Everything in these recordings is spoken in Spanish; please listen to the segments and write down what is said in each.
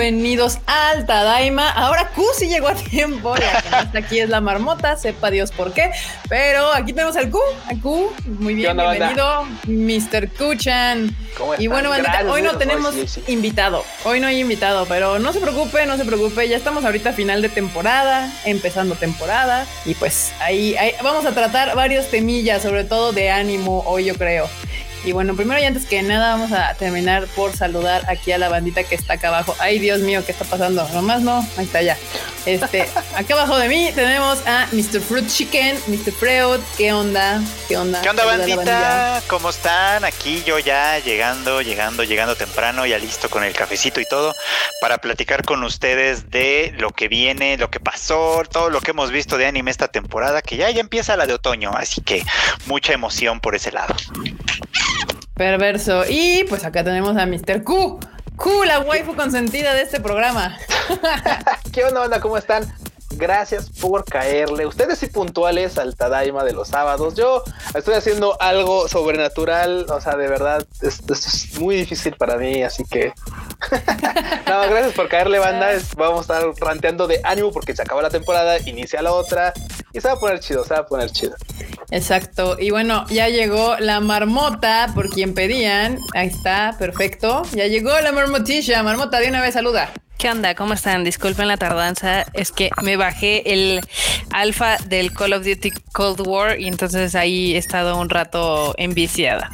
Bienvenidos al Tadaima. Ahora Q sí llegó a tiempo. La que no está aquí es la marmota, sepa Dios por qué. Pero aquí tenemos al Q. A Q. Muy bien, onda, bienvenido, Mr. Kuchan. ¿Cómo Y bueno, bandita, Gracias, hoy no tenemos sí, sí. invitado. Hoy no hay invitado, pero no se preocupe, no se preocupe. Ya estamos ahorita a final de temporada, empezando temporada. Y pues ahí, ahí vamos a tratar varios temillas, sobre todo de ánimo hoy, yo creo. Y bueno, primero y antes que nada vamos a terminar por saludar aquí a la bandita que está acá abajo. Ay, Dios mío, ¿qué está pasando? Nomás no, ahí está ya. Este, acá abajo de mí tenemos a Mr. Fruit Chicken, Mr. Freud. ¿Qué onda? ¿Qué onda? ¿Qué onda, bandita? ¿Cómo están? Aquí yo ya llegando, llegando, llegando temprano, ya listo con el cafecito y todo, para platicar con ustedes de lo que viene, lo que pasó, todo lo que hemos visto de anime esta temporada, que ya, ya empieza la de otoño, así que mucha emoción por ese lado. Perverso. Y pues acá tenemos a Mr. Q. Q, la waifu consentida de este programa. ¿Qué onda, banda? ¿Cómo están? Gracias por caerle. Ustedes sí puntuales al Tadaima de los sábados. Yo estoy haciendo algo sobrenatural. O sea, de verdad, es- esto es muy difícil para mí. Así que. no, gracias por caerle, banda. Vamos a estar ranteando de ánimo porque se acaba la temporada, inicia la otra. Y se va a poner chido, se va a poner chido. Exacto. Y bueno, ya llegó la marmota por quien pedían. Ahí está, perfecto. Ya llegó la marmotilla. Marmota, de una vez saluda. ¿Qué onda? ¿Cómo están? Disculpen la tardanza. Es que me bajé el alfa del Call of Duty Cold War y entonces ahí he estado un rato enviciada.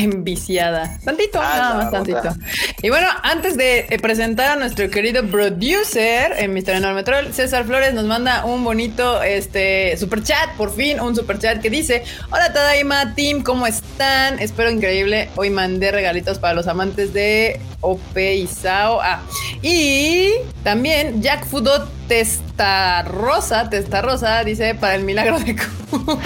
Enviciada. Tantito, Ah, nada más tantito. Y bueno, antes de eh, presentar a nuestro querido producer en Mr. Enorme Troll, César Flores nos manda un bonito este super chat, por fin, un super chat que dice: Hola Tadaima Team, ¿cómo están? Espero increíble. Hoy mandé regalitos para los amantes de OP y Sao. Ah, y también Jack Fudot Testarrosa, Testarrosa, dice para el milagro de Q.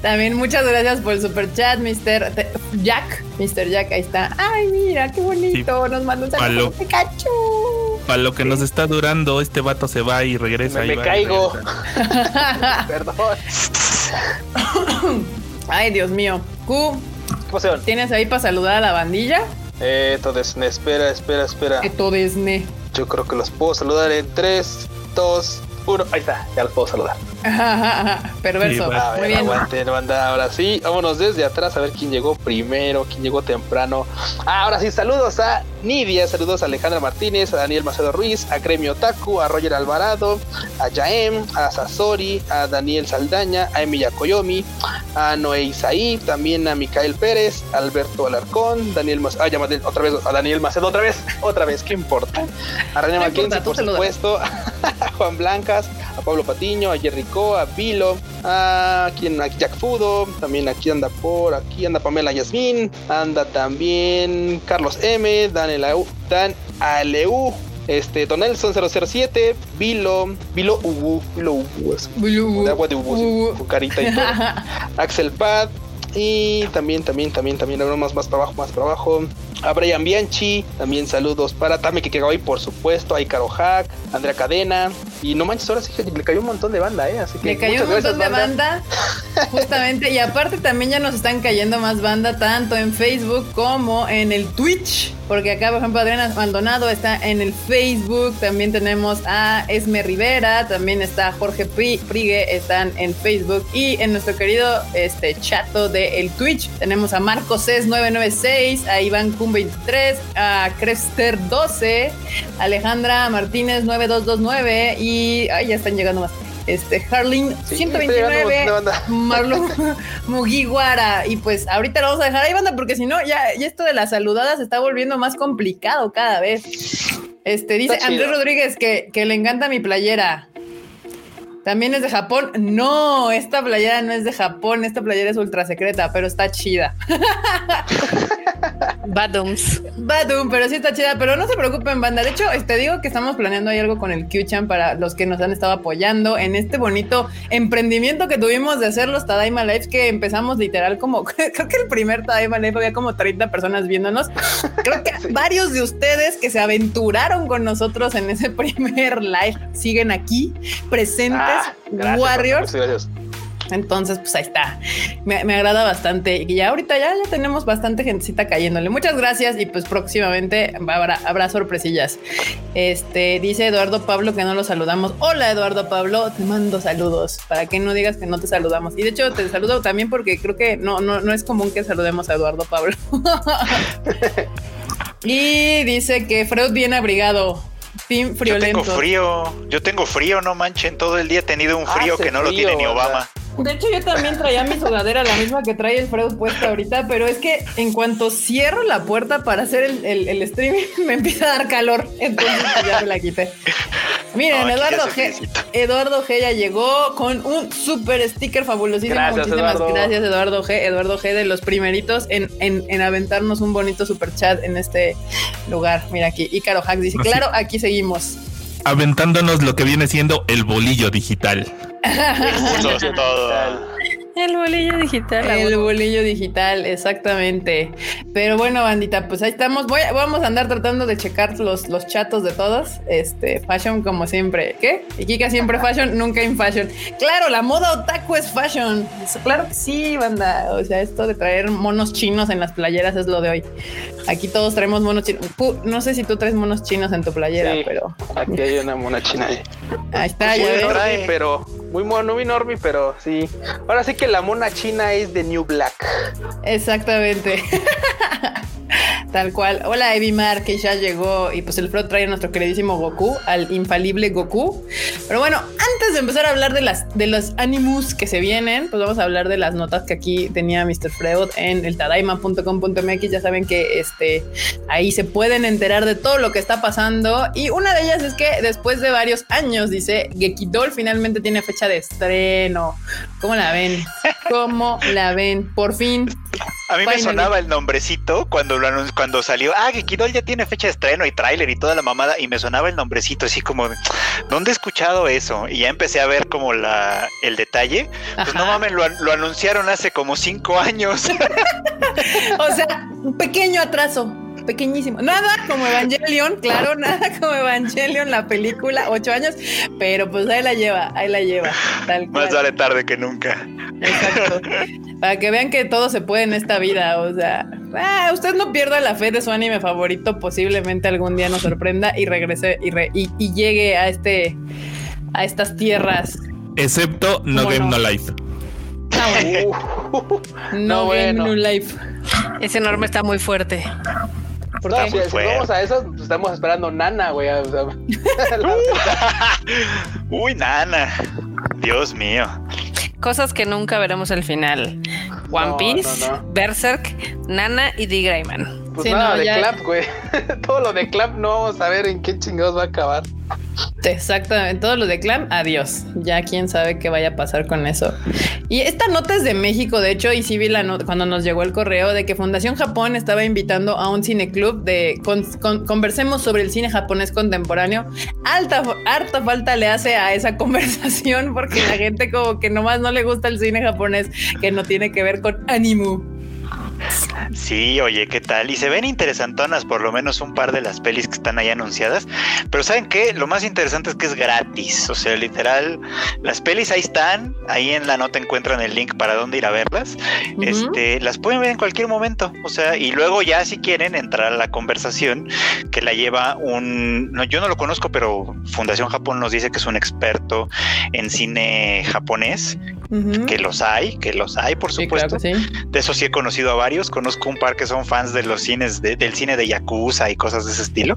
También muchas gracias por el super chat, Mr. Te- Jack. Mr. Jack, ahí está. Ay, mira, qué bonito. Nos manda un saludo. Pikachu. Para lo que nos está durando, este vato se va y regresa. Me, y me va y caigo. Perdón. Ay, Dios mío. Q, ¿Qué? ¿tienes ahí para saludar a la bandilla? Eh, entonces, espera, espera, espera. Que todo es ne. Yo creo que los puedo saludar en 3, 2, 1. Ahí está, ya los puedo saludar. Perverso. Sí. A Muy bien. aguanten, banda. Ahora sí, vámonos desde atrás a ver quién llegó primero, quién llegó temprano. Ah, ahora sí, saludos a Nidia, saludos a Alejandra Martínez, a Daniel Macedo Ruiz, a Gremio Taku, a Roger Alvarado, a Yaem, a Sasori, a Daniel Saldaña, a Emilia Koyomi, a Noé Isaí, también a Micael Pérez, a Alberto Alarcón, Daniel Macedo, ah, ya mandé otra vez a Daniel Macedo, otra vez, otra vez, ¿qué importa? A René Mackenzie, por supuesto, a Juan Blancas, a Pablo Patiño, a Jerry A Vilo, a quien a Jack Fudo, también aquí anda por aquí anda Pamela Yasmin, anda también Carlos M, Dan Elau- Dan Aleu, este Don Nelson 007, Vilo, Vilo Ubu, Vilo Ubu, como de agua de Ubu, Ubu. sí, su carita y todo. Axel Pad y también, también, también, también, ahora más, más para abajo, más para abajo. A Brian Bianchi, también saludos para Tame que hoy, por supuesto, a Icaro Hack, Andrea Cadena. Y no manches, ahora sí que le cayó un montón de banda, ¿eh? Así que Le cayó un montón de banda, justamente, y aparte también ya nos están cayendo más banda, tanto en Facebook como en el Twitch, porque acá, por ejemplo, Adriana Maldonado está en el Facebook, también tenemos a Esme Rivera, también está Jorge Pri- Prigue, están en Facebook, y en nuestro querido este, chato de el Twitch tenemos a Marcos Es 996, a Iván Kun 23, a Crester 12, Alejandra Martínez 9229 y ay, ya están llegando más. Este, Harling Sí, está llegando 129, una banda. Marlon Mugiwara. Y pues ahorita lo vamos a dejar ahí, banda, porque si no, ya, ya esto de las saludadas se está volviendo más complicado cada vez. Este, dice. Andrés Rodríguez que, que le encanta mi playera. También es de Japón. No, esta playera no es de Japón. Esta playera es ultra secreta, pero está chida. Badums. Badum, pero sí está chida. Pero no se preocupen, banda. De hecho, te digo que estamos planeando ahí algo con el Q-Chan para los que nos han estado apoyando en este bonito emprendimiento que tuvimos de hacer los Tadaima Lives, que empezamos literal como, creo que el primer Tadaima Live había como 30 personas viéndonos. Creo que Sí. varios de ustedes que se aventuraron con nosotros en ese primer live siguen aquí, presentes, Ah, gracias, Warriors. Gracias. Entonces, pues ahí está. Me, me agrada bastante. Y ya ahorita ya, ya tenemos bastante gentecita cayéndole. Muchas gracias. Y pues próximamente habrá, habrá sorpresillas. Este dice Eduardo Pablo que no lo saludamos. Hola, Eduardo Pablo. Te mando saludos para que no digas que no te saludamos. Y de hecho, te saludo también porque creo que no, no, no es común que saludemos a Eduardo Pablo. y dice que Freud bien abrigado. Team Yo friolento. tengo frío, yo tengo frío, no manchen, todo el día he tenido un frío Hace que no lo frío, tiene ni ¿verdad? De hecho, yo también traía mi sudadera, la misma que trae el Freud puesta ahorita, pero es que en cuanto cierro la puerta para hacer el, el- el streaming, me empieza a dar calor. Entonces pues, ya me la quité. Miren, No, Eduardo G. Eduardo G ya llegó con un super sticker fabulosísimo. Gracias, Muchísimas Eduardo. gracias, Eduardo G. Eduardo G de los primeritos en, en, en aventarnos un bonito super chat en este lugar. Mira aquí, Ícaro Hacks dice, claro, aquí seguimos. Aventándonos lo que viene siendo el bolillo digital. El bolillo digital. El bolillo digital, exactamente. Pero bueno, bandita, pues ahí estamos. Voy a- vamos a andar tratando de checar los, los chatos de todos. Este, fashion como siempre. ¿Qué? Y Kika siempre fashion, nunca in fashion. Claro, la moda otaku es fashion. Claro que sí, banda. O sea, esto de traer monos chinos en las playeras es lo de hoy. Aquí todos traemos monos chinos. Pu- No sé si tú traes monos chinos en tu playera, Sí, pero Aquí hay una mona china ahí. ahí está. ya pero muy mono, muy normie, pero sí. Ahora sí que la mona china es de New Black. Exactamente. Tal cual. Hola, Evimar, que ya llegó. Y pues el Fro trae a nuestro queridísimo Goku, al infalible Goku. Pero bueno, antes de empezar a hablar de las de los animus que se vienen, pues vamos a hablar de las notas que aquí tenía Mr. Freud en el tadaima.com.mx. Ya saben que este ahí se pueden enterar de todo lo que está pasando. Y una de ellas es que después de varios años, dice Gekidol finalmente tiene fecha de estreno. ¿Cómo la ven? ¿Cómo la ven? Por fin. A mí me sonaba el nombrecito cuando lo anun- cuando salió. Ah, Gekidol ya tiene fecha de estreno y tráiler y toda la mamada. Y me sonaba el nombrecito así como, de, ¿dónde he escuchado eso? Y ya empecé a ver como la el detalle. Pues no mames, lo anunciaron hace como cinco años. O sea, un pequeño atraso, pequeñísimo. Nada como Evangelion, claro, nada como Evangelion, la película, ocho años, pero pues ahí la lleva, ahí la lleva, tal Más vale tarde que nunca. Exacto. Para que vean que todo se puede en esta vida, o sea, ah, usted no pierda la fe de su anime favorito, posiblemente algún día nos sorprenda y regrese y, re- y, y llegue a este, a estas tierras. Excepto No ¿Cómo Game no? No Life. Ah, bueno, no, No, Game, bueno. New Life. Ese enorme está muy fuerte. Si, si vamos a eso, pues estamos esperando Nana, güey. o sea, Uy, nana. Dios mío. Cosas que nunca veremos al final. One No, Piece, no, no. Berserk, Nana y D. Grayman. Pues Sí, nada no, de ya- Clap, güey. Todo lo de Clap no vamos a ver en qué chingados va a acabar. Exactamente, todo lo de Clam, adiós. Ya quién sabe qué vaya a pasar con eso. Y esta nota es de México, de hecho, y sí vi la nota cuando nos llegó el correo de que Fundación Japón estaba invitando a un cineclub de con- con- conversemos sobre el cine japonés contemporáneo. Alta, harta falta le hace a esa conversación porque la gente como que nomás no le gusta el cine japonés que no tiene que ver con animu. Sí, oye, ¿qué tal? Y se ven interesantonas, por lo menos un par de las pelis que están ahí anunciadas. Pero ¿saben qué? Lo más interesante es que es gratis. O sea, literal, las pelis ahí están. Ahí en la nota encuentran el link para dónde ir a verlas. Este, las pueden ver en cualquier momento. O sea, y luego ya si quieren entrar a la conversación que la lleva un... No, yo no lo conozco, pero Fundación Japón nos dice que es un experto en cine japonés. Que los hay, que los hay, por Sí, claro supuesto. que sí. De eso sí he conocido a varios. Conozco un par que son fans de los cines, de- del cine de Yakuza y cosas de ese estilo,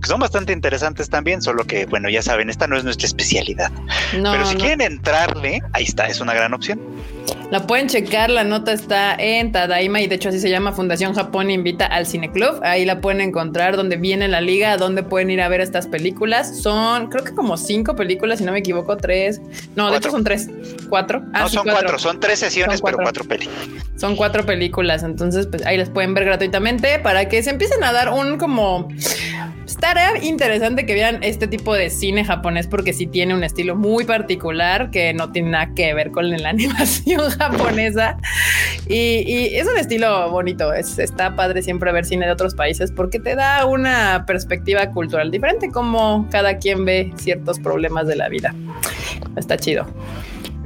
que son bastante interesantes también, solo que, bueno, ya saben, esta no es nuestra especialidad. No, Pero si no. quieren entrarle, ahí está, es una gran opción. La pueden checar, la nota está en Tadaima y de hecho así se llama Fundación Japón Invita al Cine Club. Ahí la pueden encontrar donde viene la liga, donde pueden ir a ver estas películas. Son creo que como cinco películas, si no me equivoco, tres. No, de hecho son tres, cuatro. Ah, no, sí, son cuatro. son tres sesiones, Son pero cuatro. pelis. Son cuatro películas, entonces pues ahí las pueden ver gratuitamente para que se empiecen a dar un como estaría interesante que vean este tipo de cine japonés porque sí tiene un estilo muy particular que no tiene nada que ver con la animación japonesa y, y es un estilo bonito. Es, está padre siempre ver cine de otros países porque te da una perspectiva cultural diferente como cada quien ve ciertos problemas de la vida. Está chido.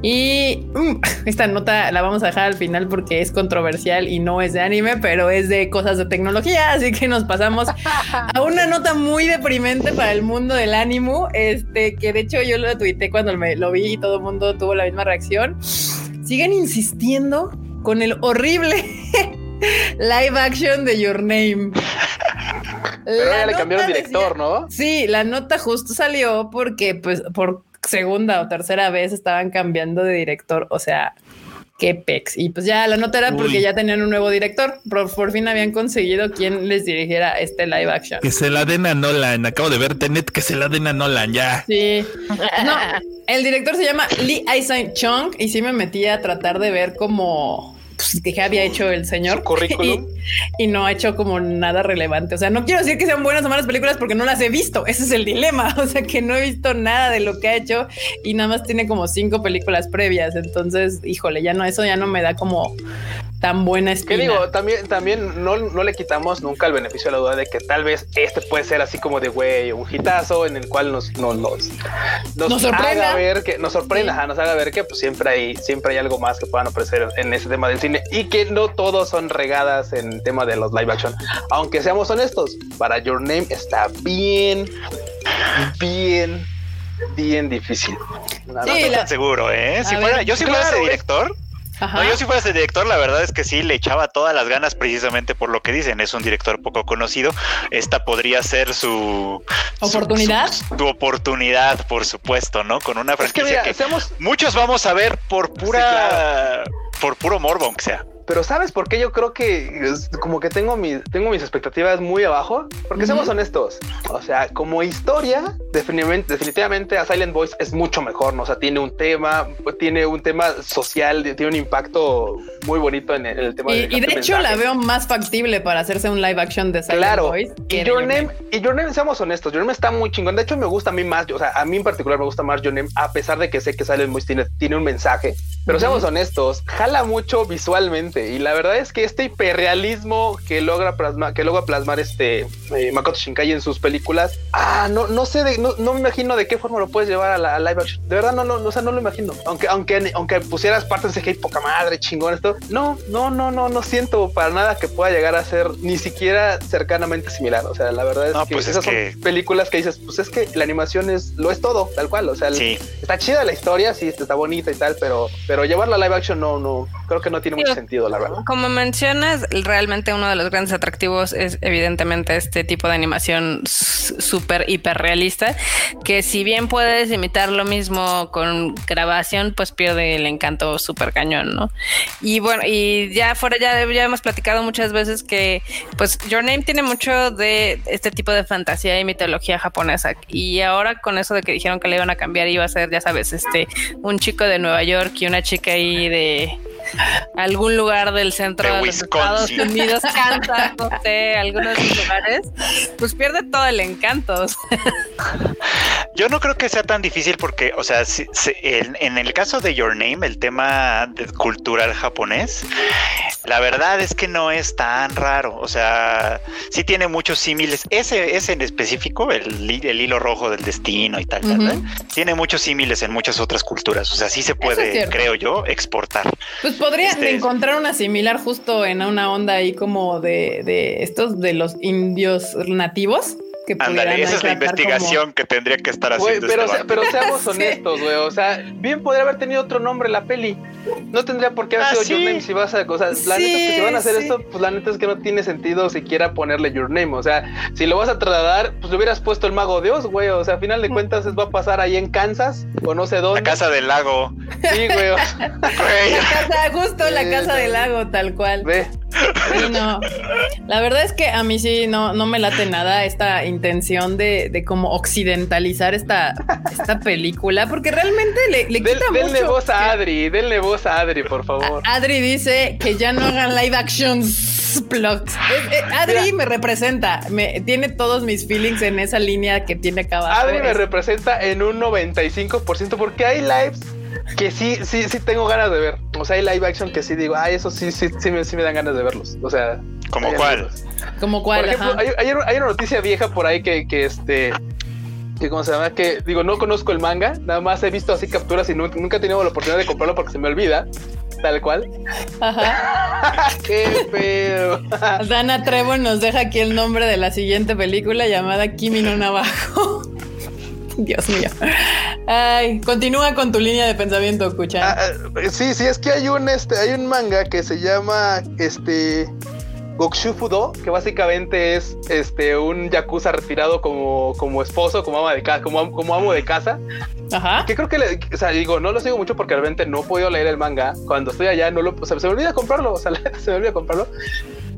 Y mm, esta nota la vamos a dejar al final porque es controversial y no es de anime, pero es de cosas de tecnología. Así que nos pasamos a una nota muy deprimente para el mundo del ánimo. Este que de hecho yo lo tuiteé cuando me lo vi y todo el mundo tuvo la misma reacción. Siguen insistiendo con el horrible live action de Your Name. Pero ya le cambiaron director, decía- ¿no? Sí, la nota justo salió porque, pues, por segunda o tercera vez estaban cambiando de director. O sea, qué pex. Y pues ya la nota era porque Uy. ya tenían un nuevo director. Por, por fin habían conseguido quien les dirigiera este live action. Que se la den a Nolan. Acabo de ver Tenet, que se la den a Nolan, ya. Sí. No, el director se llama Lee Isaac Chung y sí me metí a tratar de ver cómo pues, qué había hecho el señor. Su currículum. Y, y no ha hecho como nada relevante. O sea, no quiero decir que sean buenas o malas películas porque no las he visto. Ese es el dilema. O sea, que no he visto nada de lo que ha hecho y nada más tiene como cinco películas previas. Entonces, híjole, ya no, eso ya no me da como tan buena Que espina. digo, también, también no, no le quitamos nunca el beneficio a la duda de que tal vez este puede ser así como de güey, un hitazo en el cual nos, no- nos, nos, Nos sorprenda. haga ver que nos sorprenda, Sí. ajá, nos haga ver que pues siempre hay, siempre hay algo más que puedan ofrecer en ese tema del cine y que no todos son regadas en el tema de los live action. Aunque seamos honestos, para Your Name está bien, bien, bien difícil. Nada Sí, No estoy la- tan seguro, ¿eh? Si fuera, ver, yo si fuera ese es- director. No, yo si fuera ese director, la verdad es que sí le echaba todas las ganas precisamente por lo que dicen. Es un director poco conocido. Esta podría ser su su- ¿Oportunidad? Su, su oportunidad, por supuesto, ¿no? Con una Es que franquicia mira, que, seamos, muchos vamos a ver por pura, por puro morbo, aunque sea. Pero ¿sabes por qué yo creo que es como que tengo, mi, tengo mis expectativas muy abajo? Porque seamos honestos. O sea, como historia, definitivamente, definitivamente a Silent Voice es mucho mejor, ¿no? O sea, tiene un tema, tiene un tema social, tiene un impacto muy bonito en el, en el tema Y, del y de mensaje. hecho la veo más factible para hacerse un live action de Silent Claro, Voice y de Your Name, y Your Name, seamos honestos, Your Name está muy chingón. De hecho, me gusta a mí más, o sea, a mí en particular me gusta más Your Name, a pesar de que sé que Silent Voice tiene, tiene un mensaje. Pero seamos honestos, jala mucho visualmente. Y la verdad es que este hiperrealismo que logra plasmar, que logra plasmar este eh, Makoto Shinkai en sus películas, ah, no, no sé, de- no, no me imagino de qué forma lo puedes llevar a la a live action. De verdad, no, no, no, o sea, no lo imagino. Aunque, aunque, aunque pusieras partes de que poca madre, chingón esto, no, no, no, no, no siento para nada que pueda llegar a ser ni siquiera cercanamente similar. O sea, la verdad es No, que pues es esas que- son películas que dices, pues es que la animación es, lo es todo, tal cual. O sea, el- está chida la historia, sí, está bonita y tal, pero, pero llevarla a live action no, no, creo que no tiene mucho sentido, la verdad. Como mencionas, realmente uno de los grandes atractivos es evidentemente este tipo de animación súper hiperrealista, que si bien puedes imitar lo mismo con grabación, pues pierde el encanto súper cañón, ¿no? Y bueno, y ya fuera, ya, ya hemos platicado muchas veces que pues Your Name tiene mucho de este tipo de fantasía y mitología japonesa. Y ahora con eso de que dijeron que le iban a cambiar, iba a ser, ya sabes, este, un chico de Nueva York y una chica ahí de algún lugar del centro De de, los Estados. Unidos, Kansas, no sé, algunos lugares, pues pierde todo el encanto. Yo no creo que sea tan difícil porque, o sea, si- si- en, en el caso de Your Name, el tema de- cultural japonés, la verdad es que no es tan raro. O sea, sí tiene muchos símiles. Ese, ese en específico, el, hi- el hilo rojo del destino y tal, tal, Ujú. tal, tiene muchos símiles en muchas otras culturas. O sea, sí se puede, creo yo, exportar. Pues podrían Este- encontrar una similar justo en una onda ahí como de, de estos de los indios nativos que Ándale, esa es la investigación que tendría que estar haciendo pero, este se- pero seamos Sí. honestos, güey. O sea, bien podría haber tenido otro nombre la peli. No tendría por qué haber Ah, sido sí. Your Name si vas a. O sea, la Sí, neta es que si van a hacer sí. esto, pues la neta es que no tiene sentido siquiera ponerle Your Name. O sea, si lo vas a trasladar, pues le hubieras puesto el Mago de Dios, güey. O sea, a final de cuentas, va a pasar ahí en Kansas o no sé dónde. La casa del lago. Sí, güey. o sea. La casa, justo la casa del lago, tal cual. ve. Sí, no. La verdad es que a mí sí no, no me late nada esta intención de, de como occidentalizar esta, esta película, porque realmente le, le Del- quita denle mucho. voz a Adri, denle voz a Adri, por favor. Adri dice que ya no hagan live actions. Es- eh, Adri Mira. me representa, me tiene todos mis feelings en esa línea que tiene acá abajo. Adri me Es- representa en un 95% porque hay lives que sí, sí, sí tengo ganas de ver. O sea, hay live action que sí digo, ay, eso sí, sí, sí me, sí me dan ganas de verlos. O sea, ¿Como cuál? como Por cuál, ejemplo, ajá. hay, hay una- hay una noticia vieja por ahí que, que este que como se llama, que digo, no conozco el manga, nada más he visto así capturas y nu- nunca he tenido la oportunidad de comprarlo porque se me olvida, tal cual. Ajá. Qué feo. Dana Trevo nos deja aquí el nombre de la siguiente película llamada Kimi no Navajo. Dios mío. Ay, continúa con tu línea de pensamiento, Kuchan. Ah, ah, sí, sí, es que hay un este, hay un manga que se llama este Gokushu Fudo, que básicamente es este un yakuza retirado como, como esposo, como ama de casa, como, como amo de casa. Ajá. Que creo que, le, o sea, digo, no lo sigo mucho porque realmente no he podido leer el manga. Cuando estoy allá, no lo, o sea, se me olvida comprarlo, o sea, se me olvida comprarlo.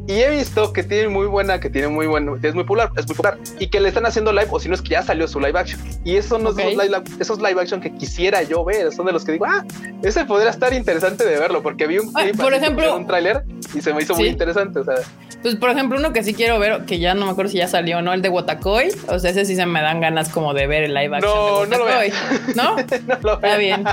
Y he visto que tiene muy buena, que tiene muy bueno, es muy popular, es muy popular y que le están haciendo live, o si no es que ya salió su live action. Y esos son los Ok. esos live, esos live action que quisiera yo ver, son de los que digo, ah, ese podría estar interesante de verlo, porque vi un Ah, clip, por ejemplo- un tráiler y se me hizo muy Sí. interesante. O sea, Pues, por ejemplo, uno que sí quiero ver, que ya no me acuerdo si ya salió no, el de Watakoi. O sea, ese sí se me dan ganas como de ver el live action. No, de no lo Watakoi. ¿No? no lo Está bien.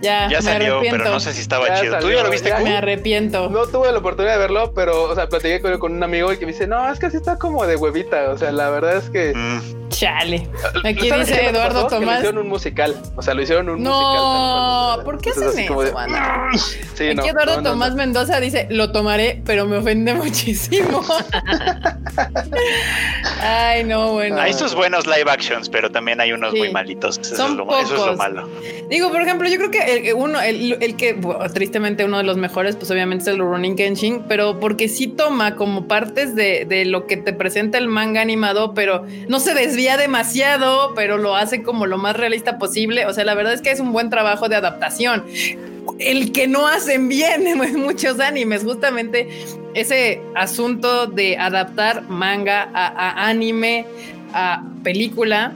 Ya, Ya me salió, arrepiento. pero no sé si estaba Ya chido. ¿Tú salió, ya lo viste, ya. Me arrepiento. No tuve la oportunidad de verlo, pero, o sea, platiqué con, con un amigo y que me dice, no, es que así está como de huevita. O sea, la verdad es que. Mm, Chale. Aquí ¿Sabes qué dice Eduardo pasó? Que le Tomás. hicieron un musical. O sea, lo hicieron un musical. tal No. ¿por qué hacen eso, de- banda? Sí, Aquí no, Eduardo no, no, Tomás no. Mendoza dice, lo tomaré, pero me ofende muchísimo. Ay, no, bueno. Hay sus buenos live actions, pero también hay unos Sí. muy malitos. Eso, Son es lo, eso es lo pocos. malo. Digo, por ejemplo, yo creo que el, uno, el, el que bueno, tristemente uno de los mejores, pues obviamente es el Rurouni Kenshin, pero porque sí toma como partes de, de lo que te presenta el manga animado, pero no se desvía demasiado, pero lo hace como lo más realista posible. O sea, la verdad es que es un buen trabajo de adaptación. El que no hacen bien en muchos animes, justamente ese asunto de adaptar manga a, a anime, a película,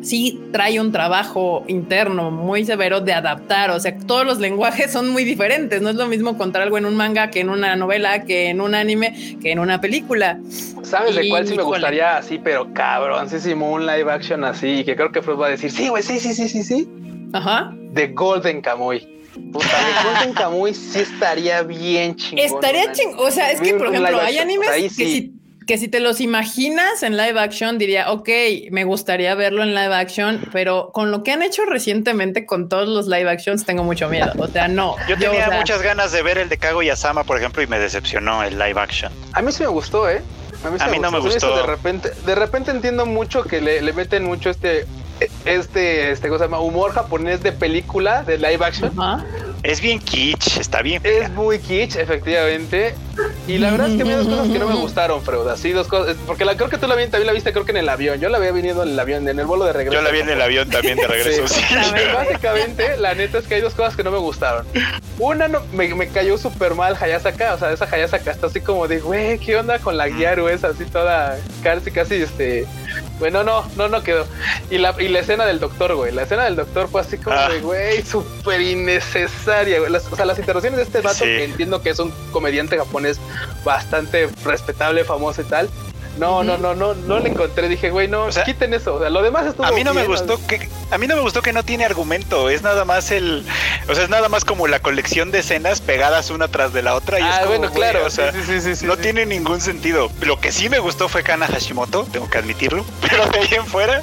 sí trae un trabajo interno muy severo de adaptar. O sea, todos los lenguajes son muy diferentes. No es lo mismo contar algo en un manga que en una novela, que en un anime, que en una película. ¿Sabes de cuál sí me gustaría así, pero cabroncísimo, un live action así? Que creo que Freud va a decir, sí, güey, sí, sí, sí, sí, sí. Ajá. De Golden Kamuy. Puta, de Golden Kamuy sí estaría bien chingón. Estaría man. ching. O sea, es que, por ejemplo, hay action, animes que sí. si, que si te los imaginas en live action, diría, ok, me gustaría verlo en live action, pero con lo que han hecho recientemente con todos los live actions, tengo mucho miedo. O sea, no. Yo tenía o sea, muchas ganas de ver el de Kago y Asama, por ejemplo, y me decepcionó el live action. A mí sí me gustó, ¿eh? A mí, sí A mí no me gustó. De repente, de repente entiendo mucho que le, le meten mucho este, este, este, cosa humor japonés de película, de live action. Es bien kitsch, está bien. Es muy kitsch, efectivamente. Y la verdad es que hay dos cosas que no me gustaron, Freud. Así dos cosas. Porque la, creo que tú la, vi- también la viste, creo que en el avión. Yo la había venido en el avión, en el vuelo de regreso. Yo la vi en el avión también de regreso. Sí. sí. Básicamente, la neta es que hay dos cosas que no me gustaron. Una, no, me, me cayó súper mal Hayasaka. O sea, esa Hayasaka está así como de, güey, ¿qué onda con la Gyaru esa? Así toda, casi, casi, este... Bueno, no, no, no quedó. Y la, y la escena del doctor, güey. La escena del doctor fue así como Ah. de, güey, súper innecesaria, güey. Las- o sea, las interacciones de este vato, Sí. que entiendo que es un comediante japonés bastante respetable, famoso y tal. No, no, no, no, no le encontré. Dije, güey, no, O sea, quiten eso. O sea, lo demás estuvo A mí no me gustó que a mí no me gustó que no tiene argumento, es nada más el, o sea, es nada más como la colección de escenas pegadas una tras de la otra y es Ah, como, bueno, claro, o sea, sí, sí, sí, sí, no sí. tiene ningún sentido. Lo que sí me gustó fue Kana Hashimoto, tengo que admitirlo, pero de ahí en fuera,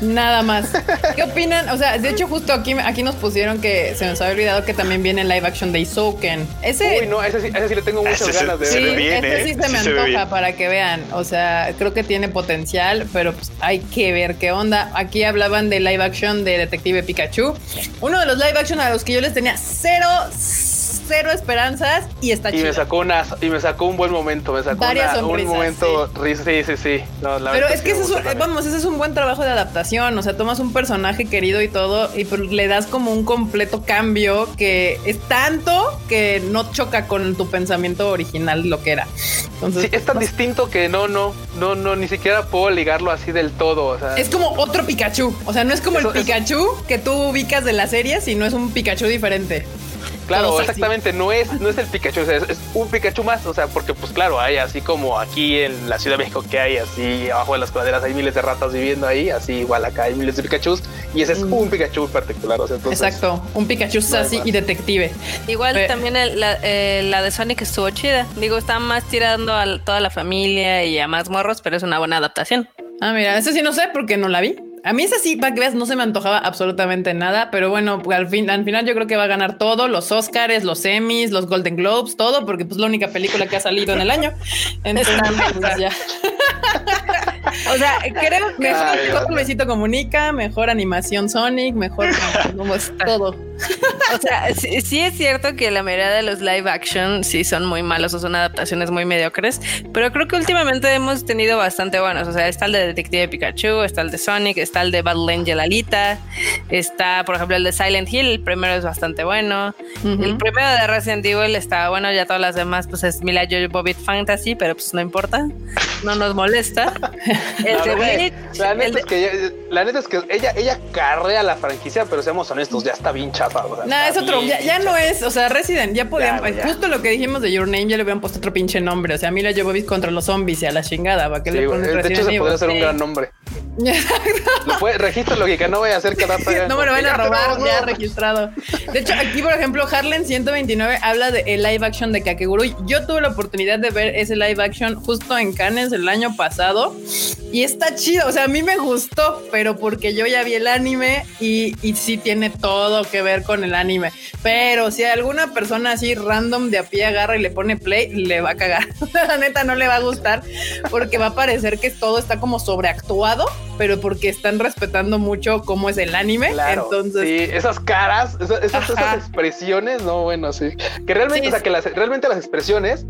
Nada más. ¿Qué opinan? O sea, de hecho, justo aquí, aquí nos pusieron que se nos había olvidado que también viene el live action de Isouken. Ese. Uy, no, ese sí, ese sí le tengo muchas Ese ganas de Sí, ver. bien, este ¿eh? sí se me Sí se antoja para que vean. O sea, creo que tiene potencial, pero pues hay que ver qué onda. Aquí hablaban de live action de Detective Pikachu. Uno de los live action a los que yo les tenía cero, cero esperanzas y está Y chido. me sacó una, y me sacó un buen momento, me sacó Varias una- un sonrisas, momento, risa, sí, sí, sí. No, la Pero es que sí ese es, un, vamos, ese es un buen trabajo de adaptación. O sea, tomas un personaje querido y todo, y pues le das como un completo cambio que es tanto que no choca con tu pensamiento original lo que era. Entonces, Sí, es tan sé. distinto que no, no, no, no, ni siquiera puedo ligarlo así del todo. O sea, Es como otro Pikachu. O sea, no es como Eso- el eso- Pikachu que tú ubicas de la serie, sino es un Pikachu diferente. Claro, así. exactamente, no es, no es el Pikachu, o sea, es, es un Pikachu más, o sea, porque pues claro, hay así como aquí en la Ciudad de México que hay así abajo de las praderas hay miles de ratas viviendo ahí, así igual acá hay miles de Pikachus y ese es Mm. un Pikachu en particular, o sea, entonces Exacto. Un Pikachu más. y detective. Igual también el- la, eh, la de Sonic estuvo chida. Digo, está más tirando a toda la familia y a más morros, pero es una buena adaptación. Ah, mira, eso sí no sé porque no la vi. A mí esa sí, para que veas, no se me antojaba absolutamente nada, pero bueno, al, fin, al final yo creo que va a ganar todo, los Oscars, los Emmys, los Golden Globes, todo, porque pues la única película que ha salido en el año. Entonces, pues, ya. O sea, creo que mejor Luisito Comunica, mejor animación Sonic, mejor todo. O sea, sí, es cierto que la mayoría de los live action sí son muy malos o son adaptaciones muy mediocres, pero creo que últimamente hemos tenido bastante buenos. O sea, está el de Detective Pikachu, está el de Sonic, está el de Battle Angel Alita, está, por ejemplo, el de Silent Hill, el primero es bastante bueno. El primero de Resident Evil está bueno, ya todas las demás, pues es Mila Jovovich Fantasy, pero pues no importa, no nos molesta. la, neta es que, la neta es que ella, ella carrea la franquicia, pero seamos honestos, ya está bien chafa. no, es otro, ya, no es, o sea, Resident, ya podían, justo lo que dijimos de Your Name, ya le hubieran puesto otro pinche nombre. O sea, Mila Jovovich contra los zombies y a la chingada, ¿para qué le pones De hecho, se podría ser un gran nombre. Registro lo que no voy a hacer cada No me lo van a robar, ya registrado. De hecho, aquí, por ejemplo, Harlan 129 habla de el live action de Kakegurui. Yo tuve la oportunidad de ver ese live action justo en Cannes el año pasado y está chido. O sea, a mí me gustó, pero porque yo ya vi el anime y, y sí tiene todo que ver con el anime. Pero si alguna persona así random de a pie agarra y le pone play, le va a cagar. la neta no le va a gustar porque va a parecer que todo está como sobreactuado pero porque están respetando mucho cómo es el anime. Entonces, sí, esas caras, esas, expresiones, no, bueno, sí. Que realmente, o sea, que las, realmente las expresiones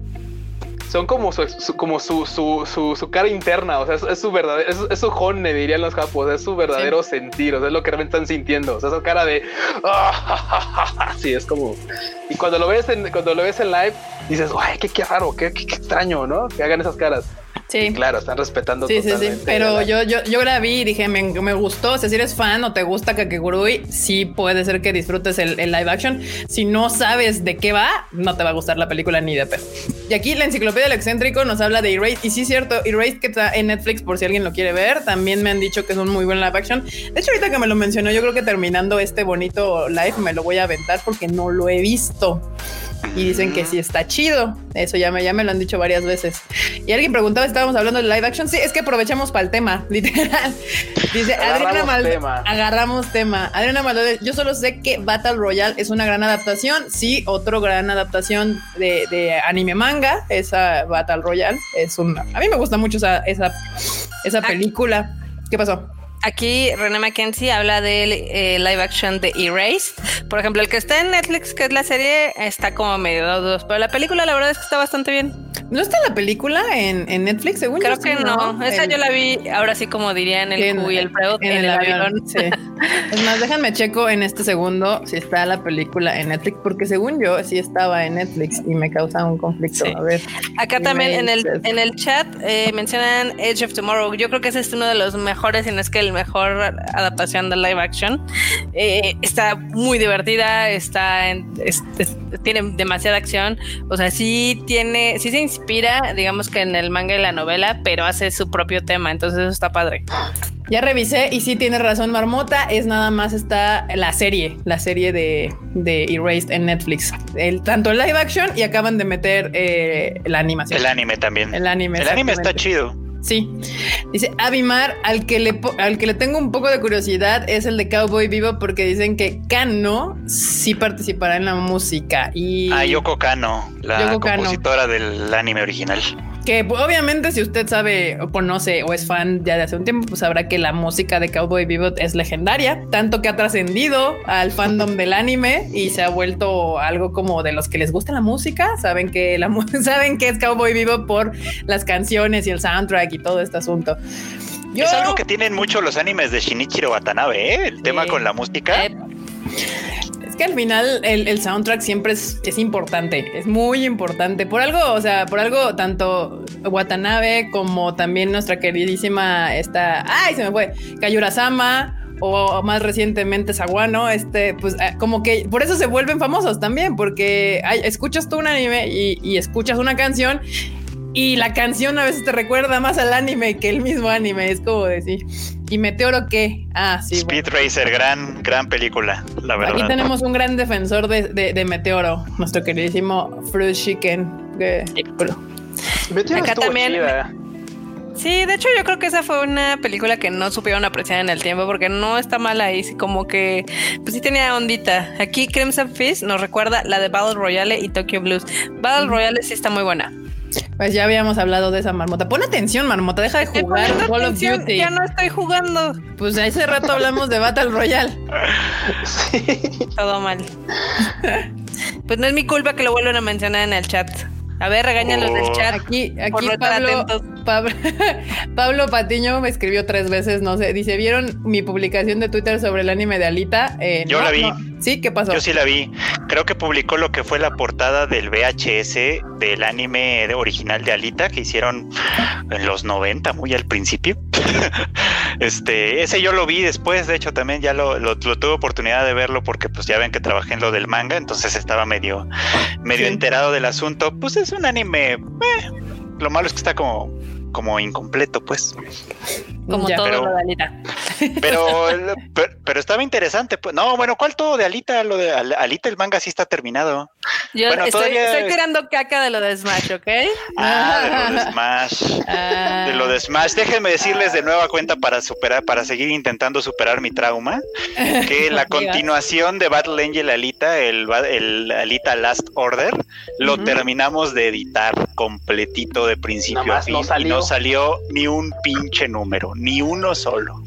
son como su, como su, su, su, cara interna, o sea, es, su verdadero, es, su honne, dirían los japos, es su verdadero sentir, o sea, es lo que realmente están sintiendo, o sea, esa cara de, sí, es como, y cuando lo ves en, cuando lo ves en live, dices, ay, qué, qué raro, qué, qué, qué extraño, ¿no? Que hagan esas caras. Sí. claro, están respetando sí, Sí, sí, pero yo, yo, yo la vi y dije, me, me, gustó. O sea, si eres fan o te gusta Kakegurui, sí puede ser que disfrutes el, live action. Si no sabes de qué va, no te va a gustar la película ni de pedo. Y aquí la enciclopedia del excéntrico nos habla de Erased. Y sí, es cierto, Erased que está en Netflix por si alguien lo quiere ver. También me han dicho que es un muy buen live action. De hecho, ahorita que me lo mencionó, yo creo que terminando este bonito live me lo voy a aventar porque no lo he visto y dicen que sí está chido. Eso ya me, ya me lo han dicho varias veces. Y alguien preguntaba si estábamos hablando de live action. Sí, es que aprovechamos para el tema, literal. Dice Adriana Maldonado. Agarramos tema. Adriana Maldonado, yo solo sé que Battle Royale es una gran adaptación. Sí, otro gran adaptación de, anime manga. Esa Battle Royale es un. A mí me gusta mucho esa, esa, esa película. ¿Qué pasó? Aquí René Mackenzie habla del eh, live action de Erased. Por ejemplo, el que está en Netflix, que es la serie, está como medio dos, pero la película la verdad es que está bastante bien. ¿No está la película en, Netflix, según Creo que no. Esa yo la vi, ahora sí como diría en el Q y el en, el, avión. Sí. es más, déjenme checo en este segundo si está la película en Netflix, porque según yo sí estaba en Netflix y me causa un conflicto. A ver. Acá también en el, en el chat eh, mencionan Edge of Tomorrow. Yo creo que ese es uno de los mejores, y no es que el mejor adaptación de live action. Eh, está muy divertida, está en, tiene demasiada acción. O sea, sí tiene, sí se inspira, digamos que en el manga y la novela, pero hace su propio tema, entonces eso está padre. Ya revisé y sí tiene razón Marmota, es nada más está la serie, la serie de, de Erased en Netflix. El, tanto el live action y acaban de meter eh, la animación. El anime también. El anime. El anime está chido. Sí. Dice Abimar, al que, le, al que le tengo un poco de curiosidad es el de Cowboy Vivo porque dicen que Kano sí participará en la música. Y... Ah, Yoko Kano, la compositora del anime original. Que pues, obviamente si usted sabe o conoce o es fan ya de hace un tiempo, pues sabrá que la música de Cowboy Bebop es legendaria, tanto que ha trascendido al fandom del anime y se ha vuelto algo como de los que les gusta la música, saben que la saben que es Cowboy Bebop por las canciones y el soundtrack y todo este asunto. Es algo que tienen mucho los animes de Shinichiro Watanabe, ¿eh? el tema con la música. Eh, que al final el, soundtrack siempre es, es, importante, es muy importante. Por algo, o sea, por algo, tanto Watanabe como también nuestra queridísima esta, ay, se me fue, Kayurasama o más recientemente Saguano, este, pues eh, como que por eso se vuelven famosos también, porque escuchas tú un anime y, y escuchas una canción y la canción a veces te recuerda más al anime que el mismo anime, es como decir. ¿Y Meteoro qué? Ah, sí. Speed Racer, gran, gran película, la verdad. Aquí tenemos un gran defensor de, de, Meteoro, nuestro queridísimo Fruit Chicken. Meteoro Acá también. Sí, de hecho yo creo que esa fue una película que no supieron apreciar en el tiempo porque no está mal ahí, sí, como que pues sí tenía ondita. Aquí Crimson Fist nos recuerda la de Battle Royale y Tokyo Blues. Battle Royale sí está muy buena. Pues ya habíamos hablado de esa marmota. Pon atención, marmota, deja de jugar Poniendo Call of Duty. Ya no estoy jugando. Pues hace rato hablamos de Battle Royale. Sí. Todo mal. Pues no es mi culpa que lo vuelvan a mencionar en el chat. A ver, regáñalos del chat. Aquí, Por aquí no estar Pablo, atentos. Pablo, Pablo Patiño me escribió tres veces, no sé, dice, ¿vieron mi publicación de Twitter sobre el anime de Alita? Eh, Yo no, la vi. no. ¿Sí? ¿Qué pasó? Yo sí la vi. Creo que publicó lo que fue la portada del VHS del anime original de Alita que hicieron en los 90, muy al principio. este, ese yo lo vi después, de hecho también ya lo, lo- lo tuve oportunidad de verlo porque pues ya ven que trabajé en lo del manga, entonces estaba medio, medio Sí. enterado del asunto. Pues es un anime, eh, lo malo es que está como, como incompleto, pues. Como Ya. todo Pero- lo de Alita. Pero, el- pero, pero estaba interesante. Pues. No, bueno, ¿cuál todo de Alita? Lo de Al- Alita, el manga sí está terminado. Yo Bueno, estoy, todavía- estoy tirando caca de lo de Smash, ¿ok? Ah, de lo de Smash. Ah. De lo de Smash. Déjenme decirles de nueva cuenta para superar, para seguir intentando superar mi trauma, que la continuación de Battle Angel Alita, el, el Alita Last Order, lo terminamos de editar completito de principio a fin no y no salió ni un pinche número, ni uno solo.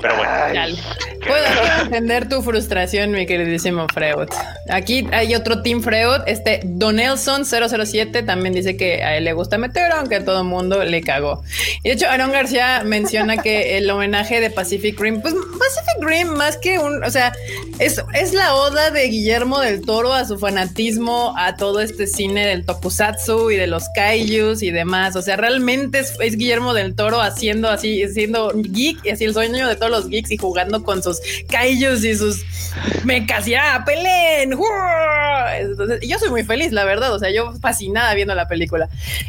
Pero bueno, Ay. Puedo, entender tu frustración, mi queridísimo Freud. Aquí hay otro Team Freud, este Donelson 007 también dice que a él le gusta meter, aunque a todo el mundo le cagó. Y de hecho, Aaron García menciona que el homenaje de Pacific Rim, pues Pacific Rim más que un, o sea, es, es la oda de Guillermo del Toro a su fanatismo, a todo este cine del tokusatsu y de los kaijus y demás. O sea, realmente es, es Guillermo del Toro haciendo así, siendo geek y así el sueño de todos los geeks y jugando con sus kaijus y sus mechas. Ya, peleen. ¡Uah! Entonces, y yo soy muy feliz, la verdad. O sea, yo fascinada viendo la película.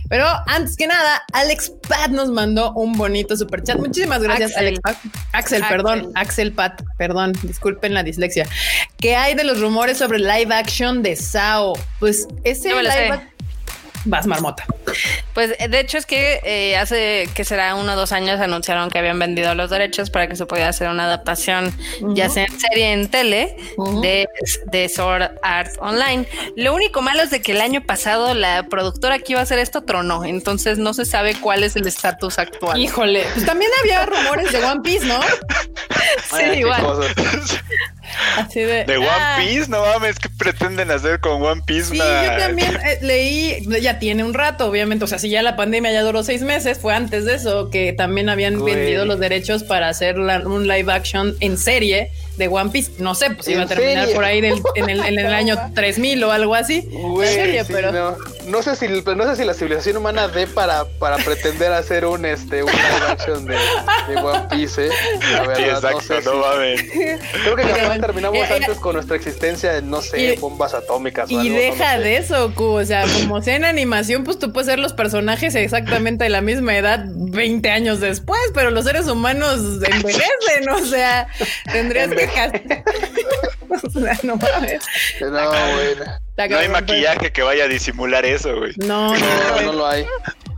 Pero antes que nada, Alex Pat nos mandó un bonito super chat. Muchísimas gracias, Axel. Alex Pat. Axel, Axel. perdón, Axel Pat, perdón, disculpen la dislexia. ¿Qué hay de los rumores sobre live action de Sao? Pues ese live sé. Vas, marmota. Pues eh, de hecho es que eh, hace que será uno o dos años anunciaron que habían vendido los derechos para que se pudiera hacer una adaptación, ya sea en serie en tele, de, de Sword Art Online. Lo único malo es de que el año pasado la productora que iba a hacer esto tronó, entonces no se sabe cuál es el estatus actual. Híjole, pues también había rumores de One Piece, ¿no? Sí, igual. cosas. Así de. de One ah, Piece, no mames, ¿qué pretenden hacer con One Piece? Sí, Una- yo también eh, leí, ya tiene un rato, obviamente, o sea, si ya la pandemia ya duró seis meses, fue antes de eso, que también habían Güey. vendido los derechos para hacer la- un live action en serie de One Piece. No sé, pues iba a ¿En terminar por ahí del- en, el, en el año 3000 o algo así. Sí, pero no. No sé si no sé si la civilización humana dé para, para pretender hacer un este un live action de, de One Piece, ¿eh? La Sí, verdad, exacto, no sé no si- mames. Creo que Pero capaz bueno, terminamos eh, antes con nuestra existencia en, no sé, y- bombas atómicas o Y algo, no deja sé. de eso, Q. O sea, como sea en animación, pues tú puedes ser los personajes exactamente de la misma edad 20 años después, pero los seres humanos envejecen. O sea, tendrías que casar. o sea, no mames. No, bueno. Está No hay pero- maquillaje que vaya a disimular eso, güey. No, no, No, no. no lo hay.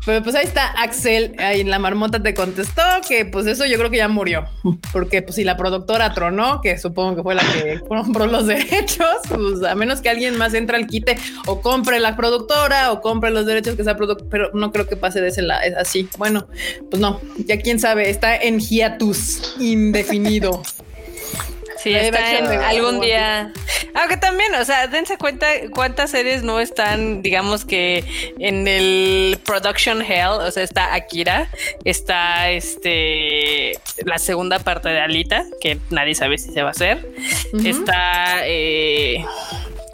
Pero pues ahí está Axel, ahí en la marmota te contestó que pues eso yo creo que ya murió, porque pues si la productora tronó, que supongo que fue la que compró los derechos, pues a menos que alguien más entre al quite o compre la productora o compre los derechos que sea producto, pero no creo que pase de ese lado, así. Bueno, pues no, ya quién sabe, está en hiatus indefinido. Sí, está en algún día. Aunque también, o sea, dense cuenta cuántas series no están, digamos que en el production hell. O sea, está Akira, está este la segunda parte de Alita, que nadie sabe si se va a hacer. Está eh,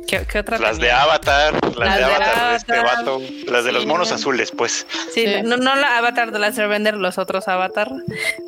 ¿qué, qué otra? Las de tenía? Avatar, las, Las de de Avatar, de este Avatar. vato, las de los monos no. azules, pues. Sí, Sí. No, no la Avatar de la Vender, los otros Avatar.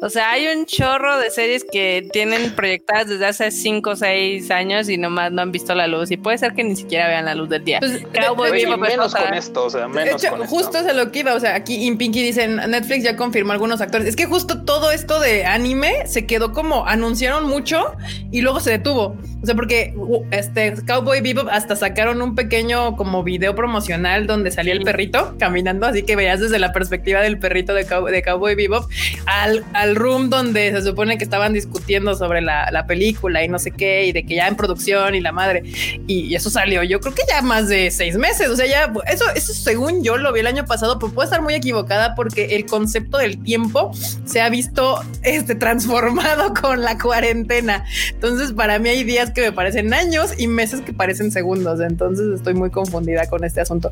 O sea, hay un chorro de series que tienen proyectadas desde hace 5 o 6 años y nomás no han visto la luz. Y puede ser que ni siquiera vean la luz del día. Pues, Cowboy de- Bebop menos con esto, o sea, De menos hecho, con esto. justo es a lo que iba. O sea, aquí en Pinky dicen Netflix ya confirmó algunos actores. Es que justo todo esto de anime se quedó como anunciaron mucho y luego se detuvo. O sea, porque este Cowboy Bebop hasta sacaron un pequeño como video promocional donde salía el perrito caminando, así que veías desde la perspectiva del perrito de, Cow- de Cowboy Bebop al, al room donde se supone que estaban discutiendo sobre la, la película y no sé qué, y de que ya en producción y la madre. Y, y eso salió, yo creo que ya más de seis meses. O sea, ya eso, eso según yo lo vi el año pasado, pero puedo estar muy equivocada porque el concepto del tiempo se ha visto este, transformado con la cuarentena. Entonces, para mí hay días que me parecen años y meses que parecen segundos. Entonces, estoy muy confundida con este asunto.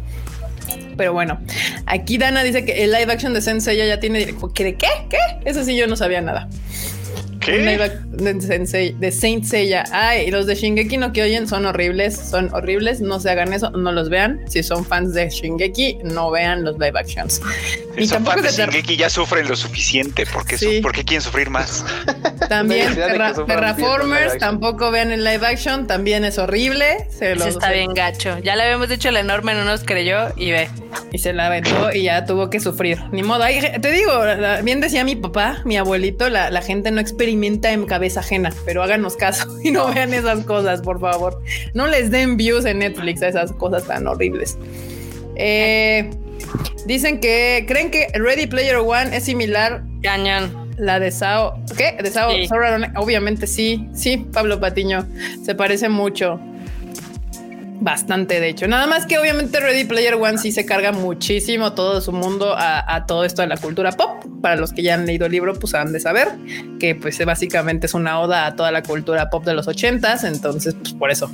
Pero bueno, aquí Dana dice que el live action de Sensei ya tiene. ¿De qué? ¿Qué? Eso sí, yo no sabía nada. Un live ¿Qué? ac- de, Sensei, de Saint Seiya. Ay, y los de Shingeki no Kyojin son horribles, son horribles. No se hagan eso, no los vean. Si son fans de Shingeki, no vean los live actions. Si son fans de Shingeki ya sufren lo suficiente. ¿Por qué, su- Sí. por qué quieren sufrir más? También Terra- Terraformers, tampoco vean el live action, también es horrible. Se los- está bien gacho. Ya le habíamos dicho, la enorme no nos creyó y ve. Y se la aventó y ya tuvo que sufrir. Ni modo. Ay, te digo, bien decía mi papá, mi abuelito, la, la gente no experimenta en cabeza ajena, pero háganos caso y no vean esas cosas, por favor. No les den views en Netflix a esas cosas tan horribles. Eh, dicen que creen que Ready Player One es similar Cañón. la de Sao. ¿Qué? De Sao. Sí. Obviamente sí. Sí, Pablo Patiño. Se parece mucho. Bastante, de hecho. Nada más que obviamente Ready Player One sí se carga muchísimo todo su mundo a, todo esto de la cultura pop. Para los que ya han leído el libro, pues han de saber que pues básicamente es una oda a toda la cultura pop de los ochentas. Entonces, pues por eso.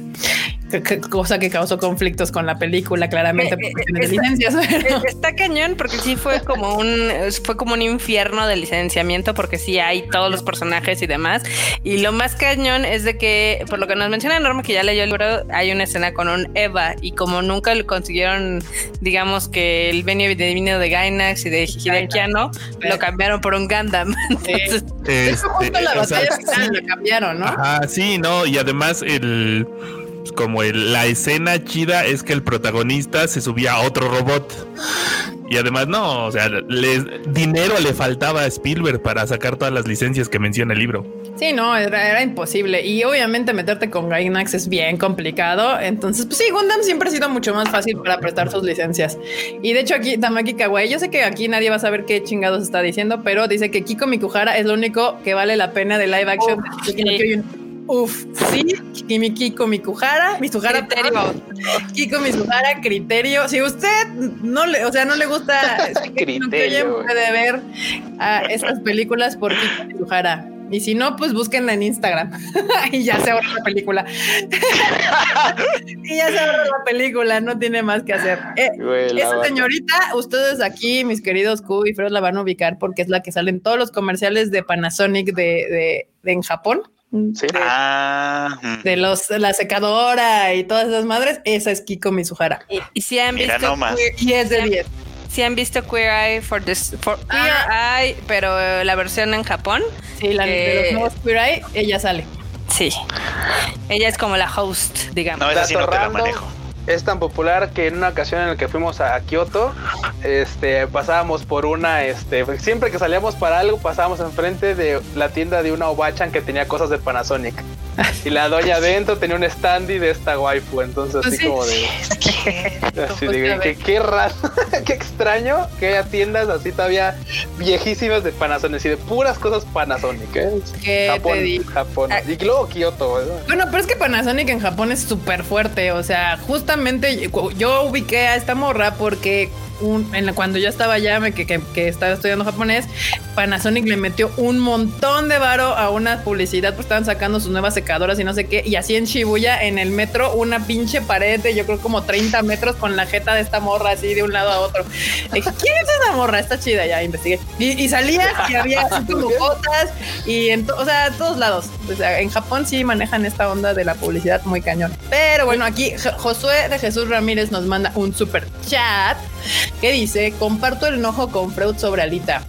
Que- que- cosa que causó conflictos con la película, claramente, Eh, eh, de esta- licencias. pero- Eh, Está cañón porque sí fue como un fue como un infierno de licenciamiento porque sí hay todos los personajes y demás. Y lo más cañón es de que por lo que nos menciona Norma que ya leyó el libro hay una escena con un Eva y como nunca le consiguieron digamos que el venio divino de Gainax y de Hideaki Anno, lo cambiaron por un Gundam. Entonces Eso Este, justo la o sea, batalla final la cambiaron, ¿no? Ajá, sí, no, y además el como el- la escena chida es que el protagonista se subía a otro robot. Y además, no, o sea, le- dinero le faltaba a Spielberg para sacar todas las licencias que menciona el libro. Sí, no, era, era imposible. Y obviamente meterte con Gainax es bien complicado. Entonces, pues sí, Gundam siempre ha sido mucho más fácil para prestar sus licencias. Y de hecho, aquí Tamaki Kawaii, yo sé que aquí nadie va a saber qué chingados está diciendo, pero dice que Kiko Mikuhara es lo único que vale la pena de live action. de no sí. Uf, sí, Kimi Kiko Mikuhara, Mizuhara, Criterio. Kiko Mizuhara, criterio. Si usted no le, o sea, no le gusta Criterio, puede ver estas películas por Kiko Mizuhara. Y si no, pues búsquenla en Instagram y ya se ahorra la película. y ya se ahorra la película, no tiene más que hacer. Eh, Güey, esa señorita, ustedes aquí, mis queridos Q y Fred, la van a ubicar porque es la que sale en todos los comerciales de Panasonic de, de- de en Japón. Sí. Ah, mm. De los, la secadora y todas esas madres, esa es Kiko Mizuhara. y, y si han Mira visto. Queer- Y es de 10. si han visto Queer Eye for this for Queer Ah. Eye pero eh, la versión en Japón Sí, la de Que- los nuevos Queer Eye, ella sale. Sí. Ella es como la host, digamos. no, esa sí no te la manejo. Es tan popular que en una ocasión en la que fuimos a Kioto, este, pasábamos por una, este, siempre que salíamos para algo, pasábamos enfrente de la tienda de una Obachan que tenía cosas de Panasonic. Y la doña adentro tenía un standy de esta waifu, entonces Pues así sí. como de... Así Pues de, ya qué, raro, qué extraño que haya tiendas así todavía viejísimas de Panasonic y de puras cosas Panasonic, ¿eh? ¿Qué Japón, te digo? Japón. Ah. Y luego Kioto, ¿verdad? Bueno, pero es que Panasonic en Japón es súper fuerte. O sea, justamente yo- yo ubiqué a esta morra porque un- en la- cuando yo estaba allá, me- que, que- que estaba estudiando japonés, Panasonic le metió un montón de varo a una publicidad, pues estaban sacando sus nuevas secadoras y no sé qué. Y así en Shibuya, en el metro, una pinche pared de yo creo como 30 metros con la jeta de esta morra así de un lado a otro. Dije, ¿quién es esa morra? Está chida, ya investigué. Y, y salía y había así como botas y en, to- o sea, todos lados. O sea, en Japón sí manejan esta onda de la publicidad muy cañón. Pero bueno, aquí Jo- De Jesús Ramírez nos manda un super chat que dice: Comparto el enojo con Freud sobre Alita.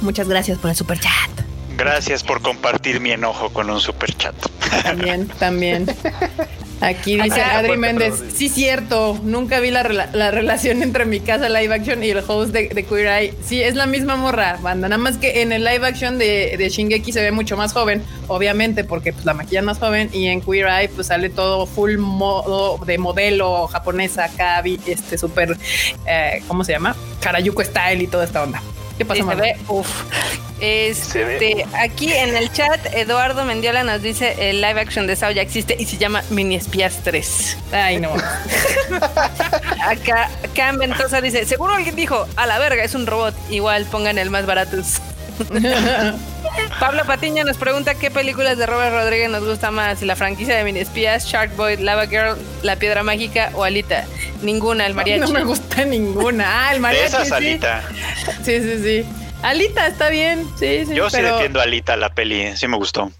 Muchas gracias por el super chat. Gracias por compartir mi enojo con un super chat. También, también. Aquí dice Acá- Adri Méndez, sí cierto, nunca vi la, rela- la relación entre mi casa live action y el host de, de Queer Eye. Sí, es la misma morra, banda, nada más que en el live action de, de Shingeki se ve mucho más joven, obviamente, porque pues, la maquillan más joven, y en Queer Eye pues sale todo full modo de modelo japonesa, acá, vi- este súper, eh, ¿cómo se llama? Karayuko style y toda esta onda. ¿Qué pasa, Sí, se ve, uf. Se Este, ve. aquí en el chat, Eduardo Mendiola nos dice el live action de Sao ya existe y se llama Mini Espías 3. Ay, no. Acá Cam Ventosa dice, seguro alguien dijo, a la verga, es un robot. Igual pongan el más barato. Pablo Patiño nos pregunta qué películas de Robert Rodríguez nos gusta más, si la franquicia de Mini Espías, Shark Boy, Lava Girl, La Piedra Mágica o Alita. Ninguna, el mariachi. No me gusta ninguna. Ah, el De mariachi. esa sí. salita. Sí, sí, sí. Alita está bien, sí, sí. Yo sí defiendo a Alita, la peli. Sí me gustó.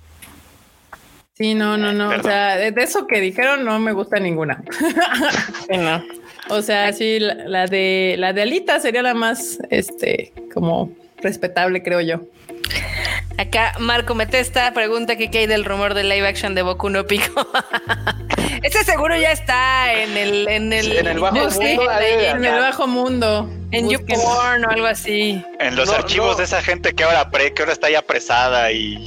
Sí, no, no, no. O sea, de, de eso que dijeron no me gusta ninguna. Sí, no. O sea, sí, la, la de la de Alita sería la más, este, como respetable, creo yo. Acá Marco Metesta pregunta que qué hay del rumor del live action de Boku no Pico. Ese seguro ya está en el en el, Sí, en el bajo mundo, En el bajo mundo. En busquen. YouPorn o algo así. En los No, archivos no. de esa gente que ahora pre, que ahora está ya apresada y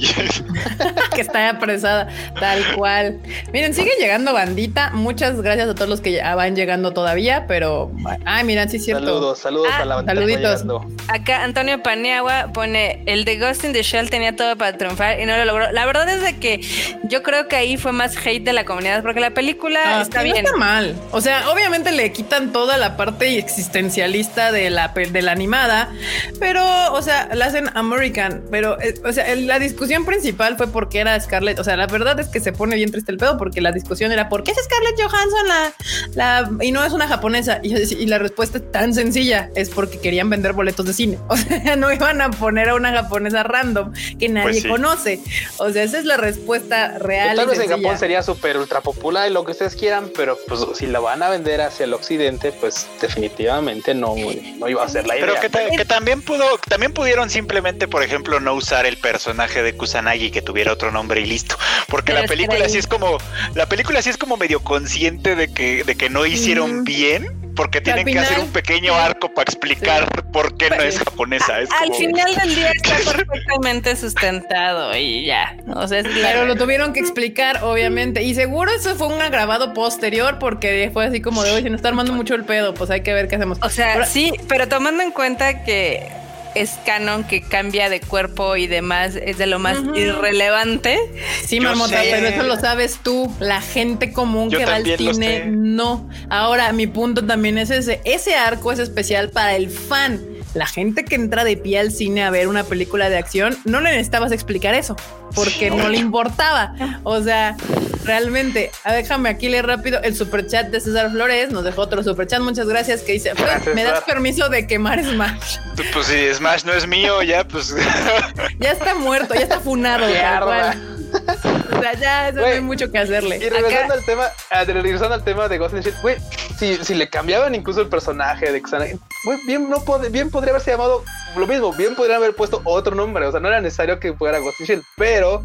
que está apresada, tal cual. Miren, sigue llegando bandita. Muchas gracias a todos los que ya van llegando todavía, pero ay, miren, sí es cierto. Saludos, saludos Ah, a la bandita saluditos. llegando. Acá Antonio Paniagua pone el de Ghost in the Shell tenía todo para triunfar y no lo logró. La verdad es de que yo creo que ahí fue más hate de la comunidad porque la película Ah, está no bien. está mal. O sea, obviamente le quitan toda la parte existencialista de la, de la animada, pero, o sea, la hacen American. Pero, eh, o sea, la discusión principal fue porque era Scarlett. O sea, la verdad es que se pone bien triste el pedo porque la discusión era ¿por qué es Scarlett Johansson la, la y no es una japonesa? Y, y la respuesta es tan sencilla: es porque querían vender boletos de cine. O sea, no iban a poner a una japonesa random que nadie Pues sí. conoce. O sea, esa es la respuesta real. Tal y vez en. Japón sería súper ultra popular y lo que ustedes quieran, pero pues si la van a vender hacia el occidente, pues definitivamente no, no iba a ser la idea. Pero que, ta- que también pudo, también pudieron simplemente, por ejemplo, no usar el personaje de Kusanagi que tuviera otro nombre y listo. Porque Pero la película sí es como, la película sí es como medio consciente de que, de que no hicieron bien, porque tienen que hacer un pequeño arco para explicar por qué no es japonesa. Es Al como- final del día está perfectamente sustentado y ya. O sea, es la- Pero lo tuvieron que explicar, obviamente. Y seguro eso fue un agravado posterior porque fue así como de hoy se nos está armando mucho el pedo. Pues hay que ver qué hacemos. O sea, Ahora- sí, pero tomando en cuenta que es canon que cambia de cuerpo y demás, es de lo más irrelevante. Sí, sé. pero eso lo sabes tú. La gente común Yo que va al cine, no. Ahora, mi punto también es ese. Ese arco es especial para el fan. La gente que entra de pie al cine a ver una película de acción, no le necesitabas explicar eso, porque no le importaba. O sea, realmente, ah, déjame aquí leer rápido el superchat de César Flores. Nos dejó otro superchat, muchas gracias, que dice, Gracias, ¿me das permiso de quemar Smash? Pues si Smash no es mío, ya pues Ya está muerto, ya está funado. O sea, ya eso no Güey, hay mucho que hacerle. Y regresando al tema, ah, de- regresando al tema de Ghost in the Shell, güey, si, si le cambiaban incluso el personaje de güey, bien, no pod- bien podría haberse llamado lo mismo, bien podrían haber puesto otro nombre, o sea, no era necesario que fuera Ghost in the Shell, pero,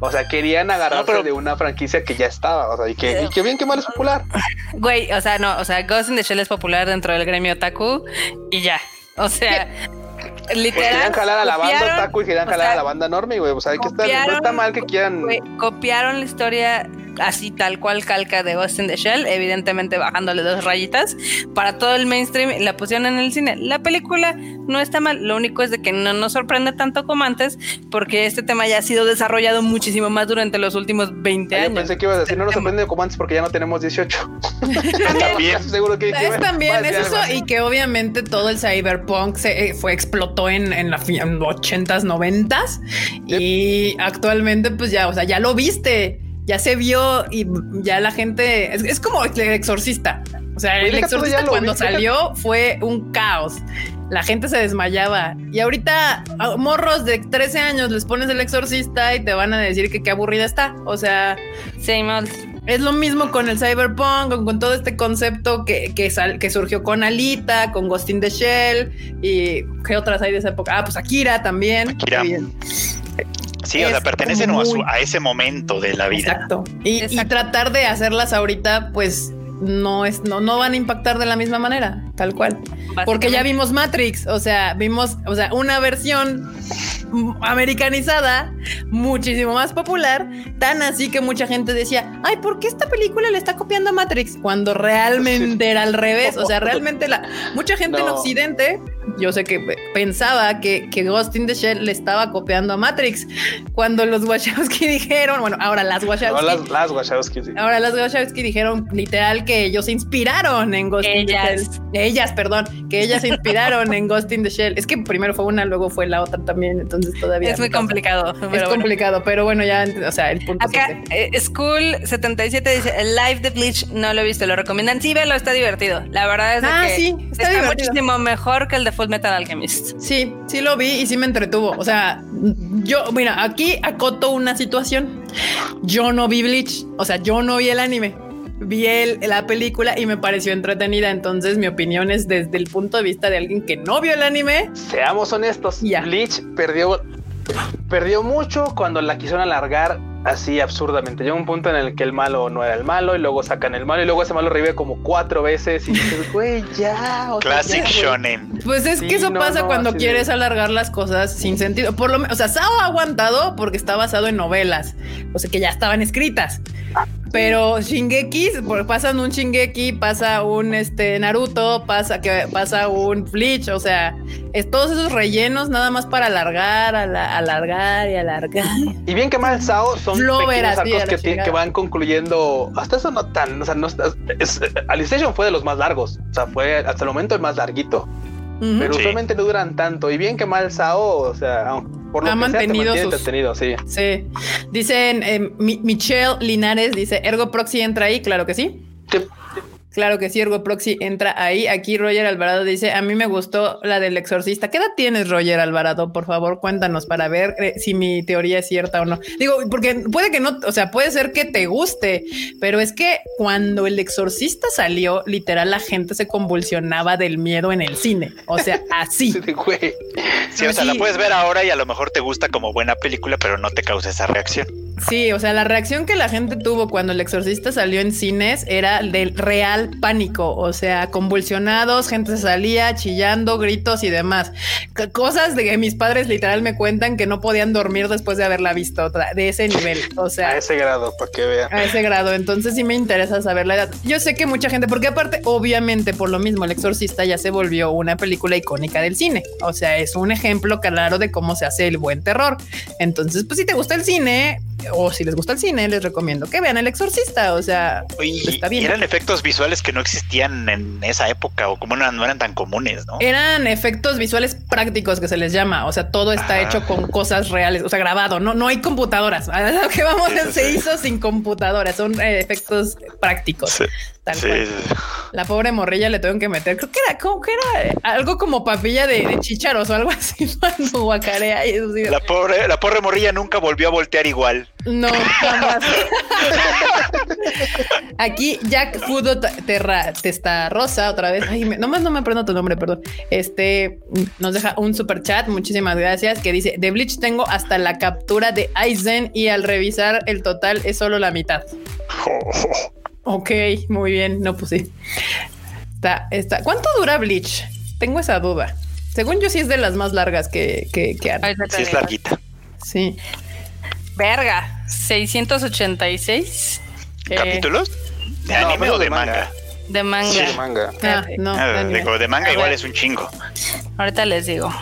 o sea, querían agarrarse No, pero- de una franquicia que ya estaba, o sea, y que, y que bien que mal es popular. Güey, o sea, no, o sea, Ghost in the Shell es popular dentro del gremio otaku y ya. O sea, Pues literal. querían jalar a la banda copiaron- Taku y querían o jalar sea, a la banda Normie, güey, o sea, hay que estar, no está mal que quieran... Copiaron la historia así tal cual calca de Ghost in the Shell, evidentemente bajándole dos rayitas para todo el mainstream y la pusieron en el cine. La película no está mal, lo único es de que no nos sorprende tanto como antes porque este tema ya ha sido desarrollado muchísimo más durante los últimos 20 Ah, yo años. pensé que ibas a decir, no nos Tema. sorprende como antes porque ya no tenemos 18. también. Seguro que... que Es también, es eso, algo y que obviamente todo el cyberpunk se eh, fue, explotó en, en la en 80s, 90s, y actualmente, pues ya, o sea, ya lo viste, ya se vio y ya la gente es, es como el exorcista. O sea, Güey, el exorcista cuando vi, salió fue un caos. La gente se desmayaba. Y ahorita, morros de 13 años les pones el exorcista y te van a decir que qué aburrida está. O sea, Same old. es lo mismo con el cyberpunk, con, con todo este concepto que, que, sal- que surgió con Alita, con Ghost in the Shell y qué otras hay de esa época. Ah, pues Akira también. Akira. Bien. Sí, o sea, pertenecen a, su- a ese momento de la vida. Exacto. Y, y Exacto. tratar de hacerlas ahorita, pues no es, no, no van a impactar de la misma manera, tal cual. Porque ya vimos Matrix, o sea, vimos, o sea, una versión americanizada, muchísimo más popular, tan así que mucha gente decía, ay, ¿por qué esta película le está copiando a Matrix? Cuando realmente era al revés, o sea, realmente la, mucha gente en. Occidente, yo sé que pensaba que, que Ghost in the Shell le estaba copiando a Matrix, cuando los Wachowski dijeron, bueno, ahora las Wachowski No, las, las Wachowski, sí. Ahora las Wachowski dijeron literal que ellos se inspiraron en Ghost in the. Shell. Ellas, perdón, que ellas se inspiraron en Ghost in the Shell. Es que primero fue una, luego fue la otra también, entonces todavía Es muy pasa. complicado. Es bueno. complicado, pero bueno, ya, o sea, el punto Acá, es eh, School 77 dice, el live de Bleach no lo he visto, lo recomiendan. Sí, velo, está divertido. La verdad es Ah, que sí, está muchísimo mejor que el de Full Metal Alchemist. Sí, sí lo vi y sí me entretuvo. O sea, yo, mira, aquí acoto una situación. Yo no vi Bleach, o sea, yo no vi el anime. Vi el- la película y me pareció entretenida. Entonces, mi opinión es desde el punto de vista de alguien que no vio el anime. Seamos honestos, Ya. Bleach perdió, perdió mucho cuando la quisieron alargar así absurdamente. Llegó un punto en el que el malo no era el malo y luego sacan el malo y luego ese malo revive como cuatro veces y dices, güey, ya. o sea, Classic ya, güey". Shonen. Pues es Sí, que eso no, pasa no, cuando quieres de- alargar las cosas sin sentido. Por lo menos, o sea, Sao ha aguantado porque está basado en novelas, o sea, que ya estaban escritas. Pero Shingeki, pasan un Shingeki, pasa un este Naruto, pasa que pasa un Bleach, o sea, es todos esos rellenos nada más para alargar, ala- alargar y alargar. Y bien que mal Sao son así, a arcos que, van concluyendo. Hasta eso no tan, o sea, no es, Alicization fue de los más largos, o sea, fue hasta el momento el más larguito, Pero Sí. usualmente no duran tanto. Y bien que mal Sao, o sea, por lo Ha que sea, te mantenido mantiene sus- entretenido, sí. Sí. Dicen eh, Mi- Michelle Linares dice, Ergo Proxy entra ahí, claro que sí. Sí. Claro que sí, Ergo Proxy entra ahí. Aquí Roger Alvarado dice, a mí me gustó la del exorcista. ¿Qué edad tienes, Roger Alvarado? Por favor, cuéntanos para ver eh, si mi teoría es cierta o no. Digo, porque puede que no, o sea, puede ser que te guste, pero es que cuando el exorcista salió, literal, la gente se convulsionaba del miedo en el cine. O sea, así. Sí. Sí, o sea, la puedes ver ahora y a lo mejor te gusta como buena película, pero no te causa esa reacción. Sí, o sea, la reacción que la gente tuvo cuando el exorcista salió en cines era del real pánico, o sea, convulsionados, gente se salía chillando, gritos y demás. C- cosas de que mis padres literal me cuentan que no podían dormir después de haberla visto, de ese nivel, o sea, A ese grado, para que vean. a ese grado. Entonces sí me interesa saber la edad. Yo sé que mucha gente, porque aparte, obviamente, por lo mismo, El Exorcista ya se volvió una película icónica del cine. O sea, es un ejemplo claro de cómo se hace el buen terror. Entonces, pues si te gusta el cine o si les gusta el cine, les recomiendo que vean El Exorcista. O sea, Y, Está bien. y eran efectos visuales que no existían en esa época o como no, no eran tan comunes, ¿no? eran efectos visuales prácticos que se les llama. O sea, todo está Ajá. hecho con cosas reales, o sea, grabado. No, no hay computadoras. Lo que vamos Sí, sí, se sí. hizo sin computadoras. Son eh, efectos prácticos. Tal sí, cual. sí. La pobre morrilla le tengo que meter. Creo que era, como que era algo como papilla de, de chícharos o algo así cuando guacarea y eso sí. La pobre, la pobre morrilla nunca volvió a voltear igual. No, jamás. Aquí Jack Fudo Terra Testa Rosa otra vez. Ay, me- nomás no me aprendo tu nombre, perdón. Este nos deja un super chat. Muchísimas gracias. Que dice: De Bleach tengo hasta la captura de Aizen y al revisar el total es solo la mitad. Ok, muy bien. No, pues sí. Está, está. ¿Cuánto dura Bleach? Tengo esa duda. Según yo, sí es de las más largas que, que, que han. Sí, es larguita. Sí. Verga, 686 eh, ¿Capítulos? ¿De No, anime o de manga. manga? de manga. Sí, manga. Ah, no. Ah, de de manga A igual ver. es un chingo. Ahorita les digo.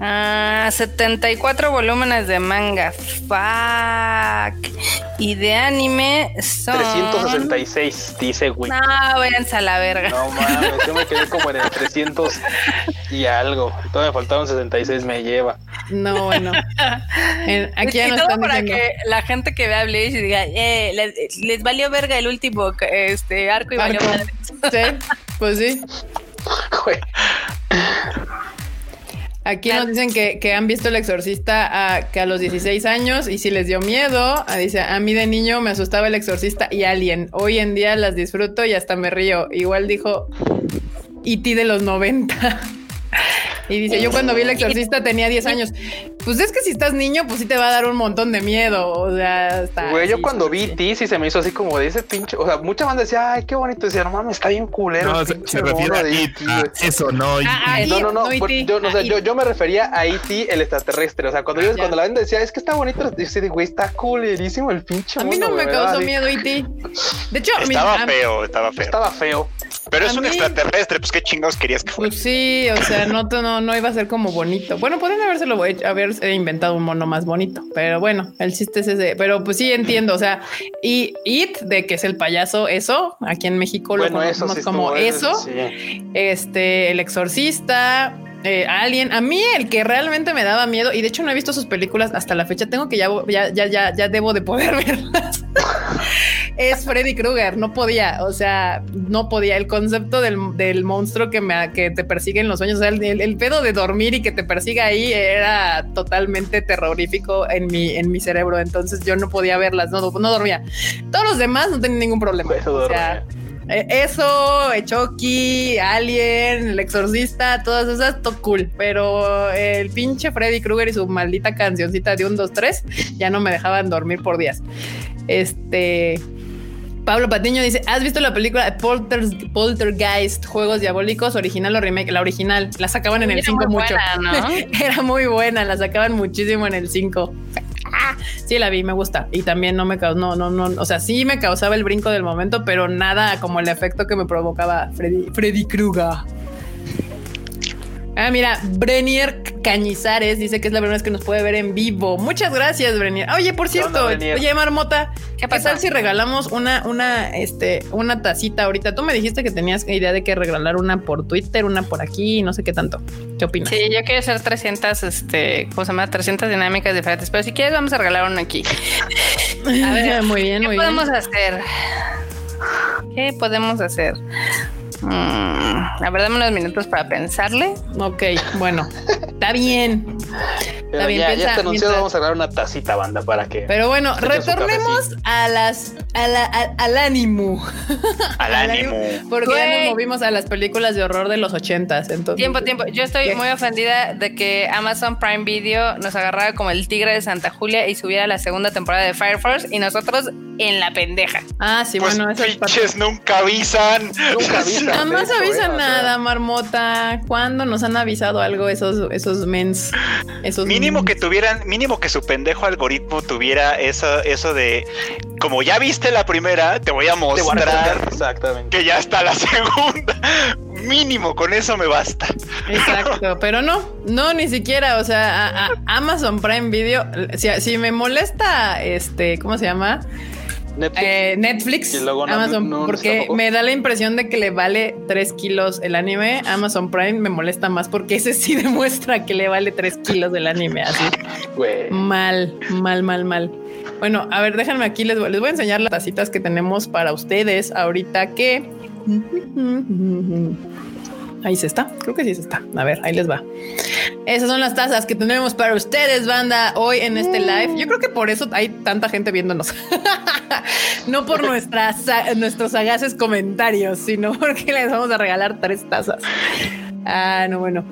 Ah, 74 volúmenes de manga. Fuck. Y de anime son. 366, dice güey. No, váyanse a la verga. No mames, yo me quedé como en el 300 y algo. Todavía me faltaron 66, me lleva. No, bueno. En- aquí ya y nos todo para diciendo. que la gente que vea Bleach diga, eh, les, les valió verga el último este arco y valió Arco. madre. Sí, pues sí. Aquí nos dicen que, que han visto el exorcista a, que a los 16 años y si les dio miedo. Ah, Dice, a mí de niño me asustaba el exorcista y Alien. Hoy en día las disfruto y hasta me río. Igual dijo E.T. de los 90. Y dice, yo cuando vi El Exorcista tenía 10 años. Pues es que si estás niño, pues sí te va a dar un montón de miedo. O sea, está... Güey, yo cuando vi sí. T, sí se me hizo así como de ese pinche. O sea, mucha banda decía, ay, qué bonito. Decía, no mames, está bien culero. No, se, refiere a de it, E.T., a güey". eso, no. Ah, ah, it. No, no, no. No, por- E.T., yo, o sea, ah, yo, yo me refería a E.T. el extraterrestre. O sea, cuando, yo, Ya. cuando la banda decía, es que está bonito, decía, de, güey, está culerísimo el pinche A mí mono, no me causó miedo E.T. De hecho, mi- Estaba feo, estaba feo. Estaba feo. Pero a es un extraterrestre, pues qué chingados querías que fuera. Pues sí, o sea, no, no, no iba a ser como bonito. Bueno, podrían habérselo hecho- haber inventado un mono más bonito, pero bueno, el chiste es ese. Pero pues sí entiendo, o sea, y It, de que es el payaso, eso, aquí en México lo Bueno, conocemos sí como eso, sí. este, el exorcista. Eh, Alien, a mí el que realmente me daba miedo, y de hecho no he visto sus películas hasta la fecha, tengo que ya, ya, ya, ya, ya debo de poder verlas. es Freddy Krueger, no podía, o sea, no podía. El concepto del, del monstruo que, me, que te persigue en los sueños, o sea, el, el pedo de dormir y que te persiga ahí era totalmente terrorífico en mi, en mi cerebro. Entonces yo no podía verlas, no, no dormía. Todos los demás no tenían ningún problema. Eso O sea, Eso, eh, Chucky, Alien, El Exorcista, todas esas, todo cool. Pero el pinche Freddy Krueger y su maldita cancioncita de un 2, 3 ya no me dejaban dormir por días. Este. Pablo Patiño dice: ¿Has visto la película Polter, Poltergeist, Juegos Diabólicos, original o remake? La original, la sacaban en el Era 5 muy mucho. buena, ¿no? Era muy buena, la sacaban muchísimo en el 5. Ah, sí, la vi, me gusta. Y también no me causó, no, no, no, o sea, sí me causaba el brinco del momento, pero nada como el efecto que me provocaba Freddy, Freddy Krueger. Ah, mira, Brenier Cañizares dice que es la primera vez que nos puede ver en vivo. Muchas gracias, Brenier. Oye, por ¿Qué onda, cierto, Brenier? oye, Marmota, ¿qué, ¿Qué pasa? tal si regalamos una, una, este, una tacita ahorita? Tú me dijiste que tenías idea de que regalar una por Twitter, una por aquí, no sé qué tanto. ¿Qué opinas? Sí, yo quiero hacer 300, este, ¿cómo se llama? 300 dinámicas diferentes, pero si quieres vamos a regalar una aquí. A ver, muy bien, ¿Qué muy bien. podemos hacer? ¿Qué podemos hacer? Mm, a ver, dame unos minutos para pensarle. Ok, bueno, está bien. Pero bien, ya, piensa ya está anunciado, mientras- vamos a grabar una tacita, banda, para que. Pero bueno, retornemos a las a la- a- al ánimo. Al ánimo. Porque ya nos movimos a las películas de horror de los ochentas. Entonces, Tiempo, tiempo. Yo estoy ¿Qué? muy ofendida de que Amazon Prime Video nos agarrara como el tigre de Santa Julia y subiera la segunda temporada de Fire Force y nosotros en la pendeja. Ah, sí, Pues bueno, eso es pinches nunca avisan. Nunca avisan. Nada más de hecho, avisan eh, o sea, nada, marmota. ¿Cuándo nos han avisado algo esos, esos mens? Esos Mínimo mens? que tuvieran, mínimo que su pendejo algoritmo tuviera eso, eso de como ya viste la primera, te voy a te voy a mostrar Exactamente. que ya está la segunda. Mínimo, con eso me basta. Exacto, pero no, no, ni siquiera, o sea, a- a- Amazon Prime Video, si, si me molesta, este, ¿cómo se llama? Netflix. Eh, Netflix, Y luego no- Amazon, no- no porque me da la impresión de que le vale 3 kilos el anime. Amazon Prime me molesta más porque ese sí demuestra que le vale 3 kilos el anime. Así mal, mal, mal, mal. Bueno, a ver, déjenme aquí, les, voy- les voy a enseñar las tacitas que tenemos para ustedes ahorita que... Ahí se está, creo que sí se está. A ver, ahí les va. Esas son las tazas que tenemos para ustedes, banda, hoy en este live. Yo creo que por eso hay tanta gente viéndonos. no por nuestras, nuestros sagaces comentarios, sino porque les vamos a regalar tres tazas. Ah, no, bueno.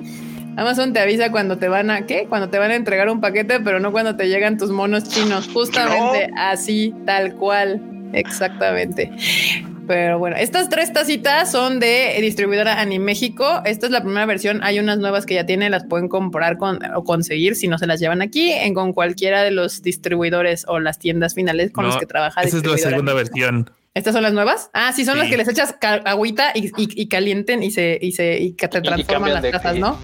Amazon te avisa cuando te van a, ¿qué? Cuando te van a entregar un paquete, pero no cuando te llegan tus monos chinos. Justamente así, tal cual. Exactamente. Pero bueno, estas tres tacitas son de distribuidora Animéxico. Esta es la primera versión. Hay unas nuevas que ya tienen, las pueden comprar con, o conseguir si no se las llevan aquí, en con cualquiera de los distribuidores o las tiendas finales con No, los que trabaja. Esa es la segunda versión. ¿Estas son las nuevas? Ah, sí, son las que les echas agüita y, y- y calienten y se, y se y que te transforman las tazas. ¿no?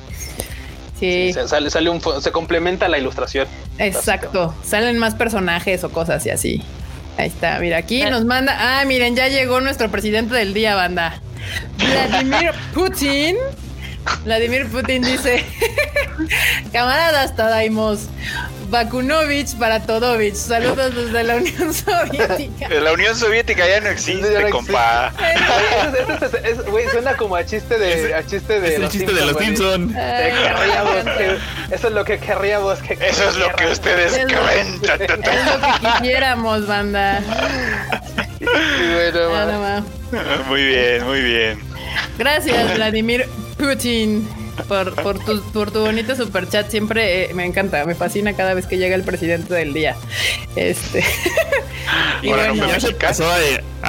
Sí, Sí, se, sale, sale un, fo- se complementa la ilustración. exacto. Salen más personajes o cosas y así. Ahí está, mira, aquí nos manda. Ah, miren, ya llegó nuestro presidente del día, banda. Vladimir Putin. Vladimir Putin dice: Camaradas Tadaimos, Bakunovich para Todovich. Saludos desde la Unión Soviética. La Unión Soviética ya no Ya existe, no compa. Güey, eso- eso- eso- es- güey, suena como a chiste de, a chiste de Es el los chiste de los güey. Simpson. Ay, Te querríamos me que- encanta. eso es lo que querríamos que Eso es lo que ustedes creen. Es lo que quisiéramos, banda. Ya. Muy bien, muy bien. Gracias, Vladimir Putin. por, por, tu, por tu bonito super chat. Siempre eh, me encanta, me fascina cada vez que llega el presidente del día. Este. y bueno, ya se pasó a,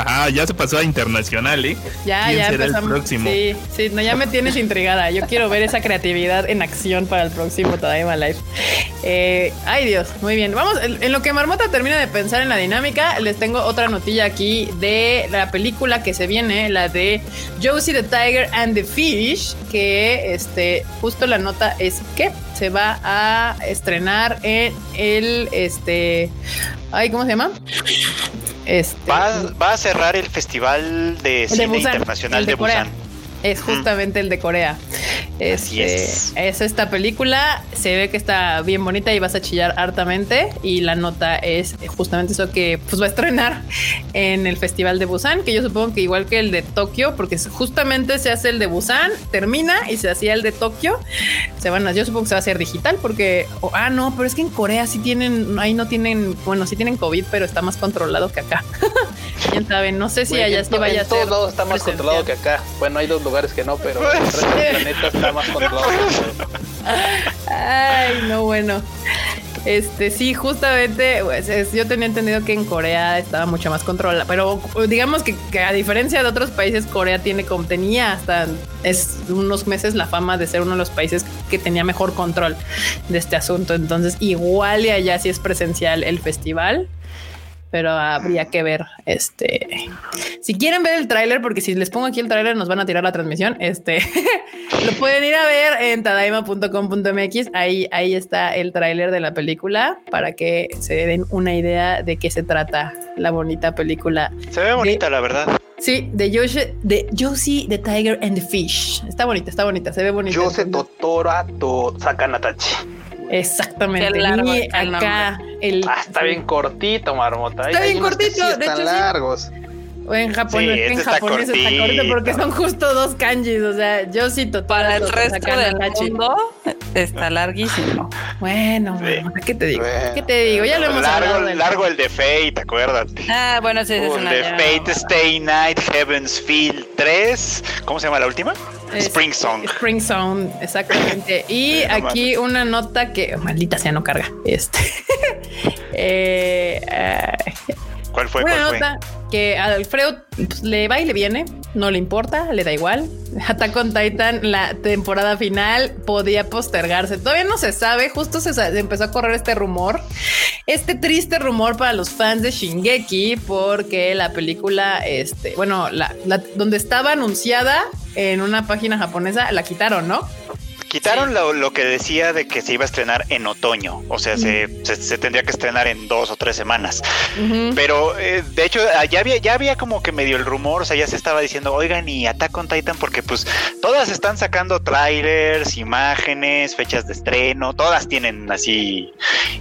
ajá, ya se pasó a internacional, ¿eh? Ya, ya empezamos. Sí, sí, no, ya me tienes intrigada. Yo quiero ver esa creatividad en acción para el próximo Tadaima Live. Eh, ay Dios, muy bien. Vamos, en lo que Marmota termina de pensar en la dinámica, les tengo otra notilla aquí de la película que se viene, la de Josie the Tiger and the Fish, que este, justo la nota es que se va a estrenar en el, este, ay, ¿cómo se llama? Este, va, a cerrar el Festival de Cine Internacional de, Busan. Es justamente el de Corea. Este, es. esta película. Se ve que está bien bonita y vas a chillar hartamente. Y la nota es justamente eso que pues, va a estrenar en el Festival de Busan, que yo supongo que igual que el de Tokio, porque justamente se hace el de Busan, termina y se hacía el de Tokio. Se van a, yo supongo que se va a hacer digital porque, ah, no, pero es que en Corea sí tienen, ahí no tienen, bueno, sí tienen COVID, pero está más controlado que acá. Quién sabe, no sé si allá sí vaya a ser. Está más controlado que acá. Bueno, hay dos lugares que no, pero el resto del planeta está más controlado. Ay, no, bueno. Este, sí, justamente, pues, yo tenía entendido que en Corea estaba mucho más controlado, pero digamos que, a diferencia de otros países, Corea tiene como tenía hasta es unos meses la fama de ser uno de los países que tenía mejor control de este asunto. Entonces, igual y allá sí es presencial el festival pero habría que ver este si quieren ver el tráiler porque si les pongo aquí el tráiler nos van a tirar la transmisión este lo pueden ir a ver en tadaima.com.mx ahí ahí está el tráiler de la película para que se den una idea de qué se trata la bonita película se ve bonita la verdad. Sí de Yoshi de Josie the Tiger and the Fish. Está bonita está bonita se ve bonita. Yose Totora to Sakanatachi Exactamente. Largo, acá el, ah, está bien cortito, marmota. Está bien cortito. Sí están de largos. O en Japón, sí, en este japonés está, cortito porque son justo dos kanjis. O sea, yo sí total. Para el resto del mundo está larguísimo. Bueno, ¿qué te digo? ¿Qué te digo? Ya lo hemos largo, hablado. Largo el de Fate, acuérdate. Ah, bueno, sí, es una. El de Fate, Stay Night, Heaven's Field 3. ¿Cómo se llama la última? Spring Song. Spring Song, exactamente. Y aquí una nota que, maldita sea, no carga. Este. eh, ¿Cuál fue? Una nota que a Alfredo pues, le va y le viene, no le importa, le da igual. Attack on Titan, la temporada final podía postergarse. Todavía no se sabe, justo se, empezó a correr este rumor, este triste rumor para los fans de Shingeki, porque la película, este, bueno, la, donde estaba anunciada en una página japonesa, la quitaron, ¿no? Quitaron lo, que decía de que se iba a estrenar en otoño, o sea, se, tendría que estrenar en dos o tres semanas. Pero eh, de hecho, ah, ya había, ya había como que medio el rumor, o sea, ya se estaba diciendo, oigan, y Attack on Titan, porque pues todas están sacando trailers, imágenes, fechas de estreno, todas tienen así.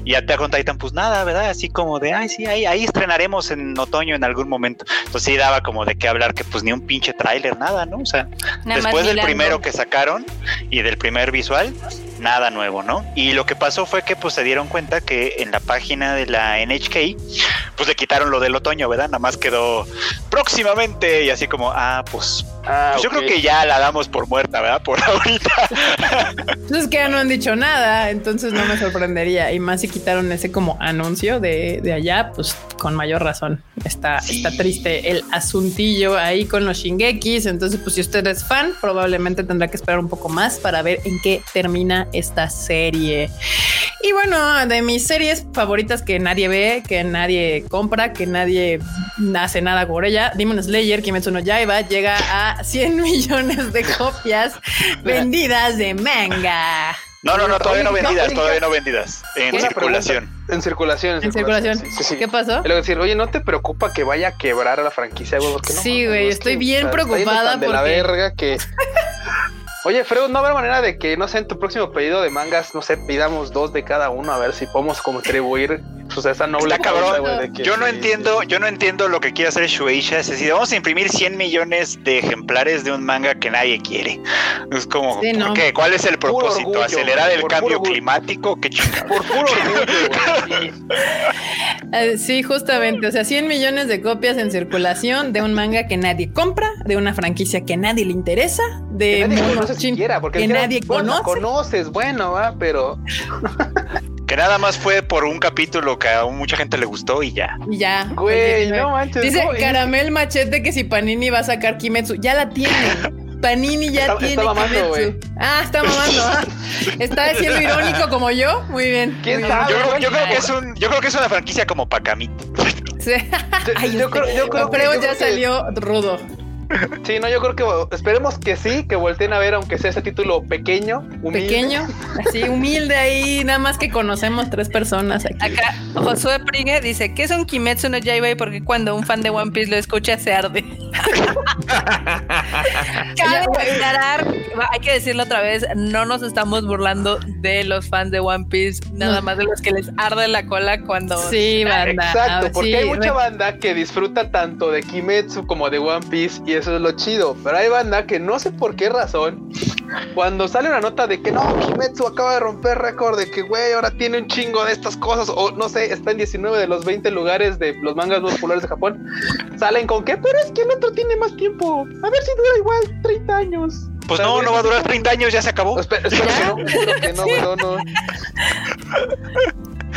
Y Attack on Titan, pues nada, ¿verdad? Así como de, ay, sí, ahí, ahí estrenaremos en otoño en algún momento. Entonces sí daba como de qué hablar, que pues ni un pinche trailer, nada, ¿no? O sea, después del primero que sacaron y del primer visual, nada nuevo, ¿no? Y lo que pasó fue que pues se dieron cuenta que en la página de la NHK pues le quitaron lo del otoño, ¿verdad? Nada más quedó próximamente y así como, ah, pues, ah, pues yo creo que ya la damos por muerta, ¿verdad? Por ahorita. Pues es que ya no han dicho nada, entonces no me sorprendería. Y más si quitaron ese como anuncio de, de allá, pues con mayor razón. Está, está triste el asuntillo ahí con los Shingekis. Entonces, pues si usted es fan, probablemente tendrá que esperar un poco más para ver en qué termina esta serie. Y bueno, de mis series favoritas que nadie ve, que nadie compra, que nadie hace nada por ella, Demon Slayer, Kimetsu no Yaiba, llega a 100 millones de copias vendidas de manga. No, no, no, todavía no vendidas, todavía no vendidas. En circulación. En circulación. En circulación. ¿Qué pasó? Quiero decir, oye, ¿no te preocupa que vaya a quebrar a la franquicia? Güey? sí, güey, estoy bien preocupada. De la verga que Oye, Freud, ¿no habrá manera de que, no sé, en tu próximo pedido de mangas, no sé, pidamos dos de cada uno a ver si podemos contribuir pues, a esa noble cabrón. yo no entiendo, yo no entiendo lo que quiere hacer Shueisha. Es decir, vamos a imprimir 100 millones de ejemplares de un manga que nadie quiere. Es como, ¿por qué? ¿Cuál es el propósito? ¿Acelerar el cambio climático? ¿Qué chingada? Por puro orgullo, Eh, sí, justamente. O sea, 100 millones de copias en circulación de un manga que nadie compra, de una franquicia que nadie le interesa, de Que nadie monos conoce chin- siquiera, porque que siquiera, nadie bueno, conoce. conoces, bueno, va, pero Que nada más fue por un capítulo que a mucha gente le gustó y ya. Y ya. Güey, el 19. no manches, Dice Caramel Machete que si Panini va a sacar Kimetsu. Ya la tiene. Panini ya Está- tiene está mamando, Kimetsu. Ah, está mamando. ah. Está siendo irónico como yo. Muy bien. ¿Quién muy bien. sabe? Yo, creo- yo creo no. que es un, yo creo que es una franquicia como Pacamit. Sí. Ay, yo creo- yo creo que- Creo ya creo que- salió rudo. Sí, no, yo creo que esperemos que sí, que volteen a ver, aunque sea ese título pequeño, humilde. Pequeño, así humilde ahí, nada más que conocemos tres personas aquí. Acá Josué Pringue dice que es un Kimetsu no Yaiba y porque cuando un fan de One Piece lo escucha se arde. Cabe aclarar, hay que decirlo otra vez, no nos estamos burlando de los fans de One Piece, nada más de los que les arde la cola cuando Sí, banda. Exacto, porque sí, hay mucha banda que disfruta tanto de Kimetsu como de One Piece y eso es lo chido. Pero hay banda que no sé por qué razón, cuando sale una nota de que no, Kimetsu acaba de romper récord, de que güey, ahora tiene un chingo de estas cosas, o no sé, está en 19 de los 20 lugares de los mangas más populares de Japón, salen con que, pero es que el otro tiene más tiempo. A ver si dura igual 30 años. Pues no, no va a durar 30 años, ya se acabó. Espero, espero que no, espero que no, no, no.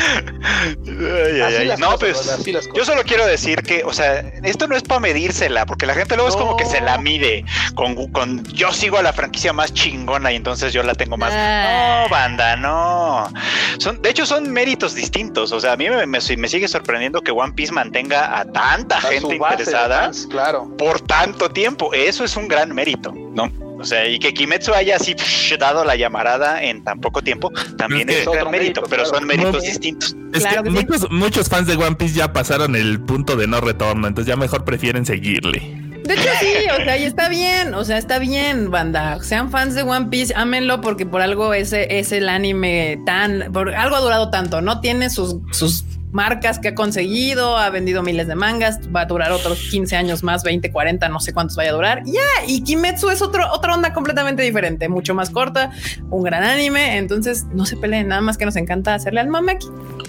Ay, ay, Así ay. las No, cosas, pues yo solo quiero decir que, o sea, esto no es para medírsela, porque la gente luego es como que se la mide con, con yo sigo a la franquicia más chingona y entonces yo la tengo más. Ah. No, banda, no. Son, de hecho, son méritos distintos. O sea, a mí me, me- me sigue sorprendiendo que One Piece mantenga a tanta A gente interesada fans, claro. por tanto tiempo. Eso es un gran mérito, ¿no? O sea, y que Kimetsu haya así psh, dado la llamarada en tan poco tiempo, también Es es, que- Otro mérito, mérito, pero claro. son méritos No. distintos. Es Claro que, que sí. muchos, muchos fans de One Piece ya pasaron el punto de no retorno, entonces ya mejor prefieren seguirle. De hecho, sí, o sea, y está bien, o sea, está bien, banda. Sean fans de One Piece, ámenlo porque por algo ese es el anime tan, por algo ha durado tanto, ¿no? Tiene sus, sus marcas que ha conseguido, ha vendido miles de mangas, va a durar otros 15 años más, 20, 40, no sé cuántos vaya a durar. Ya, y Kimetsu es otro, otra onda completamente diferente, mucho más corta, un gran anime, entonces no se peleen, nada más que nos encanta hacerle al mame aquí.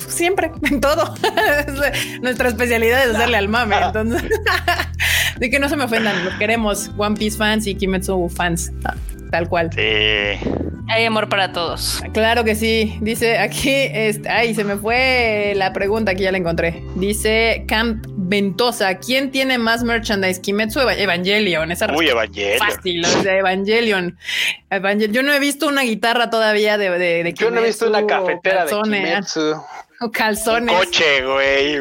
Siempre, en todo. Es Nuestra especialidad es hacerle al mame. Entonces, de que no se me ofendan, los queremos. One Piece fans y Kimetsu fans. Tal cual. Sí. Hay amor para todos. Claro que sí. Dice aquí, este, ay, se me fue la pregunta, aquí ya la encontré. Dice Camp Ventosa, ¿quién tiene más merchandise? Kimetsu Evangelion. Esa Uy, Evangelion. fácil, o sea, Evangelion. Evangel- Yo no he visto una guitarra todavía de, de, de Yo no he visto una Kimetsu cafetera de Kimetsu. O Un calzones. coche, güey.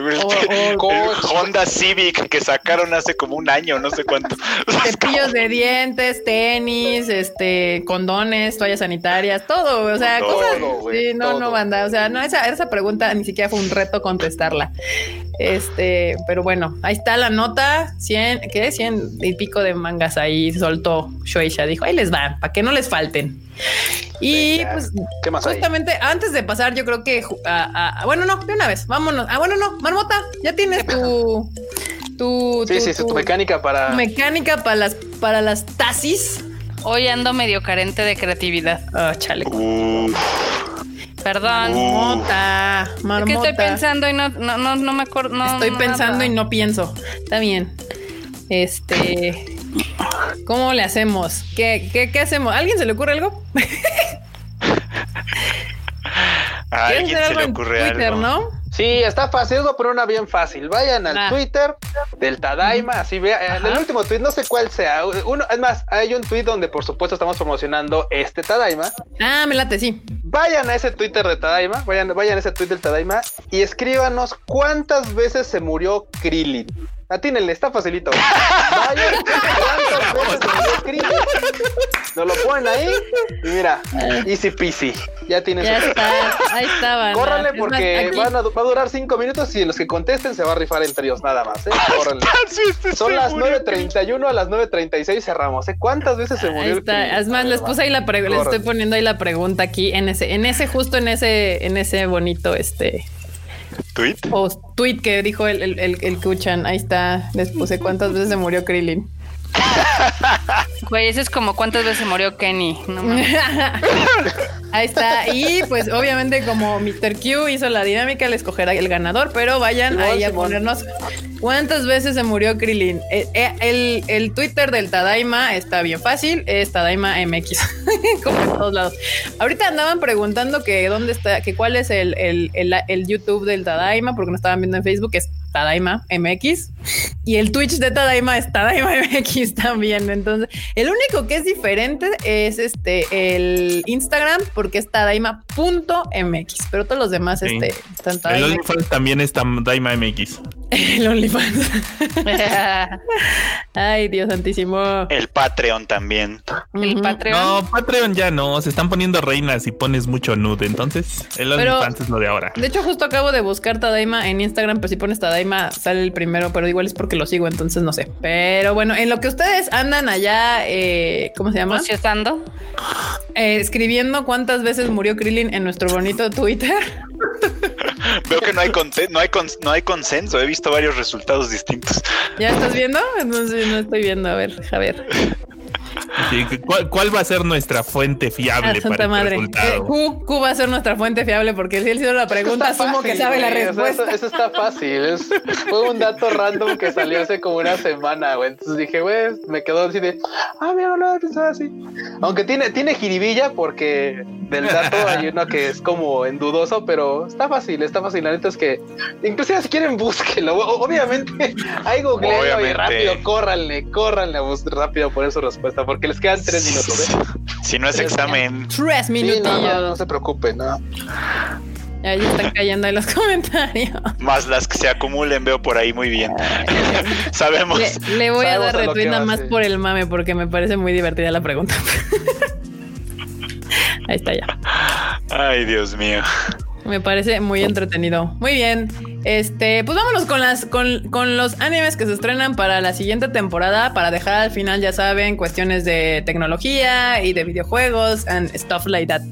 Honda Civic que sacaron hace como un año, no sé cuánto. cepillos de dientes, tenis, este, condones, toallas sanitarias, todo, o sea, Todo, cosas. güey, sí, no, todo. no, banda, o sea, no, esa, esa pregunta ni siquiera fue un reto contestarla. Este, pero bueno, ahí está la nota, 100, ¿qué? 100 y pico de mangas ahí soltó Shueisha, dijo, ahí les van, para que no les falten. Y Venga, pues ¿Qué más hay? justamente antes de pasar, yo creo que, a- a- bueno, no, de una vez, vámonos. Ah, bueno, no, Marmota, ya tienes tu, tu, Sí, sí, sí, tu mecánica para. tu mecánica para las, para las tasis. Hoy ando medio carente de creatividad. Ah, chale. Uf, Perdón. Marmota, Es marmota. que estoy pensando y no, no, no, no me acuerdo. no- Estoy pensando nada. y no pienso. Está bien. Este. ¿Cómo le hacemos? ¿Qué, qué, qué hacemos? ¿A ¿Alguien se le ocurre algo? a ¿Quieren alguien hacer se le algo en ocurre Twitter, algo. no? Sí, está fácil. A poner una bien fácil. Vayan al Ah. Twitter del Tadaima. Así vea. En el último tweet, no sé cuál sea. Uno, es más, hay un tweet donde por supuesto estamos promocionando este Tadaima. Ah, me late, sí. Vayan a ese Twitter de Tadaima. Vayan, vayan a ese tweet del Tadaima y escríbanos cuántas veces se murió Krillin. Atínenle, está facilito. Vayan, cuántas veces se murió Krillin. Nos lo ponen ahí y mira, easy peasy. Ya tienes Ya su- está. Ahí estaba. Córranle más, porque aquí- van a, va a durar cinco minutos y los que contesten se va a rifar entre ellos nada más. ¿eh? Córranle. Son las murió. 9.31 a las 9.36 cerramos. ¿eh? ¿Cuántas veces se murió Ahí está. Es más, les puse ahí la pregunta, les estoy poniendo ahí la pregunta aquí en ese, en ese, justo en ese, en ese bonito este ¿Tweet? post, tweet que dijo el, el, el, el Kuchan. Ahí está. Les puse cuántas veces se murió Krillin. Güey, ese es como cuántas veces murió Kenny. No. Ahí está. Y pues obviamente como Mr. Q hizo la dinámica, le escogerá el ganador, pero vayan Simón, ahí a Simón. ponernos cuántas veces se murió Krillin. Eh, eh, el, el Twitter del Tadaima está bien fácil, es Tadaima MX, como en todos lados. Ahorita andaban preguntando que dónde está, que cuál es el, el, el, el YouTube del Tadaima, porque no estaban viendo en Facebook, es Tadaima MX. Y el Twitch de Tadaima es Tadaima MX también. Entonces, el único que es diferente es este el Instagram, porque es Tadaima.mx, pero todos los demás Sí. este, están El Tadaima. OnlyFans también está Daima MX. El OnlyFans. Ay, Dios santísimo. El Patreon también. El. Patreon. No, Patreon ya no. Se están poniendo reinas y pones mucho nude. Entonces, el Pero- OnlyFans es lo de ahora. De hecho, justo acabo de buscar Tadaima en Instagram, pero si pones Tadaima sale el primero, pero igual es porque lo sigo, entonces no sé. Pero bueno, en lo que ustedes andan allá, eh, ¿cómo se llama? Ociosando. Eh, escribiendo cuántas veces murió Krillin en nuestro bonito Twitter. Veo que no hay, no, hay no hay consenso. He visto varios resultados distintos. ¿Ya estás viendo? Entonces no estoy viendo. A ver, a ver. Sí, ¿cuál, cuál va a ser nuestra fuente fiable Ah, para santa el madre. resultado? Eh, Q, Q va a ser nuestra fuente fiable porque si él hizo la pregunta, asumo que sabe la respuesta. Eso, eso está fácil. es- fue un dato random que salió hace como una semana, güey. Entonces dije, güey, me quedó así de, ah, mira, no lo había pensado así. Aunque tiene, tiene jiribilla porque del dato hay uno que es como en dudoso, pero está fácil, está fácil. La neta es que, inclusive si quieren, búsquenlo. Obviamente, hay googleo y rápido, córranle, córranle a rápido por su respuesta, porque les quedan tres minutos, ¿eh? Si no es examen, Tres Sí, minutillos. no, no, no se preocupen, no. Ahí están cayendo en los comentarios. más las que se acumulen, veo por ahí muy bien. Sabemos. Le, le voy a Sabemos dar a retweet nada más sí. por el mame porque me parece muy divertida la pregunta. Ahí está ya. Ay, Dios mío. Me parece muy entretenido. Muy bien. Este, pues vámonos con las con, con los animes que se estrenan para la siguiente temporada para dejar al final, ya saben, cuestiones de tecnología y de videojuegos and stuff like that.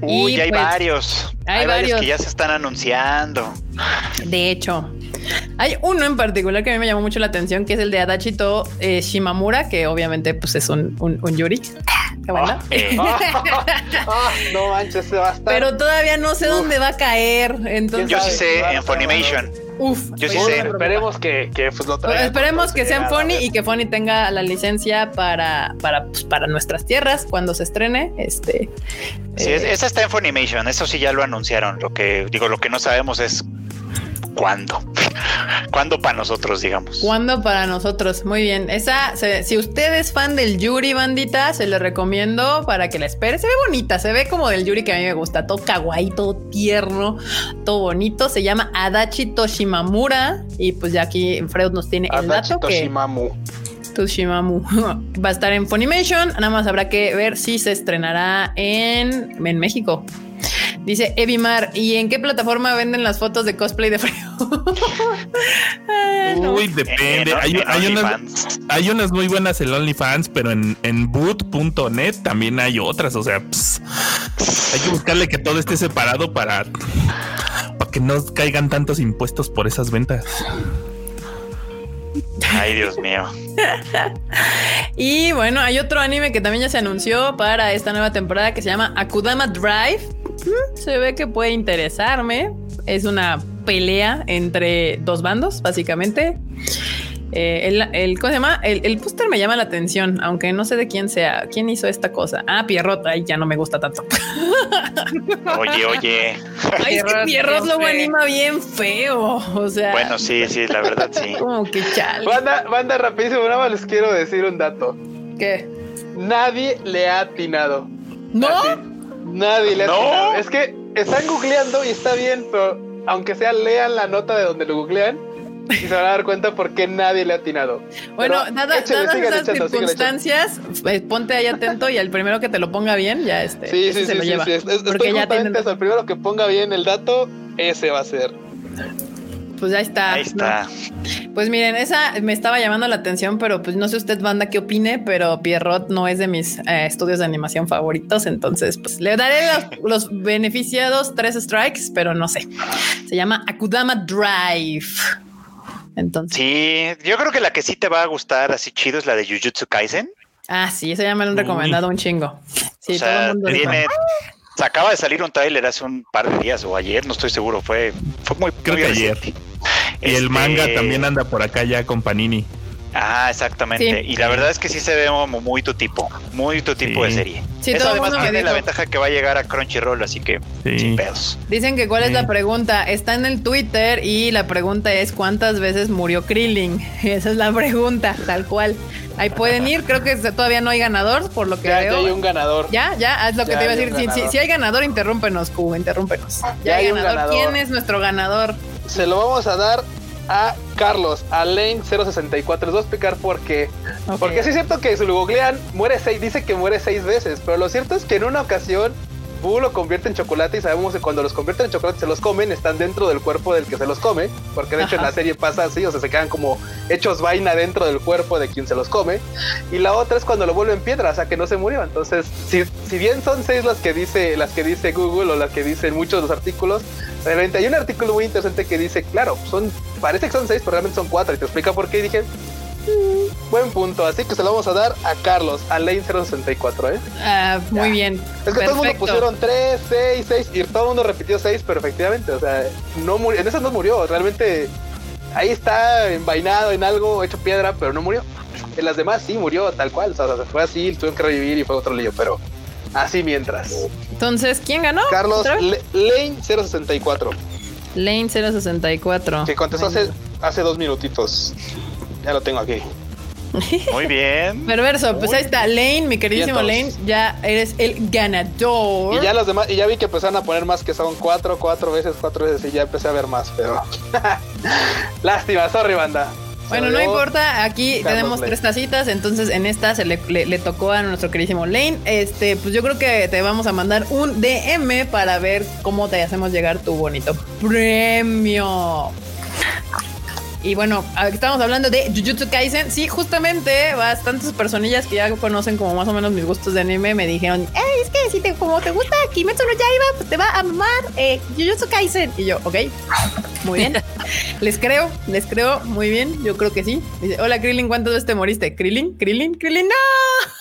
Uy, Y, ya hay pues, varios. hay Hay, varios varios. que ya se están anunciando. De hecho, hay uno en particular que a mí me llamó mucho la atención, que es el de Adachito eh, Shimamura, que obviamente pues es un, un, un Yuri. Qué bueno. Eh, Ah, no manches, se va a estar. Pero todavía no sé Uf. dónde va a caer. Entonces, yo sí sé en Funimation. uf. Yo sí Bueno, sé. Esperemos que, que pues, lo traigan. esperemos que sea en Considerado, Fonny y que Fonny tenga la licencia para, para, pues, para nuestras tierras cuando se estrene. Este, Sí, eh, es- esa está en Funimation. Eso sí ya lo anunciaron. Lo que digo, lo que no sabemos es cuándo. ¿Cuándo para nosotros, digamos? ¿Cuándo para nosotros? Muy bien. Esa, se- si usted es fan del Yuri, bandita, se le recomiendo para que la espere. Se ve bonita, se ve como del Yuri que a mí me gusta. Todo kawaii, todo tierno, todo bonito. Se llama Adachi Toshimamura. Y pues ya aquí Freud nos tiene el Adachi dato que Toshimamu. Toshimamu va a estar en Funimation. Nada más habrá que ver si se estrenará en, en México. Dice Evimar, ¿y en qué plataforma venden las fotos de cosplay de frío? Ah, no. Uy, En- depende. en- hay, en hay unas, OnlyFans. hay unas muy buenas en OnlyFans, pero en, en boot.net también hay otras. O sea, hay que buscarle que todo esté separado para, para que no caigan tantos impuestos por esas ventas. Ay, Dios mío. Y bueno, hay otro anime que también ya se anunció para esta nueva temporada que se llama Akudama Drive. Mm, Se ve que puede interesarme. Es una pelea entre dos bandos, básicamente. Eh, el, el- ¿cómo se llama? El, el póster me llama la atención, aunque no sé de quién sea. ¿Quién hizo esta cosa? Ah, Pierrot. Ay, ya no me gusta tanto. Oye, oye. Ay, es que Pierrot, feo. anima bien feo. O sea, Bueno, sí, sí, la verdad sí. como que chale. Banda, banda rapidísimo, nada más les quiero decir un dato. ¿Qué? Nadie le ha atinado. ¿No? Así. Nadie le ha ¿No? atinado. Es que están googleando y está bien, pero aunque sea lean la nota de donde lo googlean y se van a dar cuenta por qué nadie le ha atinado. Bueno, Pero dada- échale, dadas esas echando, circunstancias, eh, ponte ahí atento y al primero que te lo ponga bien, ya este, Sí, ese sí, se sí, lo sí, lleva. sí. Es- es- Porque Estoy ya tienen- eso. El primero que ponga bien el dato, ese va a ser. Pues ya está. Ahí está. ¿no? Pues miren, esa me estaba llamando la atención, pero pues no sé usted, banda, qué opine, pero Pierrot no es de mis eh, estudios de animación favoritos, entonces pues le daré los, los beneficiados tres strikes, pero no sé. Se llama Akudama Drive. Entonces, Sí, yo creo que la que sí te va a gustar así chido es la de Jujutsu Kaisen. Ah, sí, eso ya me lo han recomendado un chingo. Sí, o sea, todo el mundo tiene- se acaba de salir un tráiler hace un par de días o ayer, no estoy seguro, fue, fue muy, Creo muy que ayer. Y el Este, manga también anda por acá ya con Panini. Ah, exactamente. Sí. Y la verdad es que sí se ve como muy tu tipo, muy tu tipo de serie. Sí, Eso además tiene la ventaja que va a llegar a Crunchyroll, así que Sí. sin pedos. Dicen que cuál es la pregunta. Está en el Twitter y la pregunta es cuántas veces murió Krillin. Esa es la pregunta, tal cual. Ahí pueden ir. Creo que todavía no hay ganador, por lo que Ya, ya veo. hay un ganador. Ya, ya, es lo que Ya te iba a decir. Si, si- ganador. si hay ganador, interrúmpenos, Q, interrúmpenos. Ya, Ya hay hay ganador. ¿Quién es nuestro ganador? Se lo vamos a dar a Carlos, a Lane 064. Les voy a explicar por qué. Ok. Porque sí es cierto que si lo googlean, muere seis, dice que muere seis veces, pero lo cierto es que en una ocasión Boo lo convierte en chocolate y sabemos que cuando los convierten en chocolate se los comen, están dentro del cuerpo del que se los come, porque de hecho en la serie pasa así, o sea, se quedan como hechos vaina dentro del cuerpo de quien se los come. Y la otra es cuando lo vuelven piedra, o sea, que no se murió. Entonces, si, si bien son seis las que dice las que dice Google o las que dicen muchos de los artículos, realmente hay un artículo muy interesante que dice, claro, son parece que son seis, pero realmente son cuatro y te explica por qué y dije, "Mm, buen punto, así que se lo vamos a dar a Carlos, a Lane 064, ¿eh? Ah, muy Ya. bien. Es que todo el mundo pusieron 3, 6, 6 y todo el mundo repitió 6, pero efectivamente, o sea, no murió, en esa no murió, realmente ahí está envainado en algo, hecho piedra, pero no murió. En las demás sí murió tal cual, o sea, fue así, tuvieron que revivir y fue otro lío, pero así mientras. Entonces, ¿quién ganó? Carlos ¿Otra vez? Le- Lane 064, Lane 064. que contestó hace, hace dos minutitos. Ya lo tengo aquí. Muy bien. Perverso, pues Muy ahí está Lane, mi queridísimo Lane, ya eres el ganador. Y ya los demás, y ya vi que empezaron a poner más que son cuatro, cuatro veces, cuatro veces, y ya empecé a ver más, pero. Lástima, sorry, banda. Bueno, no importa, aquí Carlos tenemos Lane. tres tacitas, entonces en esta se le, le- le tocó a nuestro queridísimo Lane. Este, pues yo creo que te vamos a mandar un DM para ver cómo te hacemos llegar tu bonito premio. Y bueno, estamos hablando de Jujutsu Kaisen. Sí, justamente bastantes personillas que ya conocen como más o menos mis gustos de anime me dijeron, "Ey, es que si te, como te gusta Kimetsu no Yaiba, pues te va a amar eh, Jujutsu Kaisen. Y yo, ok, muy bien. les creo, les creo, muy bien. Yo creo que sí. Dice, hola Krillin, ¿cuántas veces te moriste? Krillin, Krillin, Krillin, no.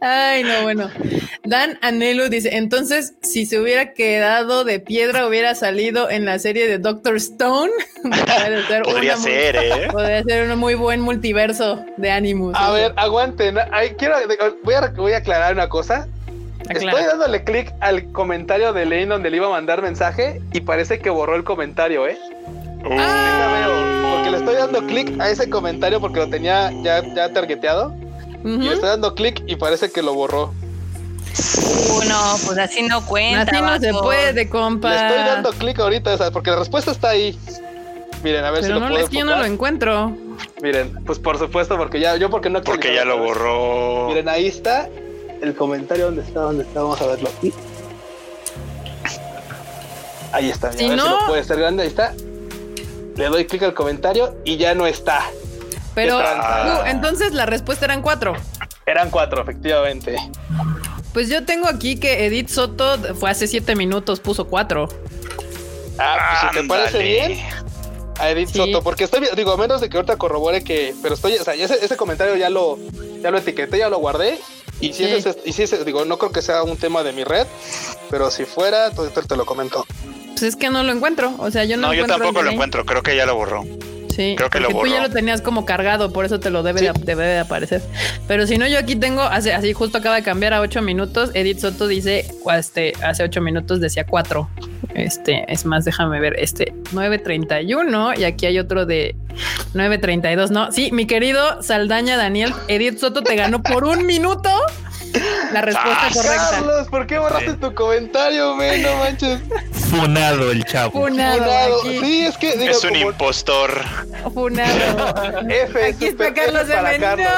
Ay, no, bueno. Dan Anelu dice, entonces, si se hubiera quedado de piedra, hubiera salido en la serie de Doctor Stone. Ser Podría una ser, ¿eh? Podría ser un muy buen multiverso de Animus. A ver, aguanten. Ay, quiero, voy, a, voy a aclarar una cosa. Aclara. Estoy dándole clic al comentario de Lane donde le iba a mandar mensaje y parece que borró el comentario, ¿eh? Uh, Ya veo, porque le estoy dando clic a ese comentario porque lo tenía ya, ya targeteado y le estoy dando clic y parece que lo borró. Uh, no, pues así no cuenta. Así no se puede, compa. Le estoy dando clic ahorita, porque la respuesta está ahí. Miren, a ver Pero si lo no, puedo es que yo no lo encuentro. Miren, pues por supuesto, porque ya, yo porque no porque ya lo borró. Miren, ahí está el comentario. ¿Dónde está? ¿Dónde está? Vamos a verlo aquí. Ahí está. Si a ver no- si lo puede ser grande. Ahí está. Le doy clic al comentario y ya no está. Pero, uh, entonces la respuesta eran cuatro. Eran cuatro, efectivamente. Pues yo tengo aquí que Edith Soto fue hace siete minutos, puso cuatro. Ah, pues si te parece bien. A Edith Sí. Soto, porque estoy, digo, a menos de que ahorita corrobore que, pero estoy, o sea, ese, ese comentario ya lo, ya lo etiqueté, ya lo guardé. Y si Sí. ese, es- y si ese, digo, no creo que sea un tema de mi red, pero si fuera, entonces te lo comento. Pues es que no lo encuentro. O sea, yo no, No, yo encuentro tampoco lo encuentro. Creo que ya lo borró. Sí, Creo que lo porque tú ya borró. lo tenías como cargado, por eso te lo debe, Sí. de, debe de aparecer. Pero si no, yo aquí tengo, hace, así justo acaba de cambiar a ocho minutos. Edith Soto dice, este, hace ocho minutos decía cuatro. Este, es más, déjame ver, este, 9.31 y aquí hay otro de 9.32, ¿no? Sí, mi querido Saldaña Daniel, Edith Soto te ganó por un minuto la respuesta Ah, correcta. Carlos, ¿por qué borraste tu comentario, men? No manches. Funado el chavo. Funado, Funado. Sí, es que digo, es un como impostor. funado. F, Aquí está Carlos F para de Carlos.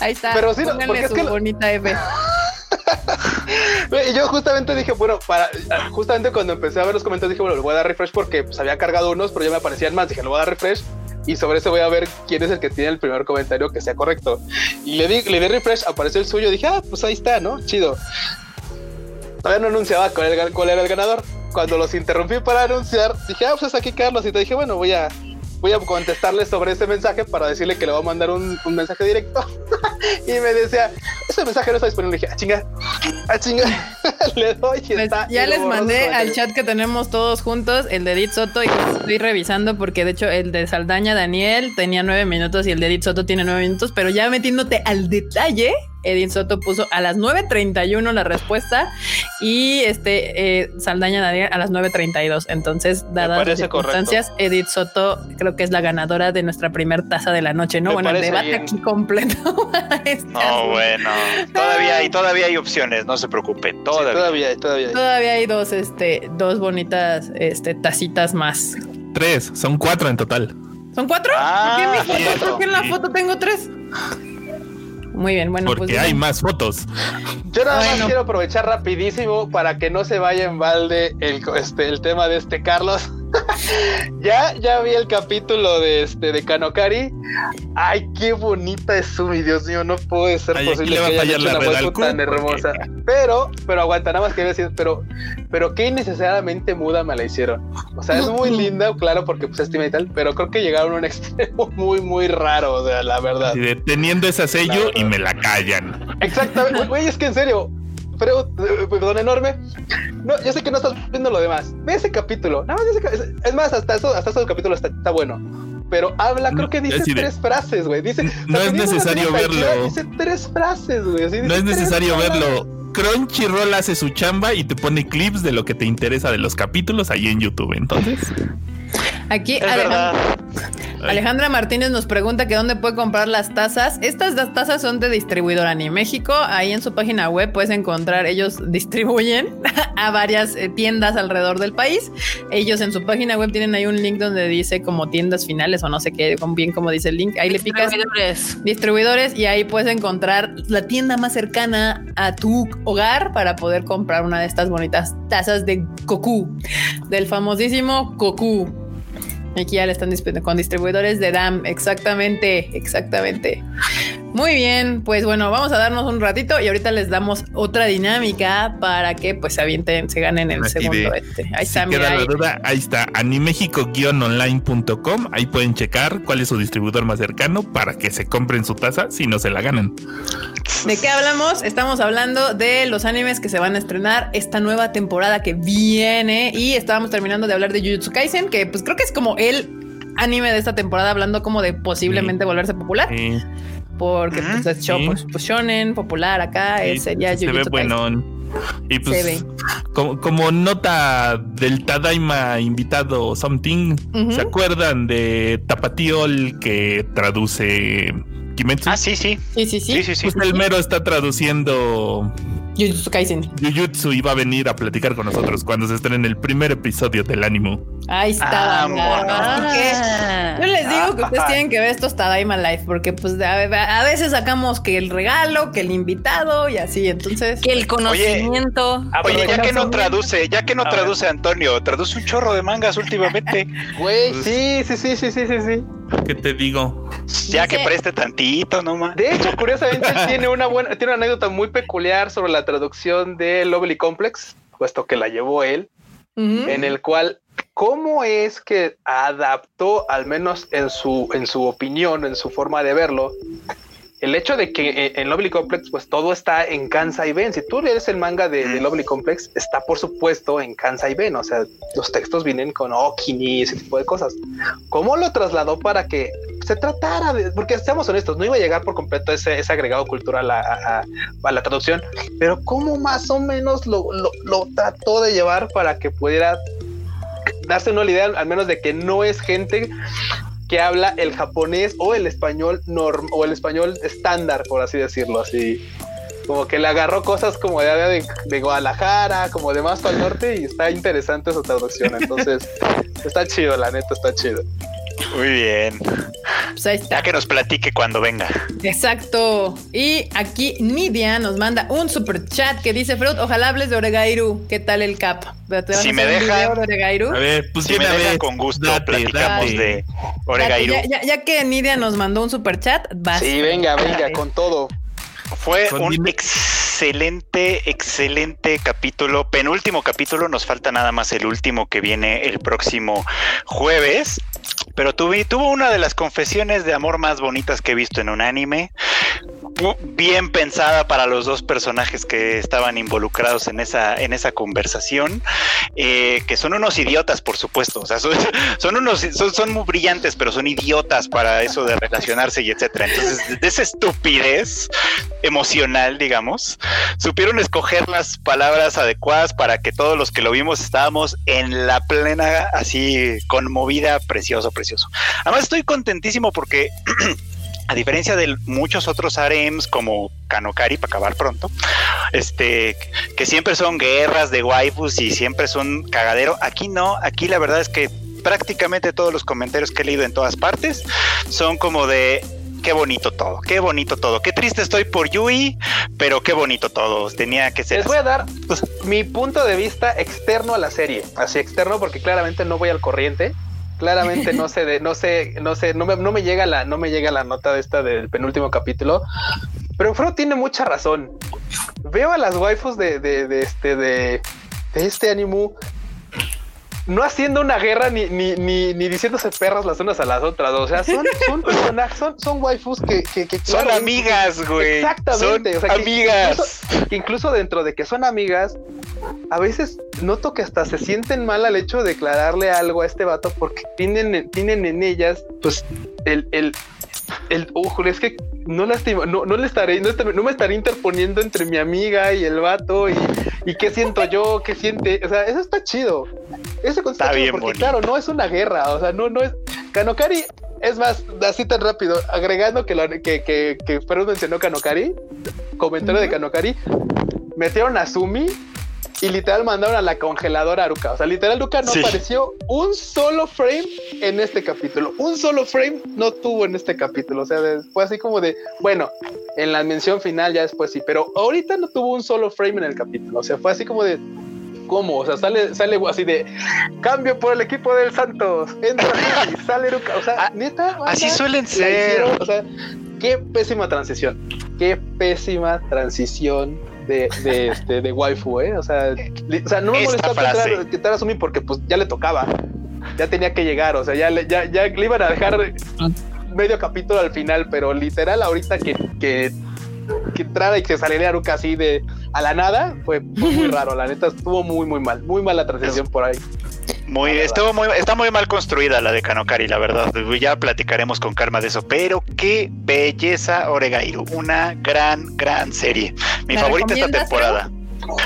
Ahí está. Pero sí, pónganle porque es su que lo- bonita F. Güey, Yo justamente dije, bueno, para justamente cuando empecé a ver los comentarios dije, bueno, le voy a dar refresh porque pues, había cargado unos, pero ya me aparecían más. Dije, le voy a dar refresh y sobre eso voy a ver quién es el que tiene el primer comentario que sea correcto. Y le di, le di refresh, apareció el suyo. Dije, ah, pues ahí está, ¿no? Chido. Todavía no anunciaba cuál era, el- ganador. Cuando los interrumpí para anunciar, dije, ah, pues es aquí Carlos. Y te dije, bueno, voy a, voy a contestarle sobre ese mensaje para decirle que le voy a mandar un, un mensaje directo. y me decía, ese mensaje no está disponible. Le dije, a chinga, a chinga. le doy y Pues, está. ya y les mandé al chat que tenemos todos juntos el de Edith Soto y estoy revisando porque de hecho el de Saldaña Daniel tenía nueve minutos y el de Edith Soto tiene nueve minutos, pero ya metiéndote al detalle, Edith Soto puso a las 9.31 la respuesta y este eh, Saldaña Daniel a las 9.32. Entonces, dadas las circunstancias, Edith Soto creo que es la ganadora de nuestra primer taza de la noche, ¿no? Me bueno, el debate bien. aquí completo. este No, asunto. bueno. Todavía hay, todavía hay opciones, no se preocupen. Sí, Todavía. todavía, hay, todavía. hay. Todavía hay dos, este, dos bonitas, este, tacitas más. Tres, son cuatro en total. ¿Son cuatro? Ah, ¿Por qué en mi foto? cierto, ¿Por qué en la foto tengo tres? Muy bien, bueno, Porque pues hay más fotos. Yo nada más quiero aprovechar rapidísimo para que no se vaya en balde el, este, el tema de este Carlos. ya, ya vi el capítulo de este de Kanokari. Ay, qué bonita es Sumi, Dios mío, no puede ser Ay, posible que haya hecho una tan porque- hermosa. Pero, pero aguanta, nada más que decir, pero, pero qué innecesariamente muda me la hicieron. O sea, es muy linda, claro, porque pues es y tal, pero creo que llegaron a un extremo muy, muy raro, o sea, la verdad. Teniendo ese sello y me la callan. Exactamente, güey, es que en serio, pero, eh, perdón, enorme. No, yo sé que no estás viendo lo demás. Ve ese capítulo. Nada más ese es, más, hasta eso, hasta eso capítulo está, está bueno. Pero habla, creo que dice de- tres frases, güey. Dice, No o sea, es necesario verlo. Dice tres frases, güey. No es necesario palabras. verlo. Crunchyroll hace su chamba y te pone clips de lo que te interesa de los capítulos ahí en YouTube. Entonces, Aquí Es verdad. Alejandra Martínez nos pregunta que dónde puede comprar las tazas. Estas tazas son de distribuidora Ani México. Ahí en su página web puedes encontrar, ellos distribuyen a varias eh, tiendas alrededor del país. Ellos en su página web tienen ahí un link donde dice como tiendas finales o no sé qué, bien como dice el link. Ahí le picas Distribuidores. distribuidores y ahí puedes encontrar la tienda más cercana a tu hogar para poder comprar una de estas bonitas tazas de Goku, del famosísimo Goku. Aquí ya le están con distribuidores de DAM, exactamente, exactamente. Muy bien, pues bueno, vamos a darnos un ratito y ahorita les damos otra dinámica para que pues se avienten, se ganen el Así segundo de- este. Ahí si está, mira, la ahí. duda, ahí está animexico-online.com. Ahí pueden checar cuál es su distribuidor más cercano para que se compren su taza si no se la ganan. ¿De qué hablamos? Estamos hablando de los animes que se van a estrenar esta nueva temporada que viene y estábamos terminando de hablar de Jujutsu Kaisen, que pues creo que es como el anime de esta temporada hablando como de posiblemente volverse popular Eh, porque Ujú, pues es show, sí. pues, pues, shonen popular acá sí, eh, sería se ve bueno. Y pues. Como, como nota del Tadaima invitado Something, Ujú. ¿se acuerdan de Tapatiol que traduce Kimetsu? Ah, sí, sí. Sí, sí, sí. Sí, sí, sí. Pues el mero está traduciendo Jujutsu Kaisen. Jujutsu va a venir a platicar con nosotros cuando se estrene el primer episodio del ánimo. Ahí está. Banda. Yo les digo que ustedes tienen que ver estos Tadaima Life porque pues a, veces sacamos que el regalo, que el invitado y así, entonces Que el conocimiento. Oye, ya que no traduce, ya que no A ver. traduce Antonio, traduce un chorro de mangas últimamente. Güey, Pues- sí, sí, sí, sí, sí, sí, sí. ¿Qué te digo? Ya que preste tantito, no más. De hecho, curiosamente, él tiene una buena, tiene una anécdota muy peculiar sobre la traducción de Lovely Complex, puesto que la llevó él, en el cual, ¿cómo es que adaptó, al menos en su, en su opinión, en su forma de verlo, el hecho de que eh, en Lovely Complex, pues todo está en Kansai Ben. Si tú lees el manga de, Lovely Complex, está por supuesto en Kansai Ben. O sea, los textos vienen con Okini, ese tipo de cosas. ¿Cómo lo trasladó para que se tratara de.? Porque seamos honestos, no iba a llegar por completo ese, agregado cultural a, a- la traducción, pero ¿cómo más o menos lo- lo trató de llevar para que pudiera darse una idea, al menos de que no es gente que habla el japonés o el español norm o el español estándar, por así decirlo, así. Como que le agarró cosas como de, de, de Guadalajara, como de más para el norte, y está interesante su traducción. Entonces, está chido, la neta, está chido. Muy bien. Pues ahí está. Ya que nos platique cuando venga. Exacto. Y aquí Nidia nos manda un super chat que dice Freud, ojalá hables de Oregairu. ¿Qué tal el cap? ¿Te vas Si a me video de Oregairu? A ver, pues Si me vez, con gusto, date, platicamos date. de Oregairu. Ya, ya- ya que Nidia nos mandó un super chat, vas. Sí, venga, venga, con todo. Fue Con un dime- excelente, excelente capítulo. Penúltimo capítulo, nos falta nada más el último que viene el próximo jueves. Pero tuve, tuvo una de las confesiones de amor más bonitas que he visto en un anime. Bien pensada para los dos personajes que estaban involucrados en esa, en esa conversación, eh, que son unos idiotas, por supuesto. O sea, son, unos, son, muy brillantes, pero son idiotas para eso de relacionarse y etcétera. Entonces, de esa estupidez emocional, digamos, supieron escoger las palabras adecuadas para que todos los que lo vimos estábamos en la plena, así conmovida, precioso, precioso. Además, estoy contentísimo porque. a diferencia de muchos otros harems como Kanokari para acabar pronto, este que siempre son guerras de waifus y siempre son cagadero, aquí no, aquí la verdad es que prácticamente todos los comentarios que he leído en todas partes son como de qué bonito todo, qué bonito todo. Qué triste estoy por Yui, pero qué bonito todo. Tenía que ser. Les voy a dar mi punto de vista externo a la serie, así externo porque claramente no voy al corriente. Claramente no sé de, no sé, no sé, no me, no me llega la, no me llega la nota de esta del penúltimo capítulo. Pero Fro tiene mucha razón. Veo a las waifus de, de, este, de, de este anime no haciendo una guerra ni, ni, ni, ni, diciéndose perras las unas a las otras. O sea, son, son personajes, son, son waifus que, que, que claro, son amigas, güey. Exactamente. Son o sea, amigas. Que incluso, que incluso, dentro de que son amigas, a veces noto que hasta se sienten mal al hecho de declararle algo a este vato porque tienen, tienen en ellas, pues, el, el, el ojo, es que no lastima, no, no le estaré, no, no, me estaré interponiendo entre mi amiga y el vato y, y qué siento yo, qué siente, o sea, eso está chido. Eso está, está bien porque bonito. claro, no es una guerra, o sea, no, no es. Kanokari, es más, así tan rápido, agregando que, lo, que, que, que mencionó Kanokari, comentario uh -huh. de Kanokari, metieron a Sumi y literal mandaron a la congeladora Aruka. O sea, literal, Aruka no sí. apareció un solo frame en este capítulo. Un solo frame no tuvo en este capítulo. O sea, fue así como de, bueno, en la mención final ya después sí, pero ahorita no tuvo un solo frame en el capítulo. O sea, fue así como de, ¿cómo? O sea, sale, sale así de, cambio por el equipo del Santos. Entra y sale Aruka. O sea, neta. Banda, así suelen ser. Hicieron, o sea, qué pésima transición. Qué pésima transición de, de, este, de waifu, ¿eh? O sea, li, o sea no me molestó quitar, quitar a Sumi porque pues ya le tocaba, ya tenía que llegar, o sea, ya, le, ya, ya le iban a dejar medio capítulo al final, pero literal ahorita que, que, que entrara y que saliera Aruka así de a la nada, fue, fue muy raro, la neta estuvo muy, muy mal, muy mala transición por ahí. Muy, estuvo muy, está muy mal construida la de Kanokari, la verdad. Ya platicaremos con calma de eso. Pero qué belleza, Oregairu. Una gran, gran serie. Mi favorita esta temporada.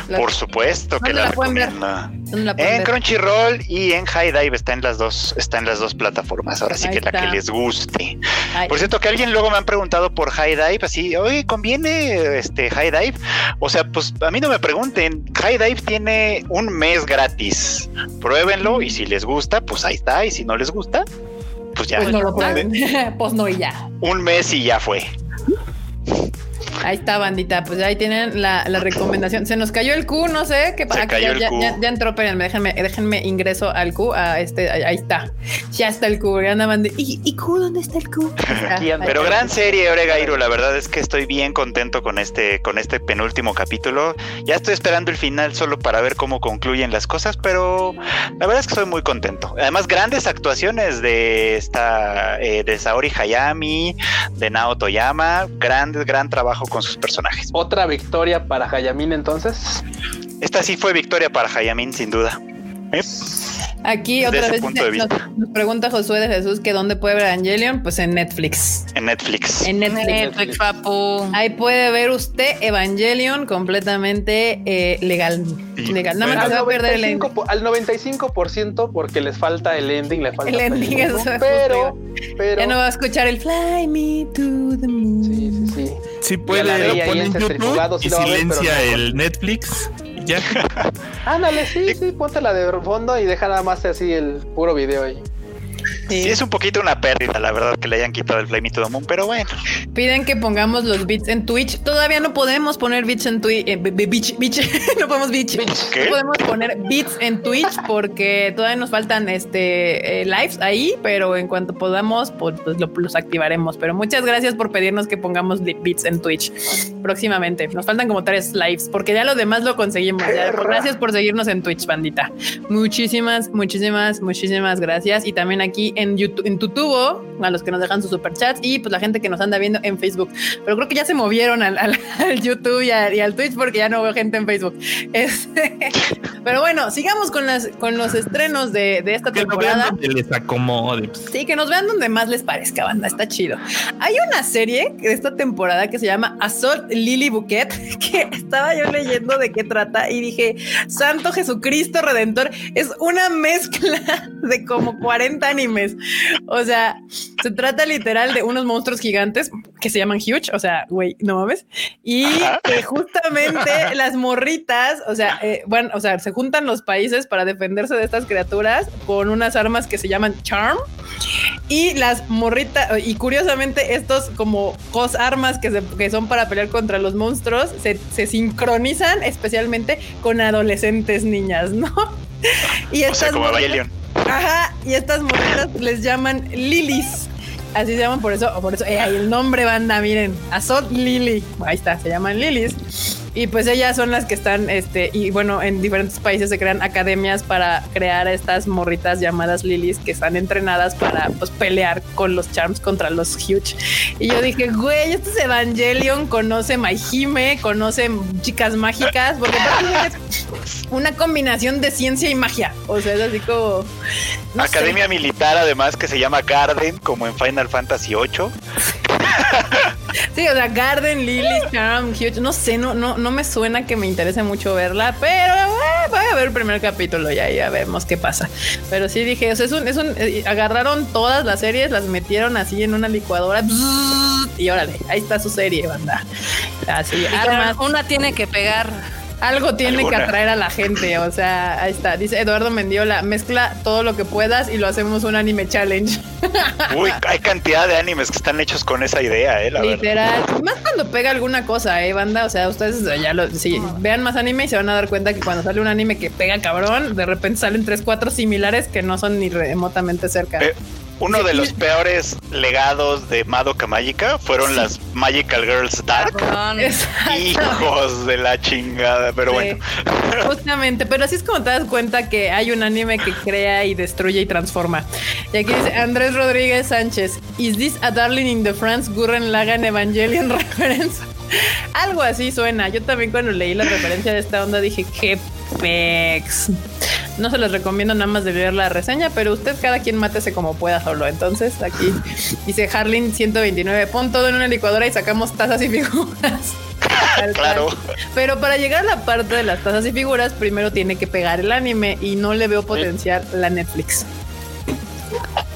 La, Por supuesto que la, la recomiendo. En Crunchyroll y en High Dive está en las dos, está en las dos plataformas. Ahora sí Ahí que está. la que les guste. Ahí. Por cierto, que alguien luego me han preguntado por High Dive, así, oye, ¿conviene este High Dive? O sea, pues a mí no me pregunten. High Dive tiene un mes gratis. Pruébenlo y si les gusta, pues ahí está. Y si no les gusta, pues ya. Pues no lo pueden. pues no y ya. Un mes y ya fue. Ahí está, bandita. Pues ahí tienen la, la, recomendación. Se nos cayó el Q, no sé qué pasa. Ya, ya, ya, ya, entró, espérenme, déjenme, déjenme ingreso al Q. A este, ahí está. Ya está el Q. Ya andaban de. ¿Y, ¿Y, Q? ¿Dónde está el Q? Está, Pero gran serie, Oregairo. La verdad es que estoy bien contento con este, con este penúltimo capítulo. Ya estoy esperando el final solo para ver cómo concluyen las cosas, pero la verdad es que soy muy contento. Además, grandes actuaciones de esta, eh, de Saori Hayami, de Nao Toyama. Grandes, gran trabajo con sus personajes. ¿Otra victoria para Hayamin entonces? Esta sí fue victoria para Hayamin, sin duda. ¿Eh? Aquí Desde otra vez nos, nos, pregunta Josué de Jesús que dónde puede ver Evangelion, pues en Netflix. En Netflix. En Netflix, Netflix papu. Ahí puede ver usted Evangelion completamente eh, legal. Sí. legal. Nada más se va a perder el ending. al 95% porque les falta el ending, le falta el ending, eso pero, pero ya no va a escuchar el Fly Me to the Moon. Sí, sí, sí. Sí puede, lo pone en YouTube y silencia ver, no el Netflix. Ya. Ándale, sí, sí, ponte la de fondo y deja nada más así el puro video ahí. Sí. sí. es un poquito una pérdida, la verdad, que le hayan quitado el Flame to the Moon, pero bueno. Piden que pongamos los beats en Twitch. Todavía no podemos poner beats en Twitch. Eh, beach, beach. no podemos beach. ¿Qué? No podemos poner beats en Twitch porque todavía nos faltan este eh, lives ahí, pero en cuanto podamos, pues, pues lo, los activaremos. Pero muchas gracias por pedirnos que pongamos beats en Twitch próximamente. Nos faltan como tres lives porque ya lo demás lo conseguimos. Ya, gracias por seguirnos en Twitch, bandita. Muchísimas, muchísimas, muchísimas gracias. Y también aquí en YouTube, en Tutubo, a los que nos dejan sus superchats y pues la gente que nos anda viendo en Facebook. Pero creo que ya se movieron al, al- al YouTube y, a- y al Twitch porque ya no veo gente en Facebook. Este, pero bueno, sigamos con las con los estrenos de, de esta Que temporada. donde les acomode. pues. Sí, que nos vean donde más les parezca, banda. Está chido. Hay una serie de esta temporada que se llama Assault Lily Bouquet, que estaba yo leyendo de qué trata y dije, Santo Jesucristo Redentor, es una mezcla de como 40 animes. O sea, se trata literal de unos monstruos gigantes que se llaman Huge, o sea, güey, no mames. Y que justamente las morritas, o sea, eh, bueno, o sea, se juntan los países para defenderse de estas criaturas con unas armas que se llaman Charm y las morritas, y curiosamente estos como cos armas que, se- que son para pelear contra los monstruos se, se sincronizan especialmente con adolescentes niñas, ¿no? Y O sea, como Evangelion. Ajá, y estas morritas les llaman lilies. Así se llaman por eso, por eso, eh, el nombre banda, miren, Azot Lily. Ahí está, se llaman lilies. Y pues ellas son las que están, este, y bueno, en diferentes países se crean academias para crear estas morritas llamadas lilies que están entrenadas para pues pelear con los charms contra los huge. Y yo dije, güey, esto es Evangelion, conoce Maihime, conoce chicas mágicas, porque es una combinación de ciencia y magia. O sea, es así como. no sé. Academia Militar, además, que se llama Garden, como en Final Fantasy VIII. Sí, o sea, Garden, Lily, Charm, Huge. No sé, no, no, no me suena que me interese mucho verla, pero eh, voy a ver el primer capítulo y ahí ya vemos qué pasa. Pero sí dije, o sea, es un, es un, eh, agarraron todas las series, las metieron así en una licuadora y órale, ahí está su serie, banda. Así, armas. una tiene que pegar. Algo tiene que atraer a la gente, o sea, ahí está. Dice Eduardo Mendiola, mezcla todo lo que puedas y lo hacemos un anime challenge. Uy, hay cantidad de animes que están hechos con esa idea, eh, la verdad. Literal. Más cuando pega alguna cosa, eh, banda. O sea, ustedes ya lo, sí, vean más anime y se van a dar cuenta que cuando sale un anime que pega cabrón, de repente salen tres, cuatro similares que no son ni remotamente cerca. Uno de los peores legados de Madoka Magica fueron las Magical Girls Dark. Hijos de la chingada, pero Sí, bueno. Justamente, pero así es como te das cuenta que hay un anime que crea y destruye y transforma. Y aquí dice Andrés Rodríguez Sánchez, ¿Is this a Darling in the France Gurren Lagann Evangelion reference? Algo así suena. Yo también cuando leí la referencia de esta onda dije, qué pex. No se los recomiendo nada más de leer la reseña, pero usted cada quien mátese como pueda solo. Entonces aquí dice Harlin 129, pon todo en una licuadora y sacamos tazas y figuras. Claro. Pero para llegar a la parte de las tazas y figuras, primero tiene que pegar el anime y no le veo potencial la Netflix.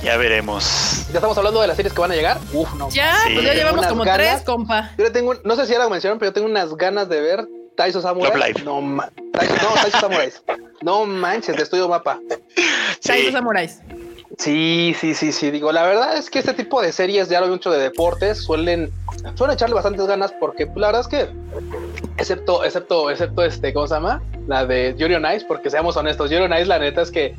Ya veremos. Ya estamos hablando de las series que van a llegar. Uf, no. Ya, Sí. pues ya llevamos como ganas. tres, compa. Yo le tengo, no sé si era lo mencionaron, pero yo tengo unas ganas de ver Taiso Samurai. No, ma- Taiso, no, Taiso Samurais. No manches, de estudio mapa. Taiso Sí. Samuráis. Sí, sí, sí, sí. Digo, la verdad es que este tipo de series, ya lo mucho de deportes, suelen, suelen echarle bastantes ganas porque pues, la verdad es que, excepto, excepto, excepto este, ¿cómo se llama? La de Yuri on Ice, porque seamos honestos, Yuri on Ice, la neta es que,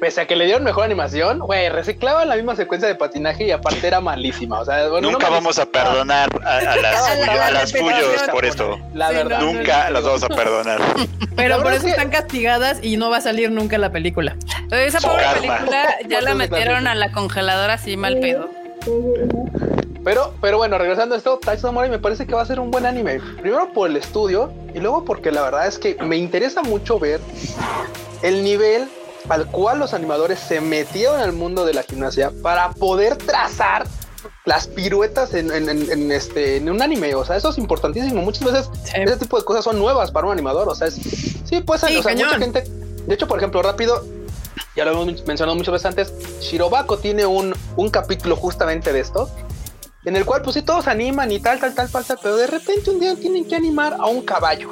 pese a que le dieron mejor animación, güey, reciclaban la misma secuencia de patinaje y aparte era malísima. O sea, bueno, Nunca no vamos a perdonar a, a las, A la- Fuyo- a a la las Fuyos repetición. por esto. La Sí, verdad. no, Nunca las vamos a perdonar. Pero por eso que- están castigadas y no va a salir nunca la película. Esa pobre película ya la metieron a la congeladora así mal pedo. Pero, pero bueno, regresando a esto, Samurai me parece que va a ser un buen anime. Primero por el estudio y luego porque la verdad es que me interesa mucho ver el nivel al cual los animadores se metieron al mundo de la gimnasia para poder trazar las piruetas en, en- en- en este, en un anime. O sea, eso es importantísimo. Muchas veces Sí. ese tipo de cosas son nuevas para un animador. O sea, es, sí, pues, Sí, o sea, mucha gente. De hecho, por ejemplo, rápido, ya lo hemos mencionado muchas veces antes, Shirobako tiene un, un capítulo justamente de esto, en el cual pues sí todos animan y tal, tal, tal, tal, tal, pero de repente un día tienen que animar a un caballo.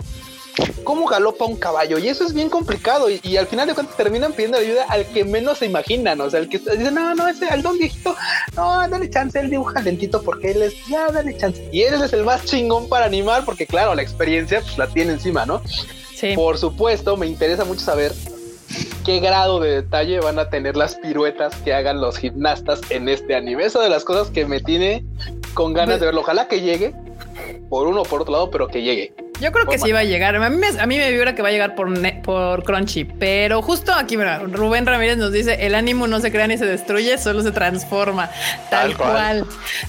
¿Cómo galopa un caballo? Y eso es bien complicado y, y al final de cuentas terminan pidiendo ayuda al que menos se imaginan, o sea, el que dice, no, no, ese, al don viejito, no, dale chance, él dibuja lentito porque él es, ya, dale chance. Y él es el más chingón para animar porque claro, la experiencia pues la tiene encima, ¿no? Sí. Por supuesto, me interesa mucho saber qué grado de detalle van a tener las piruetas que hagan los gimnastas en este anime. Eso de las cosas que me tiene con ganas de verlo. Ojalá que llegue. Por uno o por otro lado, pero que llegue. Yo creo que sí va a llegar. A mí, me, a mí me vibra que va a llegar por, por Crunchy, pero justo aquí, mira, Rubén Ramírez nos dice, el ánimo no se crea ni se destruye, solo se transforma. Tal, cual.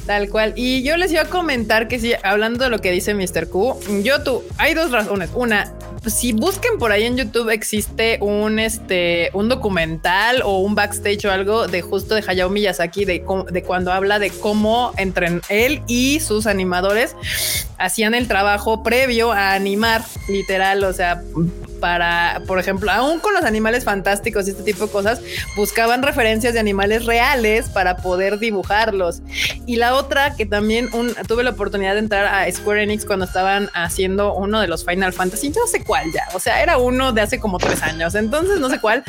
Tal cual. Y yo les iba a comentar que sí, hablando de lo que dice Mr. Q, yo tú, hay dos razones. Una, si busquen por ahí en YouTube existe un este un documental o un backstage o algo de justo de Hayao Miyazaki de, de cuando habla de cómo entre él y sus animadores hacían el trabajo previo a animar literal, o sea, para, por ejemplo, aún con los animales fantásticos y este tipo de cosas, buscaban referencias de animales reales para poder dibujarlos. Y la otra que también tuve la oportunidad de entrar a Square Enix cuando estaban haciendo uno de los Final Fantasy, no sé cuál ya, o sea, era uno de hace como tres años, entonces no sé cuál,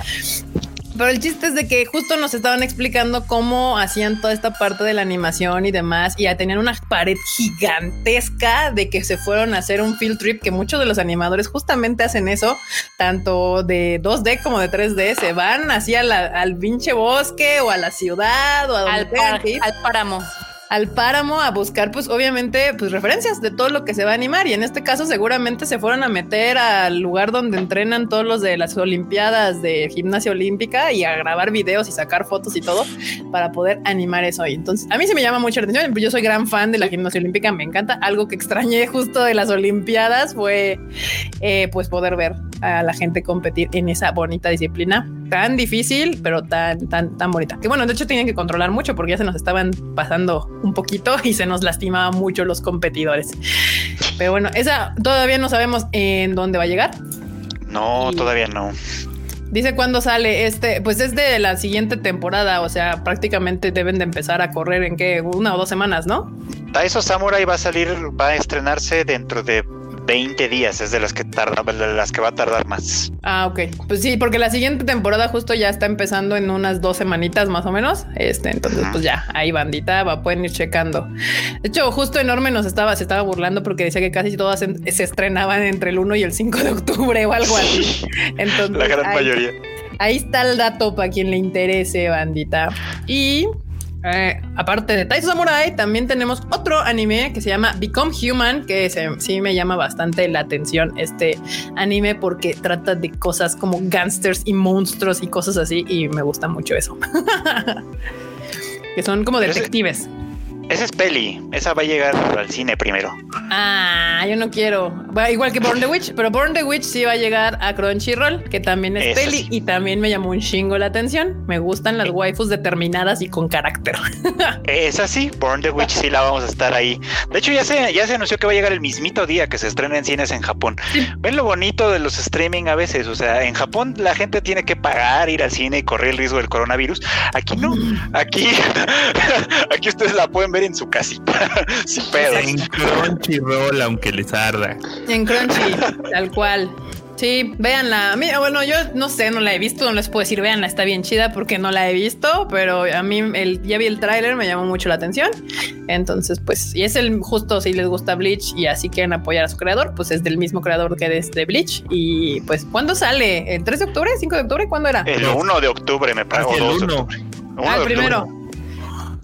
pero el chiste es de que justo nos estaban explicando cómo hacían toda esta parte de la animación y demás. Y ya tenían una pared gigantesca de que se fueron a hacer un field trip, que muchos de los animadores justamente hacen eso, tanto de 2D como de 3D. Se van hacia al pinche bosque o a la ciudad o a donde al, al páramo al páramo a buscar, pues obviamente, pues referencias de todo lo que se va a animar. Y en este caso, seguramente se fueron a meter al lugar donde entrenan todos los de las Olimpiadas de gimnasia olímpica y a grabar videos y sacar fotos y todo para poder animar eso. Y entonces, a mí se me llama mucho la atención. Yo soy gran fan de la gimnasia olímpica, me encanta. Algo que extrañé justo de las Olimpiadas fue, eh, pues, poder ver a la gente competir en esa bonita disciplina tan difícil, pero tan, tan, tan bonita. Que bueno, de hecho tienen que controlar mucho porque ya se nos estaban pasando un poquito y se nos lastimaba mucho los competidores. Pero bueno, esa todavía no sabemos en dónde va a llegar. No, todavía no. Dice cuándo sale este, pues es de la siguiente temporada, o sea, prácticamente deben de empezar a correr en que una o dos semanas, ¿no? Taiso Samurai va a salir, va a estrenarse dentro de 20 días es de las que tarda, de las que va a tardar más. Ah, ok. Pues sí, porque la siguiente temporada justo ya está empezando en unas dos semanitas más o menos. Este, entonces, pues ya, ahí bandita, va, pueden ir checando. De hecho, justo enorme nos estaba, se estaba burlando porque decía que casi todas se, estrenaban entre el 1 y el 5 de octubre o algo así. Entonces, la gran mayoría. Ahí está el dato para quien le interese, bandita. Y eh, aparte de Tai Samurai, también tenemos otro anime que se llama Become Human, que sí me llama bastante la atención este anime porque trata de cosas como gangsters y monstruos y cosas así y me gusta mucho eso. que son como detectives. Esa es peli, esa va a llegar al cine primero. Ah, yo no quiero. Igual que Born the Witch, pero Born the Witch sí va a llegar a Crunchyroll, que también es peli y también me llamó un chingo la atención. Me gustan las waifus determinadas y con carácter. Es así, Born the Witch sí la vamos a estar ahí. De hecho, ya se, ya se anunció que va a llegar el mismito día que se estrena en cines en Japón. Ven lo bonito de los streaming a veces. O sea, en Japón la gente tiene que pagar, ir al cine y correr el riesgo del coronavirus. Aquí no. Aquí, aquí ustedes la pueden ver en su casita, sin pedos. En Crunchyroll, aunque les arda. En Crunchy, tal cual. Sí, véanla. A mí, bueno, yo no sé, no la he visto, no les puedo decir, véanla, está bien chida porque no la he visto, pero a mí el, ya vi el tráiler, me llamó mucho la atención. Entonces, pues, y es el justo si les gusta Bleach y así quieren apoyar a su creador, pues es del mismo creador que es de Bleach. Y pues, ¿cuándo sale? ¿El 3 de octubre? ¿5 de octubre? ¿Cuándo era? El 1 de octubre, me parece. El 2 de octubre. Ah, el primero.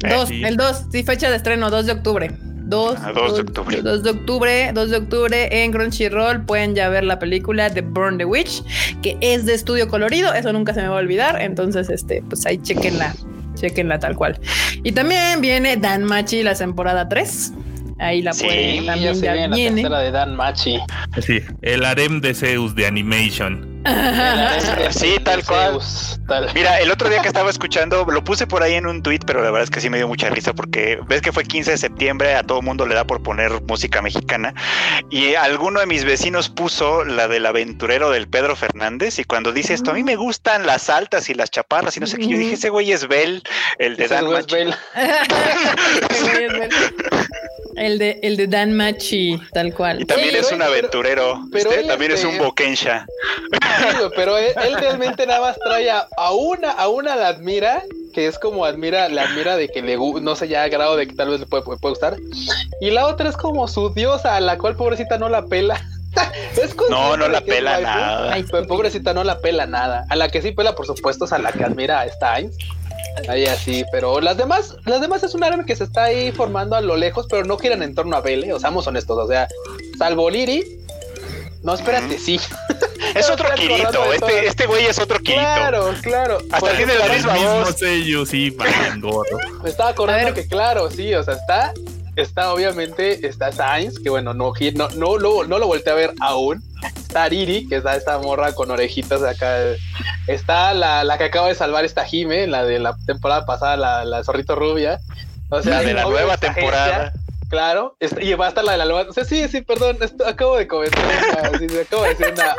Dos, el 2, sí, fecha de estreno, 2 de octubre. 2, ah, de octubre. 2 de octubre, 2 de octubre en Crunchyroll pueden ya ver la película de Burn the Witch, que es de estudio colorido, eso nunca se me va a olvidar, entonces este, pues ahí chequenla, chequenla tal cual. Y también viene Dan Machi la temporada 3. Ahí la pueden también ya, viene. La de Dan Machi. Sí, el harem de Zeus de Animation. sí, tal cual. Mira, el otro día que estaba escuchando, lo puse por ahí en un tweet, pero la verdad es que sí me dio mucha risa porque ves que fue 15 de septiembre, a todo mundo le da por poner música mexicana y alguno de mis vecinos puso la del aventurero del Pedro Fernández y cuando dice esto, a mí me gustan las altas y las chaparras y no sé qué, yo dije, ese güey es Bell, el de Dan El de, el de Dan Machi, tal cual. Y también es un aventurero. Pero también es un bokensha. pero él, realmente nada más trae a, una, a una la admira, que es como admira, la admira de que le no sé ya a grado de que tal vez le puede, puede, gustar. Y la otra es como su diosa, a la cual pobrecita no la pela. es no, no la pela nada. pobrecita no la pela nada. A la que sí pela, por supuesto, es a la que admira a Steins. Ahí así, pero las demás, las demás es un anime que se está ahí formando a lo lejos, pero no giran en torno a Belle, o sea, seamos honestos, o sea, salvo Liri. No, espérate, sí. Es otro Kirito, este, este güey es otro Kirito. Claro, claro. Hasta tiene la El misma mismo voz. sello, sí, valen gorro. Me estaba acordando que claro, sí, o sea, está, está obviamente, está Sainz, que bueno, no, no, no, lo- no lo volteé a ver aún. Está Riri, que está esta morra con orejitas acá. Está la, la que acaba de salvar esta Jime, la de la temporada pasada, la, la zorrito rubia. O sea, La de la nueva temporada. agencia, Claro, y va a estar la de la nueva. O sea, sí, sí, perdón, esto- acabo de comentar una, sí, acabo de decir una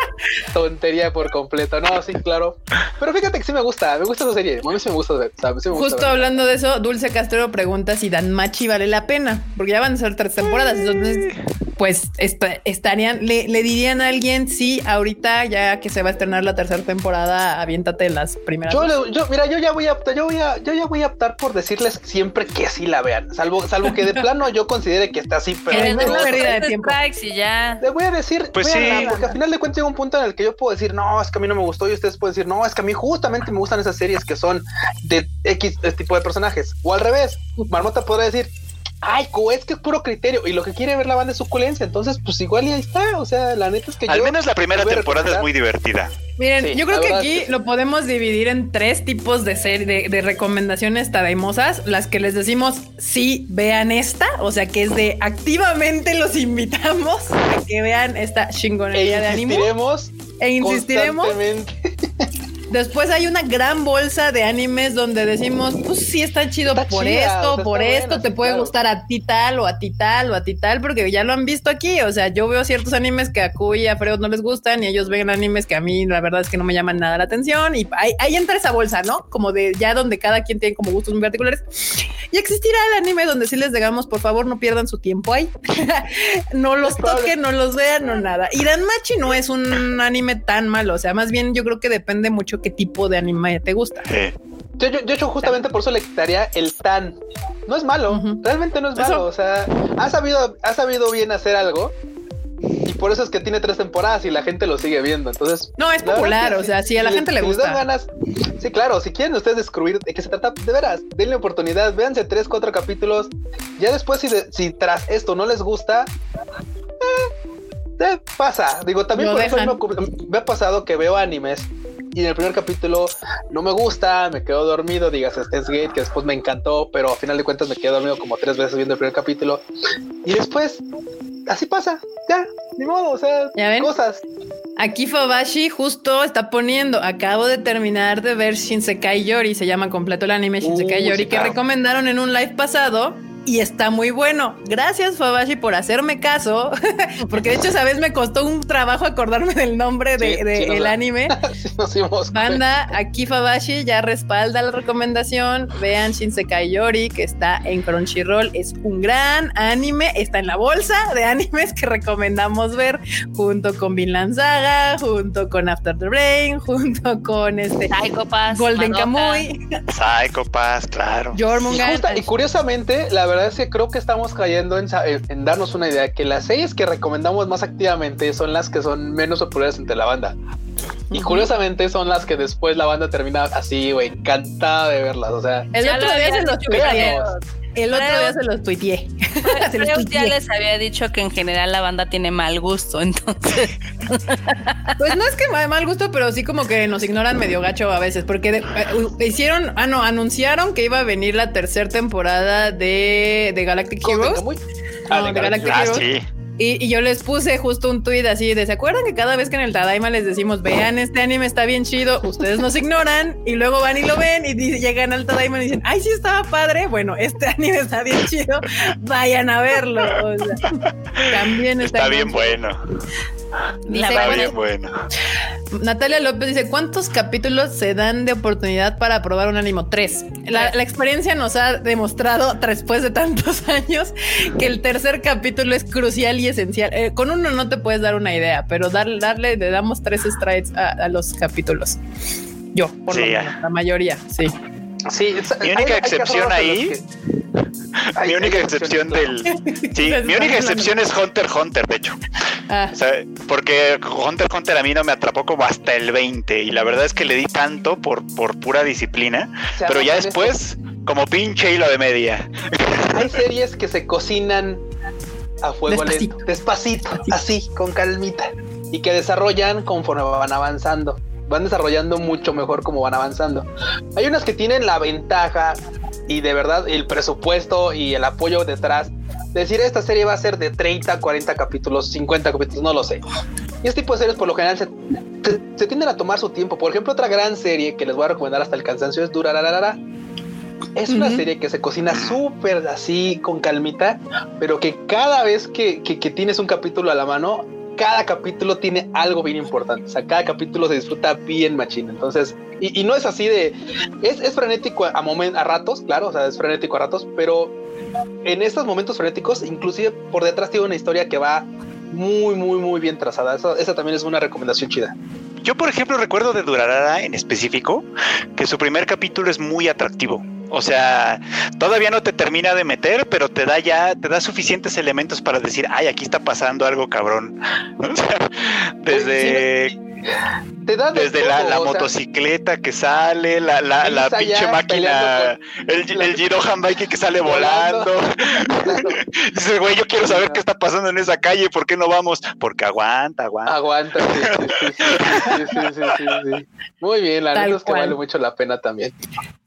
tontería por completo. No, sí, claro. Pero fíjate que sí me gusta, me gusta esa serie. A mí sí me gusta o sea, sí me gusta Justo ver. hablando de eso, Dulce Castro pregunta si Danmachi vale la pena, porque ya van a ser tres temporadas. Entonces, pues esta- estarían, le, le dirían a alguien, sí, ahorita ya que se va a estrenar la tercera temporada, aviéntate las primeras. Yo, dos". le- yo, mira, yo ya voy a optar, yo voy a, yo ya voy a optar por decirles siempre que sí la vean, salvo, salvo que de plano yo considere que está así, pero Eres una pérdida de tiempo. y ya. le voy a decir, Pues sí. porque al final de cuentas llega un punto en el que yo puedo decir, no, es que a mí no me gustó, y ustedes pueden decir, no, es que a mí justamente me gustan esas series que son de X tipo de personajes, o al revés, Marmota podrá decir, ay, co- es que es puro criterio, y lo que quiere ver la banda es suculencia, entonces, pues igual y ahí está, o sea, la neta es que Al yo menos la primera temporada es muy divertida. Miren, Sí, yo creo que aquí es que- lo podemos dividir en tres tipos de serie de, de recomendaciones tadaimosas. Las que les decimos sí vean esta, o sea que es de activamente los invitamos a que vean esta chingonería de e anime insistiremos e insistiremos. Después hay una gran bolsa de animes donde decimos, pues sí está chido Está por chida, esto, o sea, por esto, buena, te sí, puede claro. gustar a ti tal o a ti tal o a ti tal, porque ya lo han visto aquí. O sea, yo veo ciertos animes que a Kui y a Freud no les gustan y ellos ven animes que a mí la verdad es que no me llaman nada la atención. Y ahí, ahí entra esa bolsa, ¿no? Como de ya donde cada quien tiene como gustos muy particulares. Y existirá el anime donde sí les digamos, por favor, no pierdan su tiempo ahí. no los toquen, no los vean, no nada. Y Danmachi no es un anime tan malo. O sea, más bien yo creo que depende mucho qué tipo de anime te gusta. Yo, yo, yo, justamente por eso le quitaría el tan. No es malo, Ujú. realmente no es Eso- malo. O sea, ha sabido, ha sabido bien hacer algo. Y por eso es que tiene tres temporadas y la gente lo sigue viendo. Entonces, No, es popular, que o sea, sí, a la si gente le si les dan gusta. ganas, sí, claro, si quieren ustedes descubrir de qué se trata, de veras, denle oportunidad, véanse tres, cuatro capítulos. Ya después, si, de- si tras esto no les gusta, eh, eh, pasa. Digo, también por eso me, me ha pasado que veo animes y en el primer capítulo no me gusta, me quedo dormido, digas Steins Gate, que después me encantó, pero a final de cuentas me quedé dormido como tres veces viendo el primer capítulo. Y después, así pasa, ya, ni modo, o sea, ¿Ya cosas. Aquí Fabashi justo está poniendo, acabo de terminar de ver Shinsekai Yori, se llama completo el anime Shinsekai Uh, Yori, sí, que recomendaron en un live pasado y está muy bueno. Gracias Fabashi por hacerme caso, porque de hecho esa vez me costó un trabajo acordarme del nombre de, Sí, de sí, el da- anime. Sí. Banda, aquí Fabashi ya respalda la recomendación. Vean Shinsekai Yori, que está en Crunchyroll. Es un gran anime. Está en la bolsa de animes que recomendamos ver, junto con Vinland Saga, junto con After the Rain, junto con este Psycho Pass, Golden Madoka. Kamuy, Psycho Pass, claro. Y, justa- y curiosamente, la verdad es que creo que estamos cayendo en, darnos una idea que las series que recomendamos más activamente son las que son menos populares entre la banda. Y curiosamente son las que después la banda termina así, güey, encantada de verlas. O sea, El Ya otro día se los. El otro Creo- día se los tuiteé. Se los Freud ya tuiteé. les había dicho que en general la banda tiene mal gusto, entonces Pues no es que mal gusto, pero sí como que nos ignoran medio gacho a veces, porque de- eh, hicieron, ah, no, anunciaron que iba a venir la tercera temporada de, de Galactic Heroes. Kamuy. No, Ah, de Galactic Galactic Ah, Heroes. sí. Y, y yo les puse justo un tuit así de, ¿se acuerdan que cada vez que en el Tadaima les decimos, vean, este anime está bien chido, ustedes nos ignoran y luego van y lo ven y llegan al Tadaima y dicen, ay, sí estaba padre, bueno, este anime está bien chido, vayan a verlo. O sea, también está, Está bien bueno. Dice, Está bien bueno. Natalia López dice, ¿cuántos capítulos se dan de oportunidad para probar un ánimo? Tres. La, la experiencia nos ha demostrado, después de tantos años, que el tercer capítulo es crucial y esencial. Eh, con uno no te puedes dar una idea, pero darle, darle le damos tres strikes a, a los capítulos. Yo, por lo menos, la mayoría, sí. Sí, es- Mi única hay excepción ahí que- Hay- mi única excepción del. Sí, mi única excepción es Hunter x Hunter, de hecho. Ah, O sea, porque Hunter x Hunter a mí no me atrapó como hasta el 20 y la verdad es que le di tanto por, por pura disciplina, pero ya después como pinche hilo de media. Hay series que se cocinan a fuego Despacito. lento, despacito, así, con calmita, y que desarrollan conforme van avanzando. Van desarrollando mucho mejor como van avanzando. Hay unas que tienen la ventaja y de verdad el presupuesto y el apoyo detrás. de Decir esta serie va a ser de 30, 40 capítulos, 50 capítulos, no lo sé. Y este tipo de series por lo general se, se, se tienden a tomar su tiempo. Por ejemplo, otra gran serie que les voy a recomendar hasta el cansancio es Durararara. Es una serie que se cocina súper así con calmita, pero que cada vez que, que- que tienes un capítulo a la mano, cada capítulo tiene algo bien importante. O sea, cada capítulo se disfruta bien machín. Entonces, y, y no es así de. Es, es frenético a, momen- a ratos, claro, o sea, es frenético a ratos, pero en estos momentos frenéticos, inclusive por detrás tiene una historia que va muy, muy, muy bien trazada. Esa, esa también es una recomendación chida. Yo, por ejemplo, recuerdo de Durarara en específico que su primer capítulo es muy atractivo. O sea, todavía no te termina de meter, pero te da ya, te da suficientes elementos para decir, ay, aquí está pasando algo cabrón. O sea, desde, Sí, desde la, motocicleta que sale, la, la, la pinche máquina, el, el Bike que sale volando. volando. Dices, güey, yo quiero saber qué está pasando en esa calle, ¿por qué no vamos? Porque aguanta, aguanta. Aguanta, sí, sí, sí, Muy bien, la verdad es que vale mucho la pena también.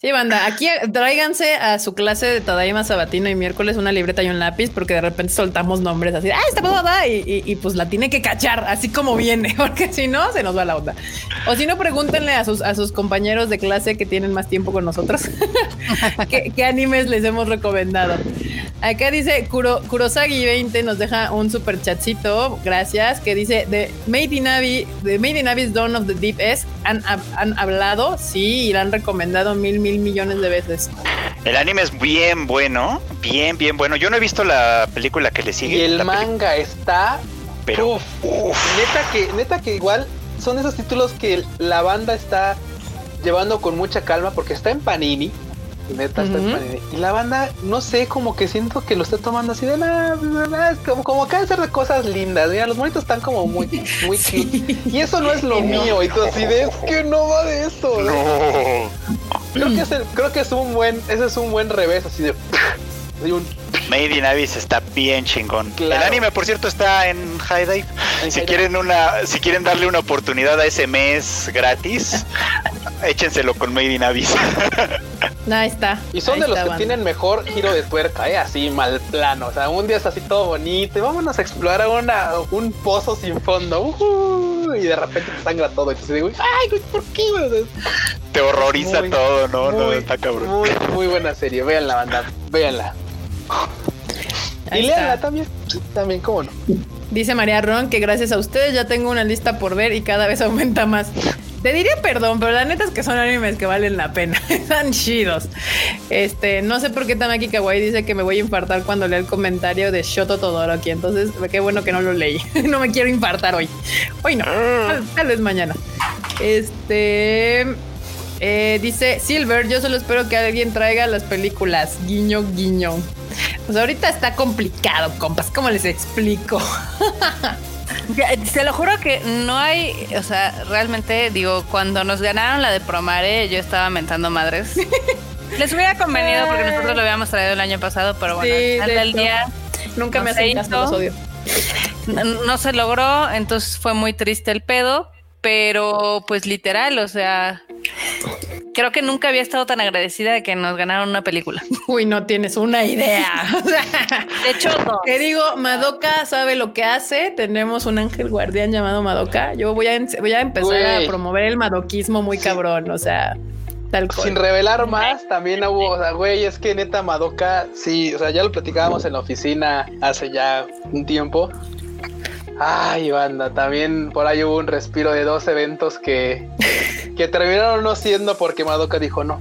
Sí, banda, aquí tráiganse a su clase de Tadaima Sabatino y miércoles una libreta y un lápiz, porque de repente soltamos nombres así, ah, esta boda, y, y pues la tiene que cachar, así como viene, porque si no, se nos va la onda. O si no, pregúntenle a sus, a sus compañeros de clase que tienen más tiempo con nosotros ¿qué, qué animes les hemos recomendado. Acá dice Kuro, Kurosagi 20 nos deja un super chatcito, gracias, que dice de Made in Abyss, de Made in Abyss Dawn of the Deep es han, han hablado, sí, y la han recomendado mil mil millones de veces. El anime es bien bueno, bien, bien bueno. Yo no he visto la película que le sigue. Y el manga está, pero uf, neta que, neta que igual son esos títulos que la banda está llevando con mucha calma porque está en Panini. Neta, está en. Panini. Y la banda, no sé, como que siento que lo está tomando así de nada, como, como acá hacer de cosas lindas. Mira, los monitos están como muy, muy cute. Y eso no es lo no. mío. Y tú así de, es que no va de eso. no. Creo que es el- creo que es un buen, ese es un buen revés, así de, de un Made in Abyss está bien chingón. Claro. El anime, por cierto, está en High Dive. En Si High quieren una, si quieren darle una oportunidad a ese mes gratis, échenselo con Made in Abyss. Ahí está. Y son Ahí de los que banda. tienen mejor giro de tuerca, ¿eh? así mal plano. O sea, un día es así todo bonito y vámonos a explorar una, un pozo sin fondo. Ujú, y de repente te sangra todo. Y te digo, ay, ¿por qué? güey?" Te horroriza Muy, todo, no, no, muy, está cabrón. Muy, muy buena serie. Véanla, banda. Véanla. Ahí y léanla también. También, cómo no. Dice María Ron que gracias a ustedes ya tengo una lista por ver y cada vez aumenta más. Te diría perdón, pero la neta es que son animes que valen la pena. Están chidos. Este, no sé por qué Tamaki Kawaii dice que me voy a infartar cuando lea el comentario de Shoto Todoroki. Entonces, qué bueno que no lo leí. no me quiero infartar hoy. Hoy no. Tal, tal vez mañana. Este. eh, dice Silver, yo solo espero que alguien traiga las películas. Guiño, guiño. Pues ahorita está complicado, compas. ¿Cómo les explico? Se lo juro que no hay, o sea, realmente digo, cuando nos ganaron la de Promare, yo estaba mentando madres. Les hubiera convenido porque nosotros lo habíamos traído el año pasado, pero bueno, Sí, al del día Nunca me hizo. los odio. no, no se logró, entonces fue muy triste el pedo, pero pues literal, o sea, creo que nunca había estado tan agradecida de que nos ganaron una película. Uy, no tienes una idea. De hecho, no. Te digo, Madoka sabe lo que hace. Tenemos un ángel guardián llamado Madoka. Yo voy a, voy a empezar a promover el madoquismo muy cabrón. O sea, tal cual. Sin revelar más, también hubo, o sea, güey, es que neta Madoka, sí, o sea, ya lo platicábamos en la oficina hace ya un tiempo. Ay, banda, también por ahí hubo un respiro de dos eventos que, que terminaron no siendo porque Madoka dijo no.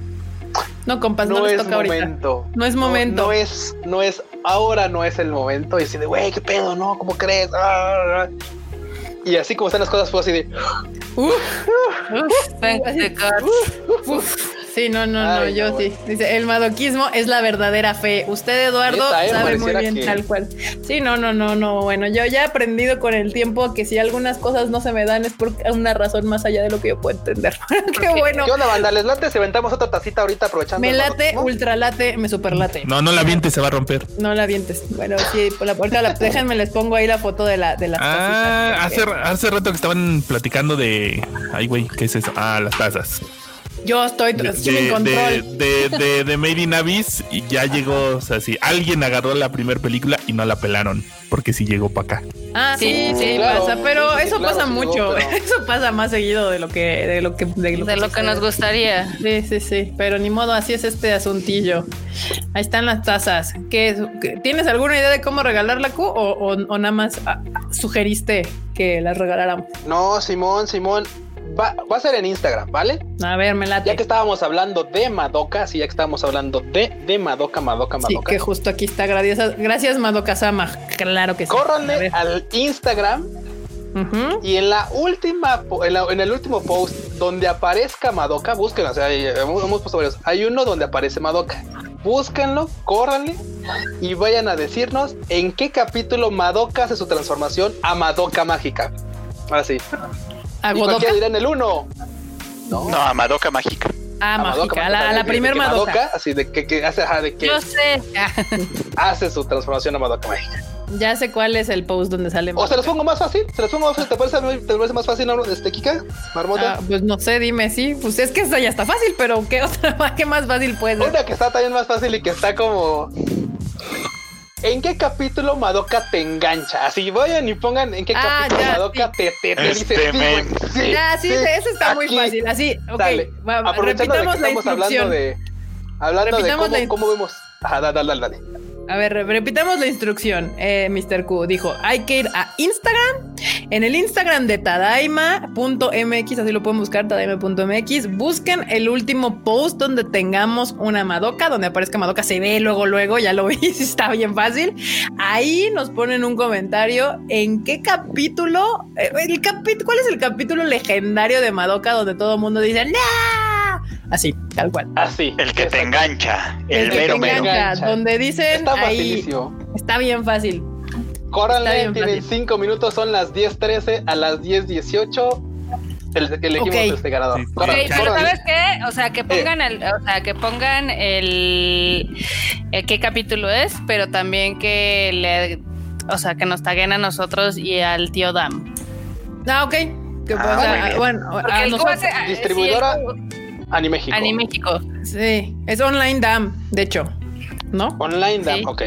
No, compas, no, no les es toca ahorita. momento. No es momento. No, es, no es, ahora no es el momento. Y así de, güey, qué pedo, no, ¿cómo crees? Ah, ah. Y así como están las cosas, fue así de, Sí, no, no, no, yo no, sí. Dice, el madoquismo es la verdadera fe. Usted, Eduardo, eh, sabe muy bien que- tal cual. Sí, no, no, no, no. Bueno, yo ya he aprendido con el tiempo que si algunas cosas no se me dan es por una razón más allá de lo que yo puedo entender. Qué bueno. ¿Qué onda, banda? ¿Les late si aventamos otra tacita ahorita aprovechando? Me late, ultra late, me super late. No, no la viente, se va a romper. No la vientes. Bueno, sí, por la, ahorita la- déjenme les pongo ahí la foto de la de las Ah, hace, hace rato que estaban platicando de. Ay, güey, ¿qué es eso? Ah, las tazas. Yo estoy De, estoy en de, control. de, de- de Made in Abyss y ya llegó. O sea, si alguien agarró la primera película y no la pelaron, porque sí llegó para acá. Ah, sí, sí, Claro, pasa, pero sí, eso claro, pasa mucho. pero- Eso pasa más seguido de lo que de lo que de lo De lo que nos gustaría. Sí, sí, sí, pero ni modo, así es este asuntillo. Ahí están las tazas. ¿Qué, qué- ¿Tienes alguna idea de cómo regalar la Q o, o- o nada más ah, sugeriste que las regaláramos? No, Simón, Simón. Va, va a ser en Instagram, ¿vale? A ver, me late. Ya que estábamos hablando de Madoka, sí, ya que estábamos hablando de, de Madoka, Madoka, Sí, Madoka. que justo aquí está. Gracias, gracias Madoka Sama. Claro que sí. Córranle al Instagram y en la última, po- en, la- en el último post donde aparezca Madoka, búsquenlo, o sea, hay- hemos, hemos puesto varios. Hay uno donde aparece Madoka. Búsquenlo, córranle y vayan a decirnos en qué capítulo Madoka hace su transformación a Madoka mágica. Ahora sí. A Godoka. dirá en el 1. No, No, a Madoka Mágica. Ah, a Madoka, mágica. A la, la de que- primer de que Madoka. Así de que, que hace, ajá, de que Yo sé. hace su transformación a Madoka mágica. Ya sé cuál es el post donde sale. O se los pongo más fácil, se los pongo más fácil. ¿Te parece, te parece más fácil, este, Kika? Marmota. Ah, pues no sé, dime, sí. Pues es que esa ya está fácil, pero ¿qué otra qué más fácil puede ser? Una que está también más fácil y que está como. ¿En qué capítulo Madoka te engancha? Así vayan y pongan en qué Ah, capítulo ya, Madoka te, te, te Este dice sí, men. sí, Ya, sí, ese está muy fácil. Así, ok. Dale. va- Aprovechando de que repitamos la estamos hablando instrucción. de. Hablando de Repitamos cómo, la- cómo vemos. Ajá, dale, dale, dale. A ver, re- repitamos la instrucción. Eh, Mr. Q dijo, hay que ir a Instagram. En el Instagram de tadaima.mx, así lo pueden buscar, tadaima.mx. Busquen el último post donde tengamos una Madoka, donde aparezca Madoka, se ve luego, luego, ya lo vi, está bien fácil. Ahí nos ponen un comentario en qué capítulo, eh, el capi- ¿cuál es el capítulo legendario de Madoka donde todo el mundo dice, ¡No! Así, tal cual. Así. El que te engancha. El, El que mero te mero. engancha, donde dicen Está ahí, está bien fácil. Bien tienen. 5 minutos, son las 10.13 a las 10.18. El, elegimos Ok. este ganador. Sí, pero. ¿sabes qué? O sea, que pongan el, o sea, que pongan el, el qué capítulo es, pero también que le, o sea, que nos taguen a nosotros y al tío Dam. Ah, ok. Que, Ah, o sea, muy bien. bueno, Porque a el nosotros- Q hace- Distribuidora sí, el Q- Anime México. Animéxico. sí, es online dam, de hecho, ¿no? Online, Dam, Sí. ok.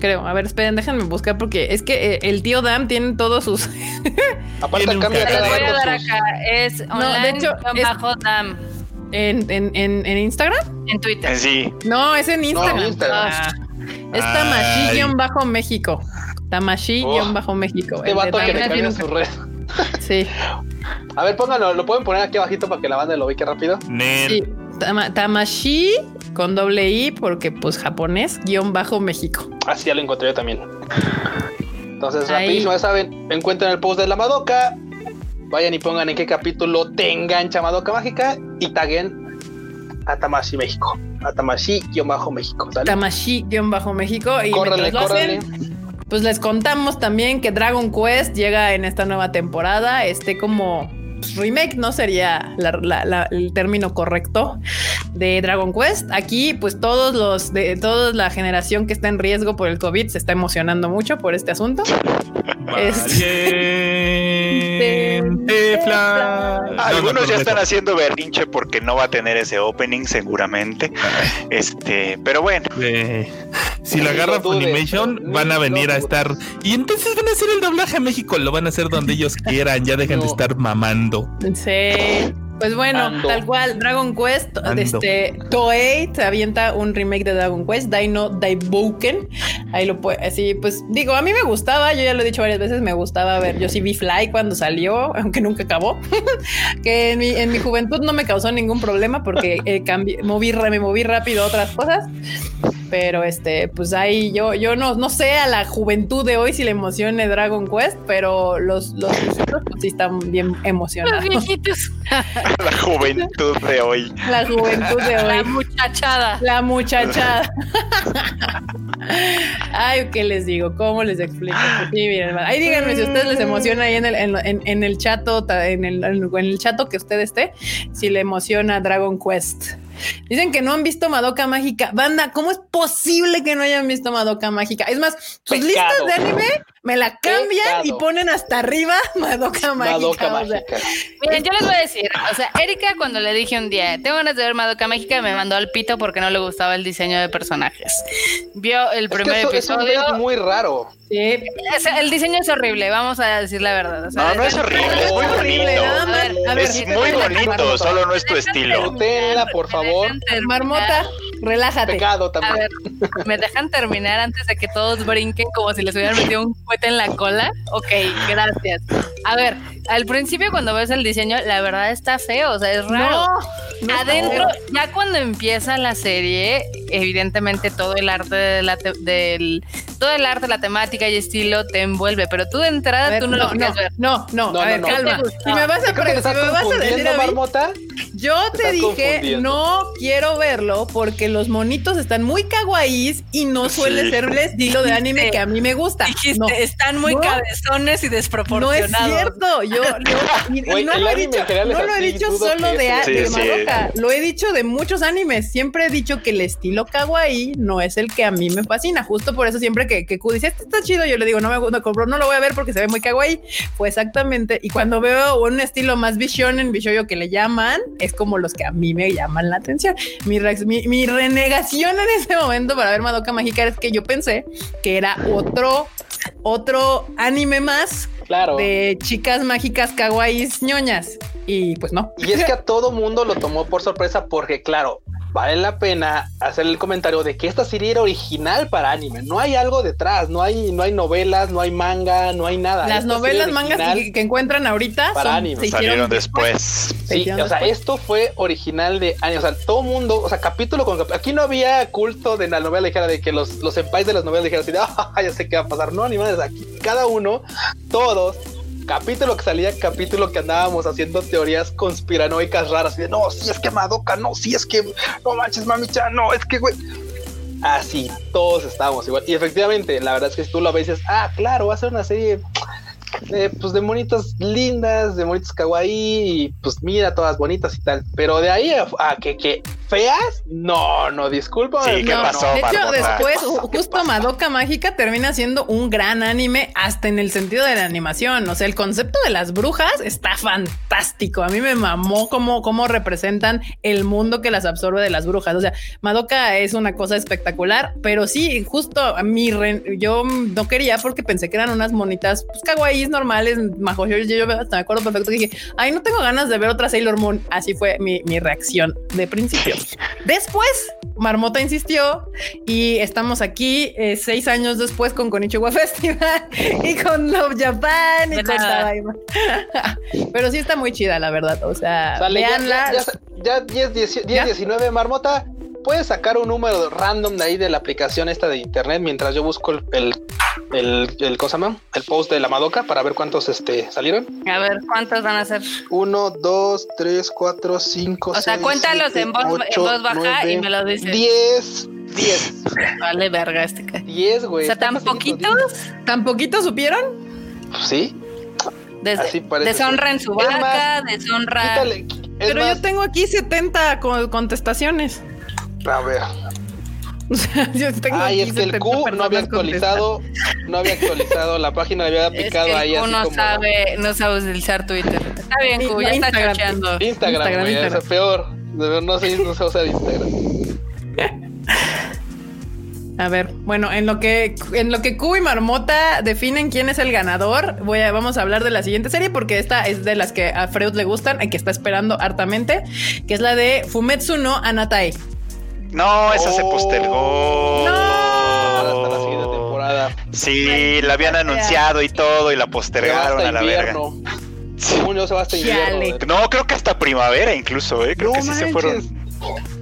Creo. A ver, esperen, déjenme buscar porque es que eh, el tío Dam tiene todos sus. Aparte cambia cada voy a dar sus- acá. Es online de hecho, es- bajo Dam en, en, en, en Instagram. en Twitter. Sí. No, es en Instagram. en Instagram. Ah, es. Tamashi-México. Tamashi-México. Este El de vato que cambia un- su red. Sí, A ver, pónganlo, lo pueden poner aquí abajito para que la banda lo ubique rápido. Sí. Tama- Tamashi con doble I porque pues japonés guion bajo México. Así ya lo encontré yo también. Entonces, Ahí. rapidísimo, ya saben, encuentran el post de la Madoka. Vayan y pongan en qué capítulo te engancha Madoka Mágica y taguen a Tamashi México. A Tamashi-México. Tamashi-México y Córrele, lo córrele. hacen, pues les contamos también que Dragon Quest llega en esta nueva temporada, este como pues, remake, no sería la- la- la- el término correcto de Dragon Quest. Aquí, pues todos los de toda la generación que está en riesgo por el COVID se está emocionando mucho por este asunto. No, no, Algunos ya están eso. haciendo berrinche porque no va a tener ese opening seguramente. Este, pero bueno, Eh, si lo agarra Funimation, ni van a venir a estar. Y entonces van a hacer el doblaje a México. Lo van a hacer donde ellos quieran. Ya dejen de estar mamando. Sí. Pues bueno, Ando. tal cual, Dragon Quest, Ando. este, Toei se avienta un remake de Dragon Quest, Dino Daiboken. Ahí lo puede, así, pues digo, a mí me gustaba, yo ya lo he dicho varias veces, me gustaba ver, yo sí vi Fly cuando salió, aunque nunca acabó, que en mi, en mi juventud no me causó ningún problema porque eh, cambié- moví, me moví rápido a otras cosas. Pero este, pues ahí yo, yo no, no sé a la juventud de hoy si le emocione Dragon Quest, pero los, los viejitos, pues sí están bien Los emocionados. viejitos. La juventud de hoy. La juventud de La hoy. muchachada. La muchachada. Ay, ¿qué les digo? ¿Cómo les explico? Pues sí, miren, ahí díganme si a ustedes les emociona ahí en el, en, en- en el chato, en el, en el chato que usted esté, si le emociona Dragon Quest. Dicen que no han visto Madoka Mágica. Banda, ¿cómo es posible que no hayan visto Madoka Mágica? Es más, sus Pecado. listas de anime me la cambian y ponen hasta arriba Madoka Mágica. Madoka o sea, Mágica. Miren, yo les voy a decir, o sea, Erika cuando le dije un día, tengo ganas de ver Madoka Mágica, me mandó al pito porque no le gustaba el diseño de personajes. Vio el Es que primer eso, episodio, es muy raro. sí, o sea, el diseño es horrible, vamos a decir la verdad. o sea, No, no es horrible, es muy horrible, bonito. nada más. A ver, Es muy bonito, solo no es tu estilo. Tenla, por favor. Marmota, relájate. Pecado A ver, ¿me dejan terminar antes de que todos brinquen como si les hubieran metido un cohete en la cola? Ok, gracias. A ver, al principio cuando ves el diseño, la verdad está feo, o sea, es raro. No, no, Adentro, ya cuando empieza la serie, evidentemente todo el arte de la te- del todo el arte, la temática y estilo te envuelve, pero tú de entrada ver, tú no, lo quieres no, ver. no, no, No, a ver, no. calma. Si me vas a, Creo que si me vas a decir confundiendo, a mí, Marmota. yo te dije, no quiero verlo porque los monitos están muy kawaiis y no suele Sí. ser el estilo de anime Dijiste- que a mí me gusta. Dijiste, No, están muy No. cabezones y no es desproporcionados. cierto. Yo, yo- y- y Güey, no lo he dicho, no lo he dicho solo de, sí, de sí. Madoka, lo he dicho de muchos animes. Siempre he dicho que el estilo kawaii no es el que a mí me fascina. Justo por eso siempre que, que Q dice, este está chido, yo le digo, no me gusta, compro, no lo voy a ver porque se ve muy kawaii. Pues exactamente. Y cuando veo un estilo más en bishoyo que le llaman, es como los que a mí me llaman la atención. Mi, mi, mi renegación en ese momento para ver Madoka Mágica es que yo pensé que era otro, otro anime más Claro. de chicas mágicas kawaiis ñoñas. Y pues no. Y es que a todo mundo lo tomó por sorpresa porque, claro, vale la pena hacer el comentario de que esta serie era original para anime. No hay algo detrás, no hay, no hay novelas, no hay manga, no hay nada. Las Esta novelas, mangas que, que encuentran ahorita para son- anime. se Salieron después. Sí, o sea, después. esto fue original de anime. O sea, todo mundo, o sea, capítulo con capítulo. Aquí no había culto de la novela ligera de que los, los de las novelas ligeras así de, "Ah, ya sé qué va a pasar. No, ni más. Aquí cada uno, todos, capítulo que salía, capítulo que andábamos haciendo teorías conspiranoicas raras. De, no, si es que Madoka, no, si es que, no manches, mami-chan, no, es que, güey. Así, todos estábamos igual. Y efectivamente, la verdad es que si tú lo ves, dices, ah, claro, va a ser una serie de, pues de monitas lindas, de monitas kawaii, y pues mira, todas bonitas y tal. Pero de ahí a, a que, que feas, no, no, disculpa. Sí, ¿qué No, pasó, de hecho, después, ¿Qué pasó? ¿Qué justo? Madoka Mágica termina siendo un gran anime, hasta en el sentido de la animación. O sea, el concepto de las brujas está fantástico. A mí me mamó cómo, cómo representan el mundo que las absorbe de las brujas. O sea, Madoka es una cosa espectacular, pero sí, justo a mí, re- yo no quería porque pensé que eran unas monitas pues, kawaiis normales, majo. Yo, yo, yo hasta me acuerdo perfecto que dije, ay, no tengo ganas de ver otra Sailor Moon. Así fue mi, mi reacción de principio. Después, Marmota insistió y estamos aquí eh, seis años después con Konichiwa Festival y con Love Japan y con. Pero sí está muy chida, la verdad. O sea, Sale, ya, veanla. ya, ya, ya 10, 10, 10, ¿Ya? 19, Marmota. Puedes sacar un número random de ahí de la aplicación esta de internet mientras yo busco el, el, el, el, el post de la Madoka para ver cuántos este, salieron. A ver, ¿cuántos van a ser? 1, 2, 3, 4, 5, O sea, cuéntalos en voz- en voz baja y me lo dices. 10, 10, Vale, verga este ca- 10, güey. O sea, tan poquitos. ¿Tan poquito supieron? 10. Sí, Des- Así parece deshonra en su vaca, deshonra. Pero más, yo tengo aquí 70 co- contestaciones. A ver. O sea, yo tengo Ay, es que el 70 Q no había actualizado, no había actualizado, la página había Es picado que ahí el Q así no como sabe, no sabe utilizar Twitter. Está bien, Q, no, ya está Instagram. chocheando. Instagram, Instagram, es peor. De ver, No sé, no sé usar Instagram. A ver, bueno, en lo que en lo que Q y Marmota definen quién es el ganador, voy a, vamos a hablar de la siguiente serie porque esta es de las que a Freud le gustan y que está esperando hartamente, que es la de Fumetsu no Anatai. No, esa se postergó. Hasta la siguiente temporada. Sí, la habían anunciado y todo y la postergaron a la verga. invierno. Según yo se va hasta invierno. Chale. güey. No, creo que hasta primavera incluso, ¿eh? Creo No que sí se fueron.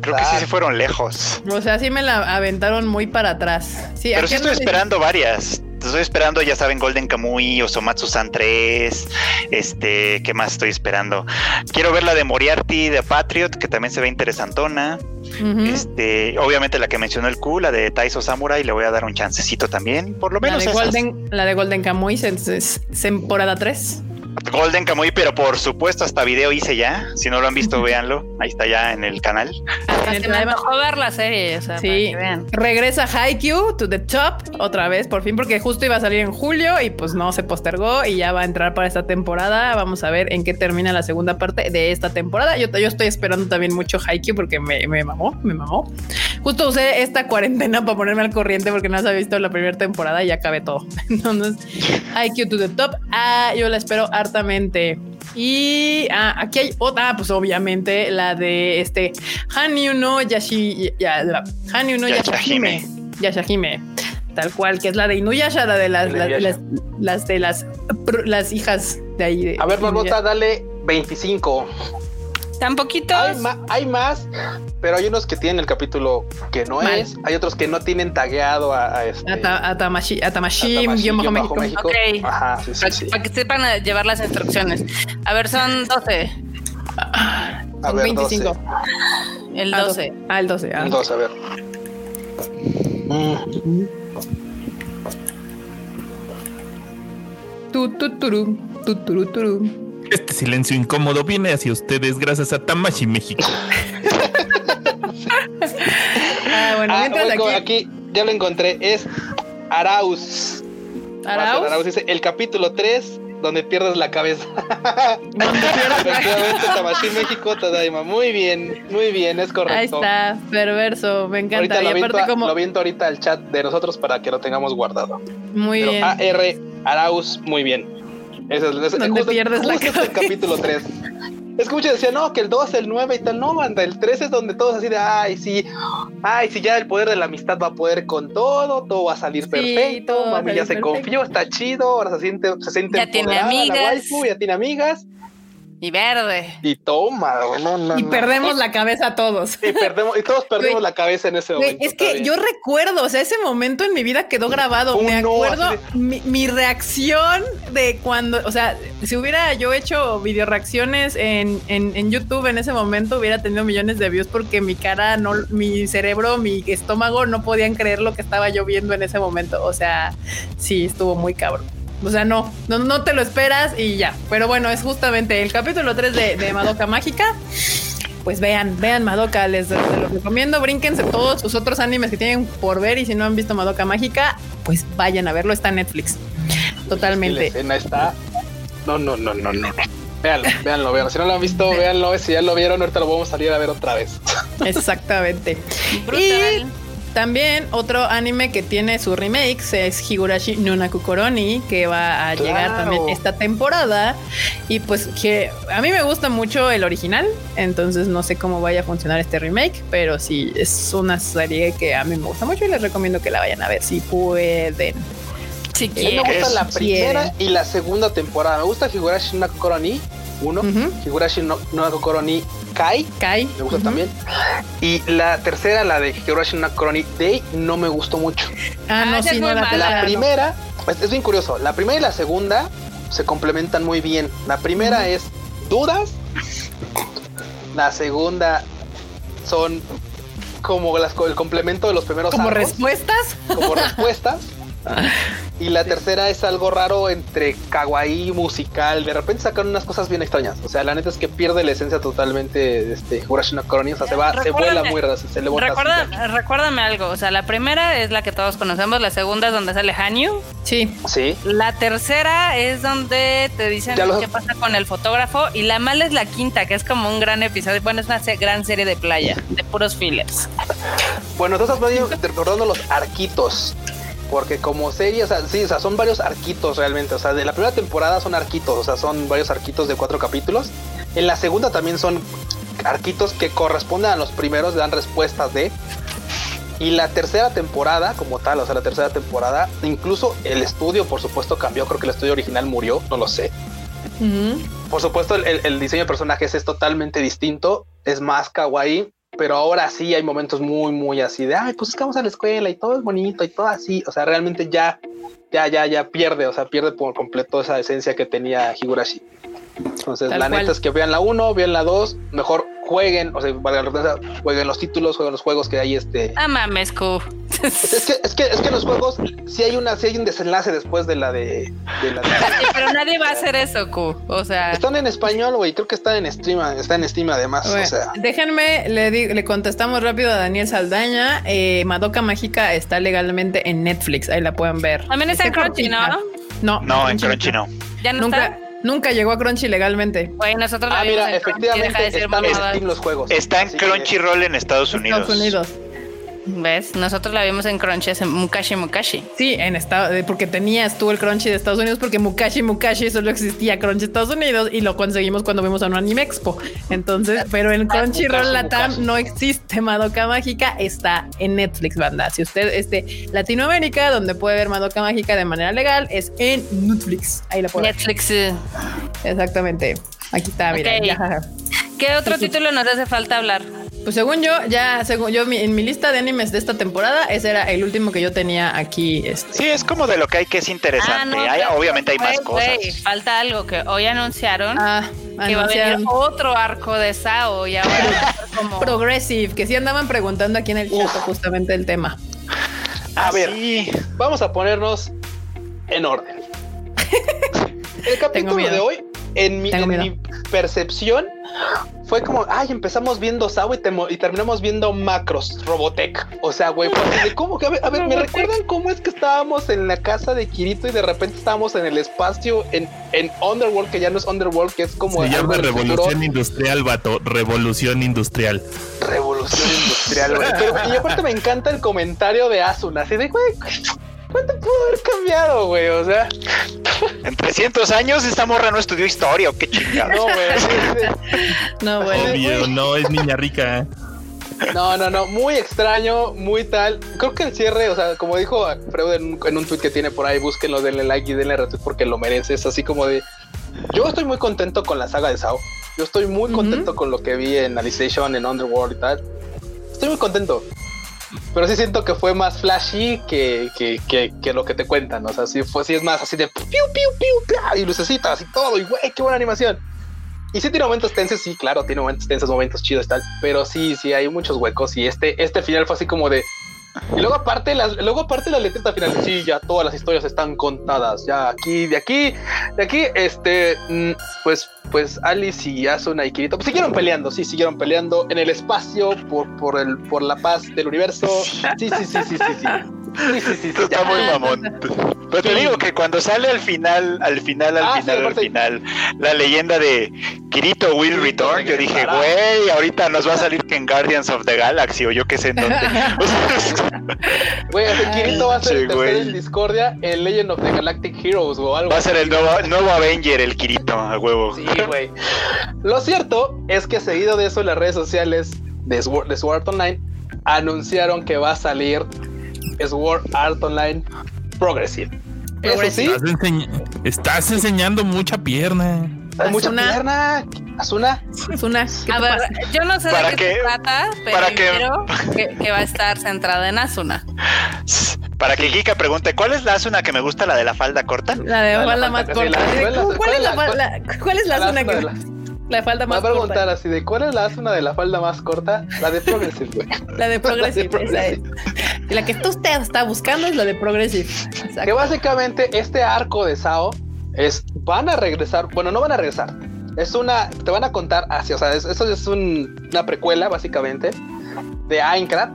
Creo que sí se fueron lejos. O sea, sí me la aventaron muy para atrás. Sí, Pero ¿a sí estoy no esperando varias. Estoy esperando, ya saben, Golden Kamui, Osomatsu-san 3, este, ¿qué más estoy esperando? Quiero ver la de Moriarty, de Patriot, que también se ve interesantona. Este, obviamente la que mencionó el Q, la de Taiso Samurai, le voy a dar un chancecito también, por lo La menos de, esas. Golden, la de Golden Kamuy, se- se- temporada 3. Golden Kamuy, pero por supuesto hasta video hice ya. Si no lo han visto, véanlo. Ahí está ya en el canal. Se me antojó ver la serie, o sea, para Sí, que vean. regresa Haikyuu to the top otra vez, por fin, porque justo iba a salir en julio y pues no se postergó y ya va a entrar para esta temporada. Vamos a ver en qué termina la segunda parte de esta temporada. Yo, yo estoy esperando también mucho Haikyuu porque me, me mamó, me mamó. Justo usé esta cuarentena para ponerme al corriente porque no se había visto la primera temporada y ya acabé todo. Entonces, Haikyuu to the top. Ah, yo la espero hartamente. Y ah, aquí hay otra, pues obviamente la de este Hanyu no Yashi, ya, la- Hanyu no Yashahime. Yashahime. Tal cual, que es la de Inuyasha, la de las, las, Inuyasha. las, las de las, las hijas de ahí. de A ver, Barbota, dale 25. Tan poquitos. Hay, ma- hay más, pero hay unos que tienen el capítulo que no Mal. es. Hay otros que no tienen tagueado a, a este. Ata- Atamashi, Atamashim, Atamashi, guion bajo guion bajo México. México. Ok. Ajá, sí, sí, Para, sí. para que sepan a llevar las instrucciones. A ver, son 12. A Son ver, 25. 12. El Ah, 12. Ah, el 12. ah. Un 12, a ver. Mm. Tu, tu, turu, tu, turu, turu. Este silencio incómodo viene hacia ustedes gracias a Tamashi México. Ah, bueno, Ah, aquí. aquí ya lo encontré. Es Arauz. Arauz. Arauz dice el capítulo 3 donde pierdes la cabeza. ¿Dónde pierdes la- Efectivamente, Tamashii México, Tadaima. Muy bien, muy bien, es correcto. Ahí está, perverso, me encanta. Ahorita y lo aparte aviento, como lo aviento ahorita al chat de nosotros para que lo tengamos guardado. muy Pero bien. AR Arauz, muy bien. Ese es, ese- Donde justo- pierdes la justo es el cabeza. capítulo 3. Es que muchos decían, no, que el 2, el 9 y tal. No, banda, el 3 es donde todos así de, ay, sí, ay, sí, ya el poder de la amistad va a poder con todo, todo va a salir Sí, perfecto. Mami ya se perfecto. confió, está chido, ahora se siente, se siente Ya tiene empoderada la amigas. waifu, ya tiene amigas. Y verde. Y toma, no, no, Y no. perdemos la cabeza todos. Y perdemos, y todos perdemos la cabeza en ese momento. es que yo recuerdo, o sea, ese momento en mi vida quedó grabado. Me no, acuerdo mi reacción de cuando, o sea, si hubiera yo hecho video reacciones en, en, en YouTube en ese momento, hubiera tenido millones de views porque mi cara, no, mi cerebro, mi estómago no podían creer lo que estaba yo viendo en ese momento. O sea, sí, estuvo muy cabrón. O sea, no, no, no te lo esperas y ya. Pero bueno, es justamente el capítulo 3 de, de Madoka Mágica pues vean, vean Madoka, les, les lo recomiendo, brínquense todos sus otros animes que tienen por ver y si no han visto Madoka Mágica, pues vayan a verlo, está en Netflix. Y la Totalmente. escena está. No, no, no, no, no. Véanlo, véanlo, véanlo. Si no lo han visto, véanlo. Si ya lo vieron, ahorita lo vamos a salir a ver otra vez. Exactamente. Brutal. También otro anime que tiene su remake es Higurashi no Nakukoroni, que va a Claro. llegar también esta temporada. Y pues que a mí me gusta mucho el original, entonces no sé cómo vaya a funcionar este remake, pero sí es una serie que a mí me gusta mucho y les recomiendo que la vayan a ver si pueden. Si A mí quieres. me gusta la primera quieren. y la segunda temporada. Me gusta Higurashi no Kokoro ni 1, Ujú. Higurashi no, no Kokoro ni Kai, Kai. me gusta también. Y la tercera, la de Higurashi no Kokoro ni Day, no me gustó mucho. Ah, Ah, no, esa sí, no, mala. La no. primera, es, es bien curioso, la primera y la segunda se complementan muy bien. La primera es dudas, la segunda son como las, el complemento de los primeros como arcos, respuestas. como respuestas. Y la tercera es algo raro entre kawaii musical. De repente sacan unas cosas bien extrañas. O sea, la neta es que pierde la esencia totalmente de este Higurashi no Koroni. O sea, se va, se vuela muy raro. Se le bota así. Recuerda, recuérdame algo. O sea, la primera es la que todos conocemos. La segunda es donde sale Hanyu. Sí. Sí. La tercera es donde te dicen lo- qué pasa con el fotógrafo. Y la mala es la quinta, que es como un gran episodio. Bueno, es una se- gran serie de playa, de puros fillers. Bueno, entonces medio recordando los arquitos. Porque como serie, o sea, sí, o sea, son varios arquitos realmente. O sea, de la primera temporada son arquitos, o sea, son varios arquitos de cuatro capítulos. En la segunda también son arquitos que corresponden a los primeros, dan respuestas de. Y la tercera temporada, como tal, o sea, la tercera temporada, incluso el estudio, por supuesto, cambió. Creo que el estudio original murió, no lo sé. Por supuesto, el diseño de personajes es totalmente distinto, es más kawaii. Pero ahora sí hay momentos muy, muy así de, ay, pues es que vamos a la escuela y todo es bonito y todo así. O sea, realmente ya, ya, ya, ya pierde, o sea, pierde por completo esa esencia que tenía Higurashi. Entonces, Tal la neta es que vean la 1, vean la 2, mejor jueguen, o sea, valga la redundancia, jueguen los títulos, jueguen los juegos que hay este. Ah, mames, Q. Es que, es que, es que los juegos, si hay una, si hay un desenlace después de la de, de la Sí, pero nadie va a hacer eso, Q. O sea, Están en español, güey. Creo que están en Steam, está en Steam además. Bueno, o sea, déjenme, le, le contestamos rápido a Daniel Saldaña. Eh, Madoka Mágica está legalmente en Netflix, ahí la pueden ver. también está en Crunchy, ¿no? No, No, en Crunchy no. Ya no Nunca, está. Nunca llegó a Crunchy legalmente. Güey, nosotros la ah, vimos mira, de efectivamente decir están en. Steam los juegos. Está en Crunchyroll en Estados Unidos. Estados Unidos. ¿Ves? Nosotros la vimos en Crunchy, es en Mukashi Mukashi. Sí, en estado, porque tenías tú el Crunchy de Estados Unidos, porque Mukashi Mukashi solo existía Crunchy Estados Unidos y lo conseguimos cuando fuimos a un anime expo. Entonces, pero en Crunchyroll Latam no existe Madoka Mágica, está en Netflix, banda. Si usted este Latinoamérica, donde puede ver Madoka Mágica de manera legal, es en Netflix. Ahí la puede. Netflix. eh. Exactamente. Aquí está, mira. ¿Qué otro título nos hace falta hablar? Pues según yo, ya según yo mi- en mi lista de animes de esta temporada, ese era el último que yo tenía aquí. Este. Sí, es como de lo que hay que es interesante. Ah, no, Hay- pero- obviamente hay más güey, cosas. falta algo que hoy anunciaron Ah, que va a venir otro arco de Sao y ahora como Progressive, que sí andaban preguntando aquí en el chat Uf. justamente el tema. A Ah, ver, vamos a ponernos en orden. El capítulo de hoy, en mi, en mi percepción, fue como, ay, empezamos viendo Sao y, terminamos viendo Macros, Robotech. O sea, güey, fue así de, ¿cómo que? A ver, a ver, ¿me recuerdan cómo es que estábamos en la casa de Kirito y de repente estábamos en el espacio, en, en Underworld, que ya no es Underworld, que es como Se llama futuro? revolución industrial, vato. Revolución industrial. Revolución industrial, güey. Pero, y aparte me encanta el comentario de Asuna, así de, güey, ¿cuánto pudo haber cambiado, güey? O sea, En 300 años esta morra no estudió historia o qué chingada. no, güey. No, bueno. Obvio, no es niña rica. No, no, no, muy extraño, muy tal. Creo que el cierre, o sea, como dijo Freud en un, en un tweet que tiene por ahí, búsquenlo, denle like y denle retweet porque lo merece. Es así como de. Yo estoy muy contento con la saga de Sao. Yo estoy muy contento con lo que vi en Alicization, en Underworld y tal. Estoy muy contento. Pero sí siento que fue más flashy que, que, que, lo que te cuentan. O sea, sí, fue, sí es más así de piu, piu, piu, y lucecitas y todo. Y güey, qué buena animación. Y sí tiene momentos tensos, sí, claro, tiene momentos tensos, momentos chidos y tal. Pero sí, sí, hay muchos huecos. Y este, este final fue así como de. Y luego aparte las, luego aparte la letrita final, sí, ya todas las historias están contadas. Ya aquí, de aquí, de aquí, este, mm, pues, pues Alice y Asuna y Kirito, pues siguieron peleando, sí, siguieron peleando en el espacio por, por el, por la paz del universo. Sí, sí, sí, sí, sí, sí. Sí, sí, sí, sí, Esto está ya. muy mamón. Pero te digo que cuando sale al final, al final, al Ah, sí, final, al final, la leyenda de Kirito will return, yo dije, güey, ahorita nos va a salir que en Guardians of the Galaxy o yo qué sé en dónde. Güey, Kirito va a ser el en Discordia en Legend of the Galactic Heroes o algo va a ser así. el nuevo, nuevo Avenger, el Kirito, a huevo. Sí, güey. Lo cierto es que seguido de eso en las redes sociales de Sword, de Sword Art Online anunciaron que va a salir Sword Art Online Progressive. Eso sí, Progressive. Estás, enseñ- estás enseñando mucha pierna. Hay mucha pierna. Asuna, Es una. ¿qué A te ver, yo no sé Para de qué se trata, pero para creo que, que va a estar centrada en Asuna. Para que Kika pregunte, ¿cuál es la Asuna que me gusta, la de la falda corta? La de La la falda más corta. la- ¿cuál es la- ¿Cuál es la la- la la zona Asuna que de la- la falda me va más a preguntar corta? así de cuál es la Asuna de la falda más corta, la de Progressive, güey. La de Progressive, esa es. Y la que tú usted está buscando es la de Progressive. Que básicamente este arco de Sao es van a regresar, bueno, no van a regresar. Es una, te van a contar así, o sea, es- eso es un- una precuela básicamente de Aincrad,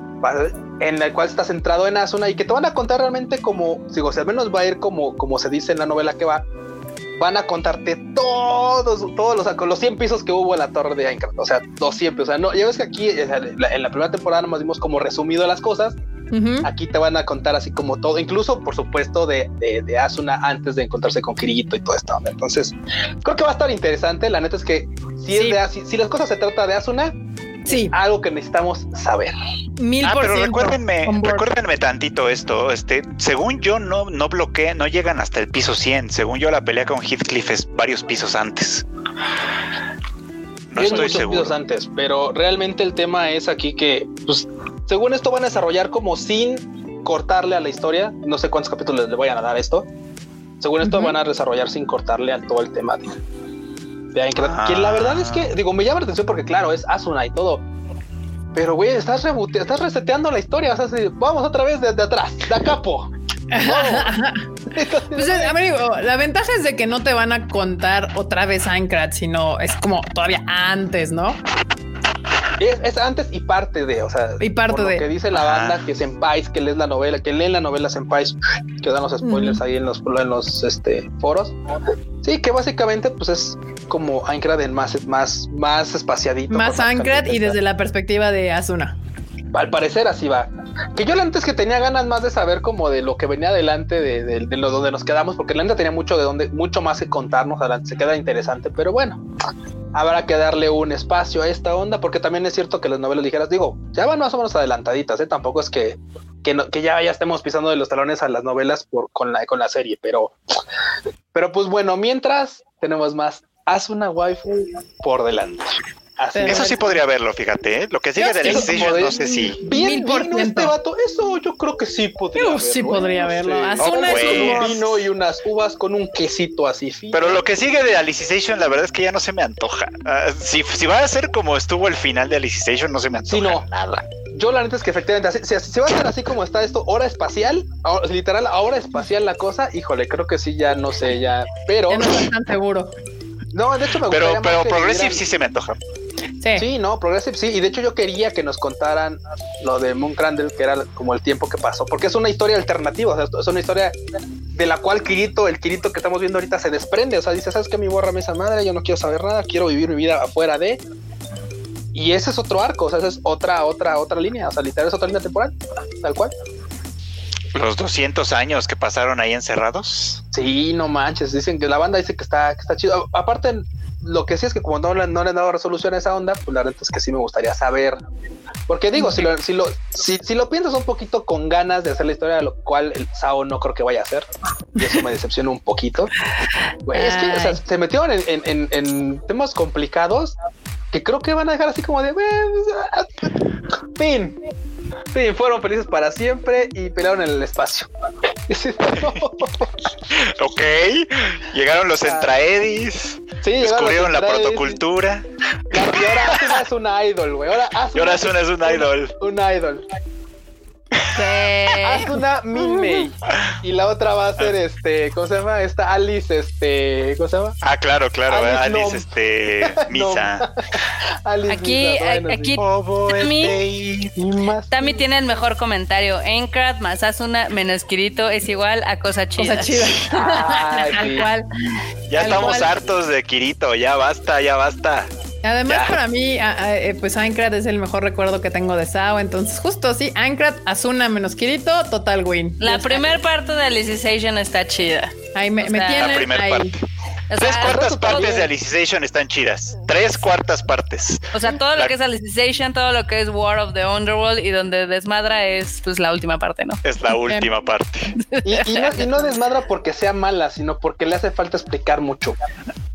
en la cual está centrado en Asuna y que te van a contar realmente como, digo, si al menos va a ir como, como se dice en la novela que va, van a contarte todos, todos los, los 100 pisos que hubo en la torre de Aincrad, o sea, los 100 pisos, o sea, no, ya ves que aquí en la primera temporada nomás vimos como resumido las cosas, Aquí te van a contar así como todo, incluso por supuesto de, de, de Asuna antes de encontrarse con Kirito y toda esta onda. Entonces, creo que va a estar interesante. La neta es que si, es de, As- si, si las cosas se trata de Asuna, Sí, algo que necesitamos saber. mil Ah, por pero ciento. recuérdenme, recuérdenme tantito esto, este, según yo no, no bloquea, no llegan hasta el piso 100, según yo la pelea con Heathcliff es varios pisos antes. No estoy muchos seguro. antes, pero realmente el tema es aquí que, pues, según esto van a desarrollar como sin cortarle a la historia. No sé cuántos capítulos le vayan a dar esto. Según esto van a desarrollar sin cortarle a todo el tema de, de. Que la verdad es que, digo, me llama la atención porque, claro, es Asuna y todo. Pero, güey, estás, estás reseteando la historia. O sea, así, vamos otra vez desde atrás, de a capo. Pues, eh, amigo, la ventaja es de que no te van a contar otra vez Aincrad, sino es como todavía antes, ¿no? Es, es antes y parte de, o sea, Y parte por lo de. que dice la banda, que Senpais, que lees la novela, que leen la novela Senpais, que dan los spoilers ahí en los, en los este, foros. Sí, que básicamente pues es como Aincrad en más, más, más espaciadito. Más con Aincrad y desde la perspectiva de Asuna. Al parecer así va. Que yo antes que tenía ganas más de saber como de lo que venía adelante de, lo donde nos quedamos, porque la neta tenía mucho de donde, mucho más que contarnos adelante, se queda interesante, pero bueno, habrá que darle un espacio a esta onda, porque también es cierto que las novelas ligeras, digo, ya van más o menos adelantaditas, ¿eh? tampoco es que, que, ya, ya estemos pisando de los talones a las novelas con, la, con la serie, pero, pero pues bueno, mientras tenemos más, haz una waifu por delante. Así Pero- es. Eso sí podría verlo, fíjate. ¿eh? Lo que sigue Yo de sí, Alicization, como de- no sé si. Bien, vino este vato. Eso yo creo que sí podría Yo sí verlo, ¿eh? podría No verlo. sé. Asuna es un un boss. vino y unas uvas con un quesito así fino. Pero lo que sigue de Alicization, la verdad es que ya no se me antoja. Ah, si, si va a ser como estuvo el final de Alicization, no se me antoja Sí, no. nada. Yo la neta es que efectivamente, así, si, si va a ser así como está esto, hora espacial, ahora- literal, ahora espacial la cosa, híjole, creo que sí, ya no sé, ya. Pero, Ya no estás tan seguro. No, de hecho me gustaría Pero, más pero que Progressive dieran- sí se me antoja. Sí. Sí, no, Progressive sí. Y de hecho yo quería que nos contaran lo de Moon Crandall, que era como el tiempo que pasó, porque es una historia alternativa, o sea, es una historia de la cual Kirito, el Kirito que estamos viendo ahorita se desprende, o sea, dice, ¿sabes qué? Mi borra esa madre, yo no quiero saber nada, quiero vivir mi vida afuera de... Y ese es otro arco, o sea, esa es otra, otra, otra línea, o sea, literal es otra línea temporal, tal cual. Los 200 años que pasaron ahí encerrados. Sí, no manches, dicen que la banda dice que está, que está chido. Aparte, lo que sí es que como no le, no le han dado resolución a esa onda, pues la verdad es que sí me gustaría saber. Porque digo, si lo, si lo, si, si lo piensas un poquito con ganas de hacer la historia, lo cual el Sao no creo que vaya a hacer, y eso me decepciona un poquito. Güey, es que o sea, Ay. se metieron en, en- en- en temas complicados que creo que van a dejar así como de "Bueno, fin. Fin, fueron felices para siempre y pelearon en el espacio. Ok. Llegaron los Entraedis. Sí, descubrieron la protocultura. Y ahora es una idol, güey. Ahora Asuna Y ahora Asuna es un idol. Un idol. Sí. Asuna Minmei. Y la otra va a ser este, ¿cómo se llama? Esta Alice, este, ¿cómo se llama? Ah, claro, claro. Alice Alice, Nom. este, Misa. Alice Aquí, Misa, bueno, a- sí. aquí Tami- tiene el mejor comentario. Aincrad más Asuna menos Kirito es igual a cosa chida. Cosa chida. Ay, Tal cual. Ya Tal estamos cual. hartos de Kirito. Ya basta, ya basta. Además, Ya. para mí, eh, pues Aincrad es el mejor recuerdo que tengo de Sao. Entonces, justo sí, Aincrad, Asuna menos Kirito, total win. La primera parte de Alicization está chida. Ahí me, me sea, tienen. La primera ahí. parte. O Tres sea, cuartas partes también. de Alicization están chidas. Tres cuartas partes. o sea, todo La- lo que es Alicization, todo lo que es War of the Underworld y donde desmadra es pues la última parte, ¿no? Es la última parte. Y, y no, y no desmadra porque sea mala, sino porque le hace falta explicar mucho.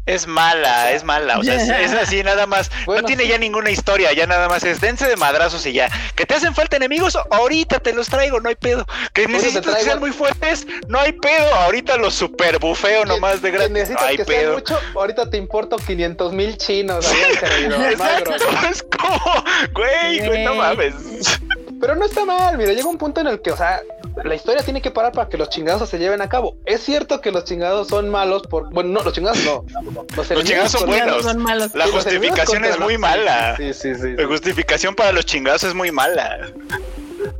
Es mala, es mala. O sea, es, es así nada más. Bueno, no tiene sí. ya ninguna historia. Ya nada más es dense de madrazos y ya. Que te hacen falta enemigos, ahorita te los traigo, no hay pedo. Que necesitas que sean muy fuertes, no hay pedo. Ahorita los super bufeo nomás de gratis. necesitas No hay que pedo. mucho, ahorita te importo 500 mil chinos Exacto, es como, güey, güey, no mames. Pero no está mal, mira, llega un punto en el que, o sea, la historia tiene que parar para que los chingados se lleven a cabo. Es cierto que los chingados son malos por, bueno, no, los chingados no. Los, chingados son buenos. Son malos. La Sí, justificación es muy los- mala. Sí, sí, sí. sí. La justificación para los chingados es muy mala.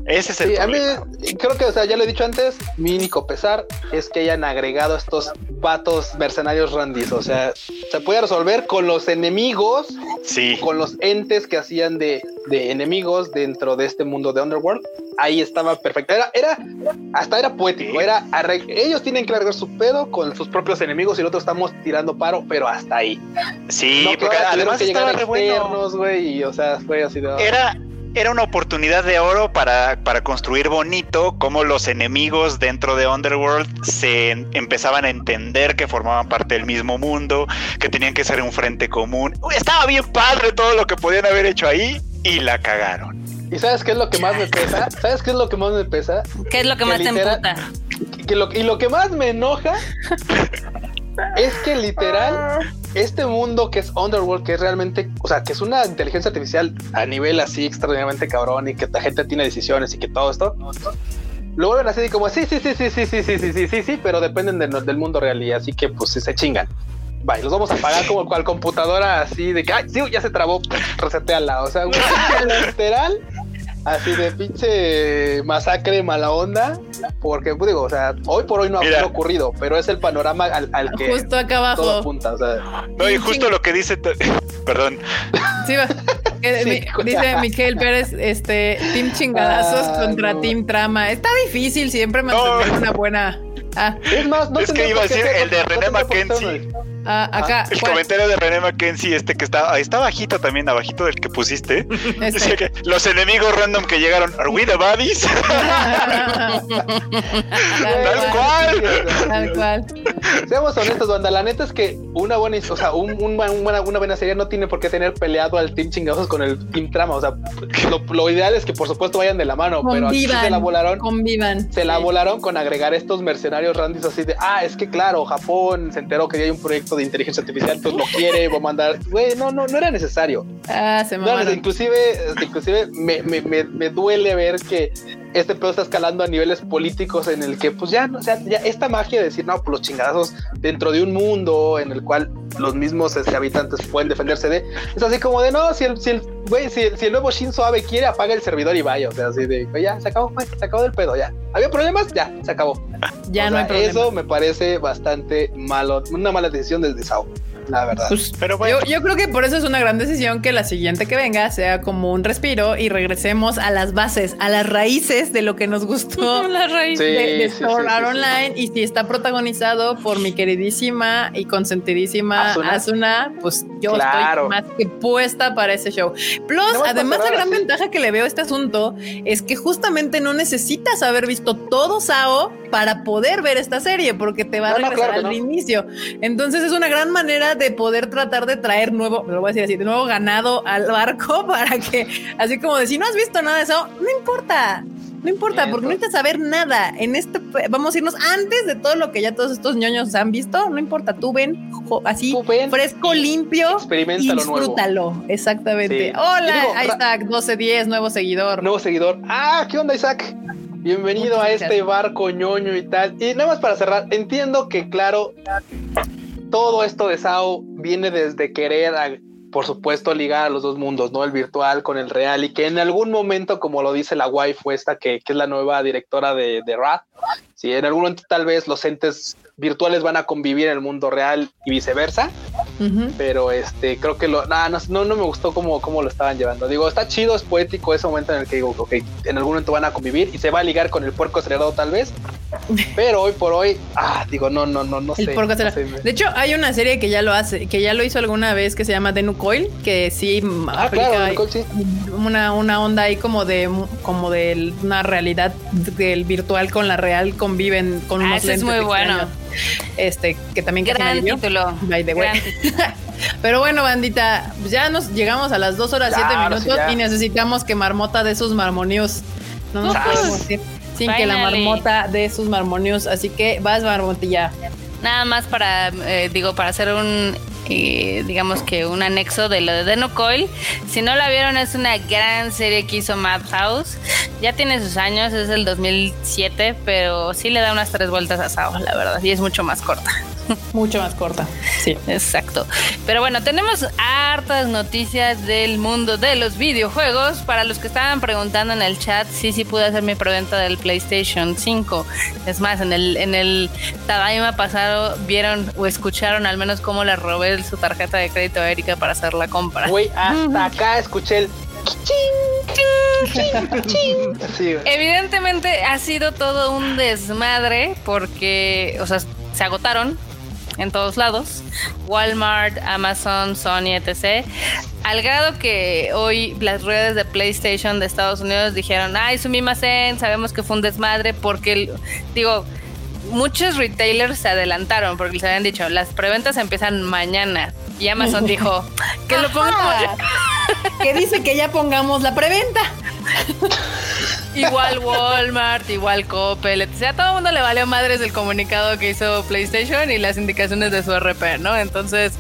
Ese es el Sí, a mí problema. creo que, o sea, ya lo he dicho antes, mi único pesar es que hayan agregado estos vatos mercenarios randis. O sea, se puede resolver con los enemigos, Sí. con los entes que hacían de, de enemigos dentro de este mundo de Underworld. Ahí estaba perfecto. Era, era, hasta era poético. Era ellos tienen que arreglar su pedo con sus propios enemigos y nosotros estamos tirando paro, pero hasta ahí. Sí, No, porque además que estaba re bueno. y o sea, fue así de. Era, era una oportunidad de oro para, para construir bonito cómo los enemigos dentro de Underworld se empezaban a entender que formaban parte del mismo mundo, que tenían que ser un frente común. Estaba bien padre todo lo que podían haber hecho ahí y la cagaron. ¿Y sabes qué es lo que más me pesa? ¿Sabes qué es lo que más me pesa? ¿Qué es lo que, más te emputa? y lo que más me enoja es que literal este mundo que es Underworld, que es realmente, o sea, que es una inteligencia artificial a nivel así extraordinariamente cabrón y que la gente tiene decisiones y que todo esto, lo vuelven así como, sí, sí, sí, sí, sí, sí, sí, sí, sí, sí, sí, pero dependen del mundo real y así que pues se chingan. Bye, los vamos a pagar como cual computadora así de que, ay, sí, ya se trabó, reseteala. O sea, literal, así de pinche masacre mala onda, porque pues, digo, o sea, hoy por hoy no ha ocurrido, pero es el panorama al, que justo acá abajo. todo apunta, o sea, no, y justo lo que dice, perdón. Sí, dice Miguel Pérez, este, Team Chingadazos ah, contra Team Trama. Está difícil siempre mantener una buena. Ah. Es más, no es que iba a decir el de René Mackenzie. Ah, acá. el comentario de René Mackenzie, este que está, está bajito también, abajito del que pusiste. Este. Que los enemigos random que llegaron, ¿Are we the buddies? Tal cual. Tal cual. Seamos honestos, banda. La neta es que una buena, o sea, un, una, una, buena serie no tiene por qué tener peleado al Team Chingados con el Team Trama. O sea, lo, ideal es que por supuesto vayan de la mano, pero aquí se la volaron. Convivan. Se la volaron con agregar estos mercenarios randis así de, ah, es que claro, Japón se enteró que hay un proyecto de inteligencia artificial, pues lo quiere, va a mandar. Güey, no, no, no era necesario. Ah, se no, inclusive, inclusive me, me, me, me, duele ver que este pedo está escalando a niveles políticos en el que, pues ya, o sea, ya esta magia de decir, no, pues los chingadazos dentro de un mundo en el cual los mismos este, habitantes pueden defenderse de, es así como de, no, si el, si el, güey, si, si, el nuevo Shinzo Abe quiere, apaga el servidor y vaya, o sea, así de, ya, se acabó, se acabó del pedo, ya. ¿Había problemas? Ya, se acabó. Ya no hay problema. Eso me parece bastante malo, una mala decisión desde Sao la verdad. Pues, pero bueno. yo, creo que por eso es una gran decisión que la siguiente que venga sea como un respiro y regresemos a las bases, a las raíces de lo que nos gustó la raíz de, Sword Art Online. Y si está protagonizado por mi queridísima y consentidísima Asuna, pues yo estoy más que puesta para ese show. Plus, además, la gran ventaja que le veo a este asunto es que justamente no necesitas haber visto todo Sao para poder ver esta serie, porque te va a regresar al inicio. Entonces es una gran manera de poder tratar de traer nuevo, lo voy a decir así, de nuevo ganado al barco para que, así como de si no has visto nada de eso, no importa. No importa, porque no necesitas saber nada. En este, vamos a irnos antes de todo lo que ya todos estos ñoños han visto. No importa, tú ven así fresco, limpio. Y disfrútalo. Exactamente. Hola, Isaac, 1210, nuevo seguidor. Nuevo seguidor. Ah, ¿qué onda, Isaac? Bienvenido a este barco ñoño y tal. Y nada más para cerrar, entiendo que, claro, todo esto de Sao viene desde querer, por supuesto, ligar a los dos mundos, ¿no? El virtual con el real y que en algún momento, como lo dice la waifu esta, que, que es la nueva directora de, de Rat, si en algún momento tal vez los entes virtuales van a convivir en el mundo real y viceversa. Pero este, creo que lo, no, no, no me gustó cómo, cómo lo estaban llevando. Digo, está chido, es poético ese momento en el que digo, ok, en algún momento van a convivir y se va a ligar con el puerco acelerado tal vez. Pero hoy por hoy, ah, digo, no, no, no, no sé. De hecho, hay una serie que ya lo hace, que ya lo hizo alguna vez que se llama Denu Coil, que sí ah, claro, sí. una, una onda ahí como de como de una realidad del virtual con la real conviven con ah, unos es muy bueno. Este, que también Gran título. By the way. Pero bueno, bandita, pues ya nos llegamos a las dos horas siete minutos y necesitamos que Marmota de sus marmonios. No nos podemos ir sin que la marmota de sus marmonios. Así que vas, marmotilla. Nada más para, eh, digo, para hacer un digamos que un anexo de lo de Denocoil. Si no la vieron, es una gran serie que hizo Madhouse. Ya tiene sus años, es del 2007, pero sí le da unas tres vueltas a Sao, la verdad, y es mucho más corta. Mucho más corta. Sí. Exacto. Pero bueno, tenemos hartas noticias del mundo de los videojuegos. Para los que estaban preguntando en el chat, sí, sí pude hacer mi preventa del PlayStation 5. Es más, en el, en el Tadaima pasado vieron o escucharon al menos cómo le robé su tarjeta de crédito a Erika para hacer la compra. Güey, hasta acá escuché el Evidentemente ha sido todo un desmadre porque, o sea, se agotaron en todos lados, Walmart, Amazon, Sony, etc. Al grado que hoy las redes de PlayStation de Estados Unidos dijeron, ay, sumimasen, sabemos que fue un desmadre porque, digo, muchos retailers se adelantaron porque les habían dicho, las preventas empiezan mañana. Y Amazon dijo, que lo pongamos que dice que ya pongamos la preventa. Igual Walmart, igual Coppel, etc. A todo el mundo le valió madres el comunicado que hizo PlayStation y las indicaciones de su RP, ¿no? Entonces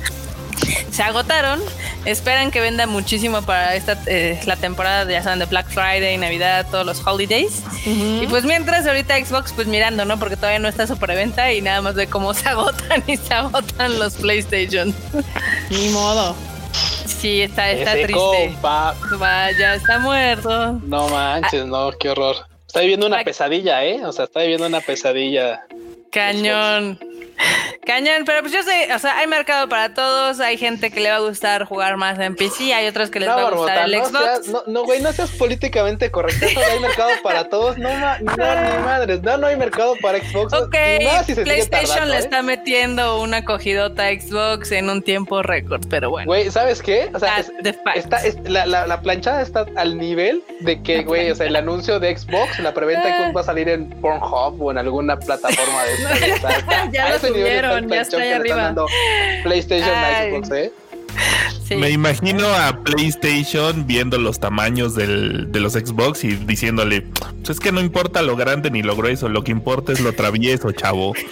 se agotaron. Esperan que venda muchísimo para esta eh, la temporada de, ya saben, de Black Friday, Navidad, todos los holidays. Y pues mientras ahorita Xbox pues mirando, ¿no? Porque todavía no está su preventa y nada más ve cómo se agotan y se agotan los PlayStation. Ni modo. Sí, está, está Ese triste. compa. Vaya, está muerto. No manches, no, qué horror. Está viviendo una pesadilla, ¿eh? O sea, está viviendo una pesadilla. Cañón. Cañón, pero pues yo sé, o sea, hay mercado para todos, hay gente que le va a gustar jugar más en PC, hay otros que les No, va a gustar el no, Xbox. seas- no, no, güey, no seas políticamente correcto. No hay mercado para todos. No, no, ni madres. No, no hay mercado para Xbox. Ok, si PlayStation tardando, le ¿eh? está metiendo una cogidota a Xbox en un tiempo récord, pero bueno. Güey, ¿sabes qué? O sea, That's es- the fact. está, es- la, la, la planchada está al nivel de que, güey, o sea, el anuncio de Xbox, la preventa Ah. Xbox va a salir en Pornhub o en alguna plataforma de está- Ya lo subieron, ya está ahí arriba. PlayStation. Xbox, ¿eh? Sí. Me imagino a PlayStation viendo los tamaños del- de los Xbox y diciéndole, pues es que no importa lo grande ni lo grueso, lo que importa es lo travieso, chavo.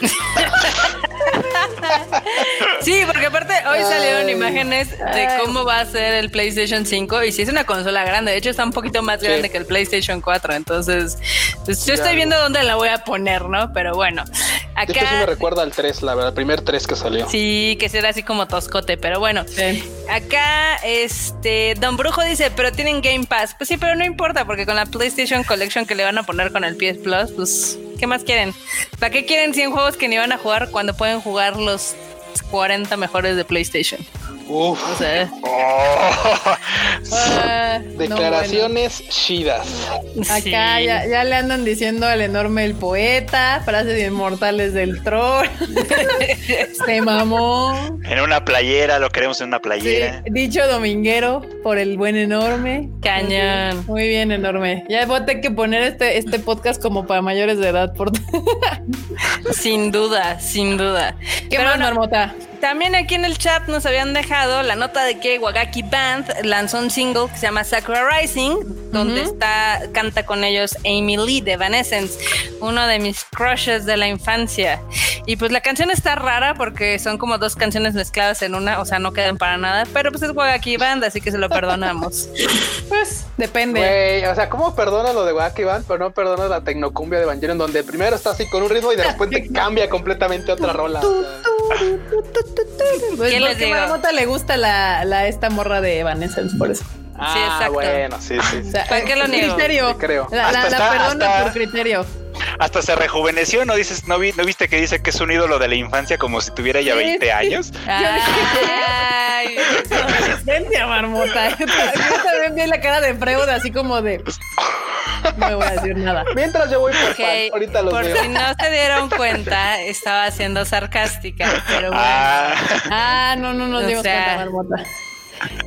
Sí, porque aparte hoy salieron Ay. imágenes de Ay. cómo va a ser el PlayStation 5 y si es una consola grande, de hecho está un poquito más Sí. grande que el PlayStation 4, entonces pues, yo Ya. estoy viendo dónde la voy a poner, ¿no? Pero bueno, De hecho, sí me acá recuerda al 3, la verdad, el primer 3 que salió. sí que será así como toscote, pero bueno. Sí. Acá, este, Don Brujo dice, pero tienen Game Pass. Pues sí, pero no importa, porque con la PlayStation Collection que le van a poner con el PS Plus, pues, ¿qué más quieren? ¿Para qué quieren 100 juegos que ni van a jugar cuando pueden jugar los 40 mejores de PlayStation? Uf. Oh. Ah, no, Declaraciones chidas. bueno. Acá sí. ya, ya le andan diciendo al enorme el poeta, frases inmortales del troll. Se mamó. En una playera, lo queremos en una Sí, playera. dicho dominguero por el buen enorme. Cañón. Muy bien, enorme. Ya voy a tener que poner este, este podcast como para mayores de edad. Por... Sin duda, sin duda. ¿Qué Pero más, no, Marmota? También aquí en el chat nos habían dejado la nota de que Wagaki Band lanzó un single que se llama Sakura Rising, donde Ujú. está canta con ellos Amy Lee de Evanescence, uno de mis crushes de la infancia. Y pues la canción está rara porque son como dos canciones mezcladas en una, o sea, no quedan para nada, pero pues es Wagaki Band, así que se lo perdonamos. Pues depende. Güey, o sea, ¿cómo perdonas lo de Wacky Band, pero no perdonas la tecnocumbia de Evangelion, donde primero está así con un ritmo y de repente cambia completamente a otra rola? Pues ¿Qué les digo? le gusta la, la esta morra de Evanescence, por eso. Ah, exacto. bueno, sí, sí. sí. O sea, ¿Para qué lo por niego? criterio. Te creo. La, la- está- perdono hasta- por criterio. Hasta se rejuveneció, ¿no dices? ¿No, vi- no viste que dice que es un ídolo de la infancia como si tuviera ya Sí, 20 sí. años? Ay, Adolescencia, Marmota. Yo ta- yo también vi la cara de Freud así como de... No me voy a decir nada. Mientras yo voy por ok, fan, ahorita los por veo. si no se dieron cuenta, estaba siendo sarcástica, pero bueno. Ah, Ah, no, no nos O dimos sea, cuenta, Marmota.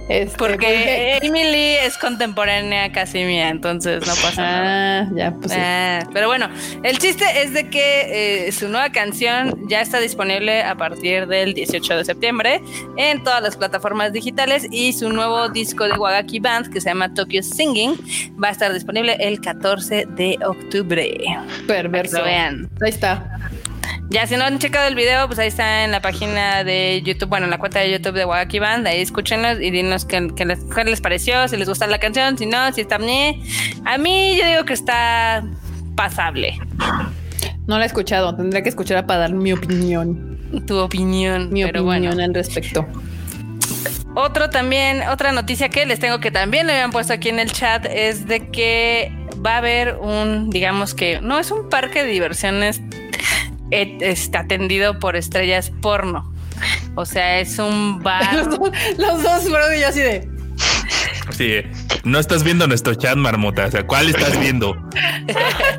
Este, Porque Emily es contemporánea casi mía, entonces no pasa nada. Ah, ya, pues sí. Ah, pero bueno, el chiste es de que eh, su nueva canción ya está disponible a partir del 18 de septiembre en todas las plataformas digitales y su nuevo disco de Wagaki Band que se llama Tokyo Singing va a estar disponible el 14 de octubre. Perverso. Lo vean. Ahí está. Ya si no han checado el video, pues ahí está en la página de YouTube, bueno, en la cuenta de YouTube de Wagaki Band, ahí escúchenlos y dinos qué, qué les, qué les pareció, si les gusta la canción, si no, si está bien. A mí yo digo que está pasable. No la he escuchado. Tendría que escucharla para dar mi opinión. Tu opinión, Mi pero opinión bueno. al respecto. Otro también, otra noticia que les tengo que también le habían puesto aquí en el chat es de que va a haber un, digamos que no es un parque de diversiones este, atendido por estrellas porno. O sea, es un bar. Los dos fueron y yo así de. Sí, no estás viendo nuestro chat, marmota. O sea, ¿cuál estás viendo?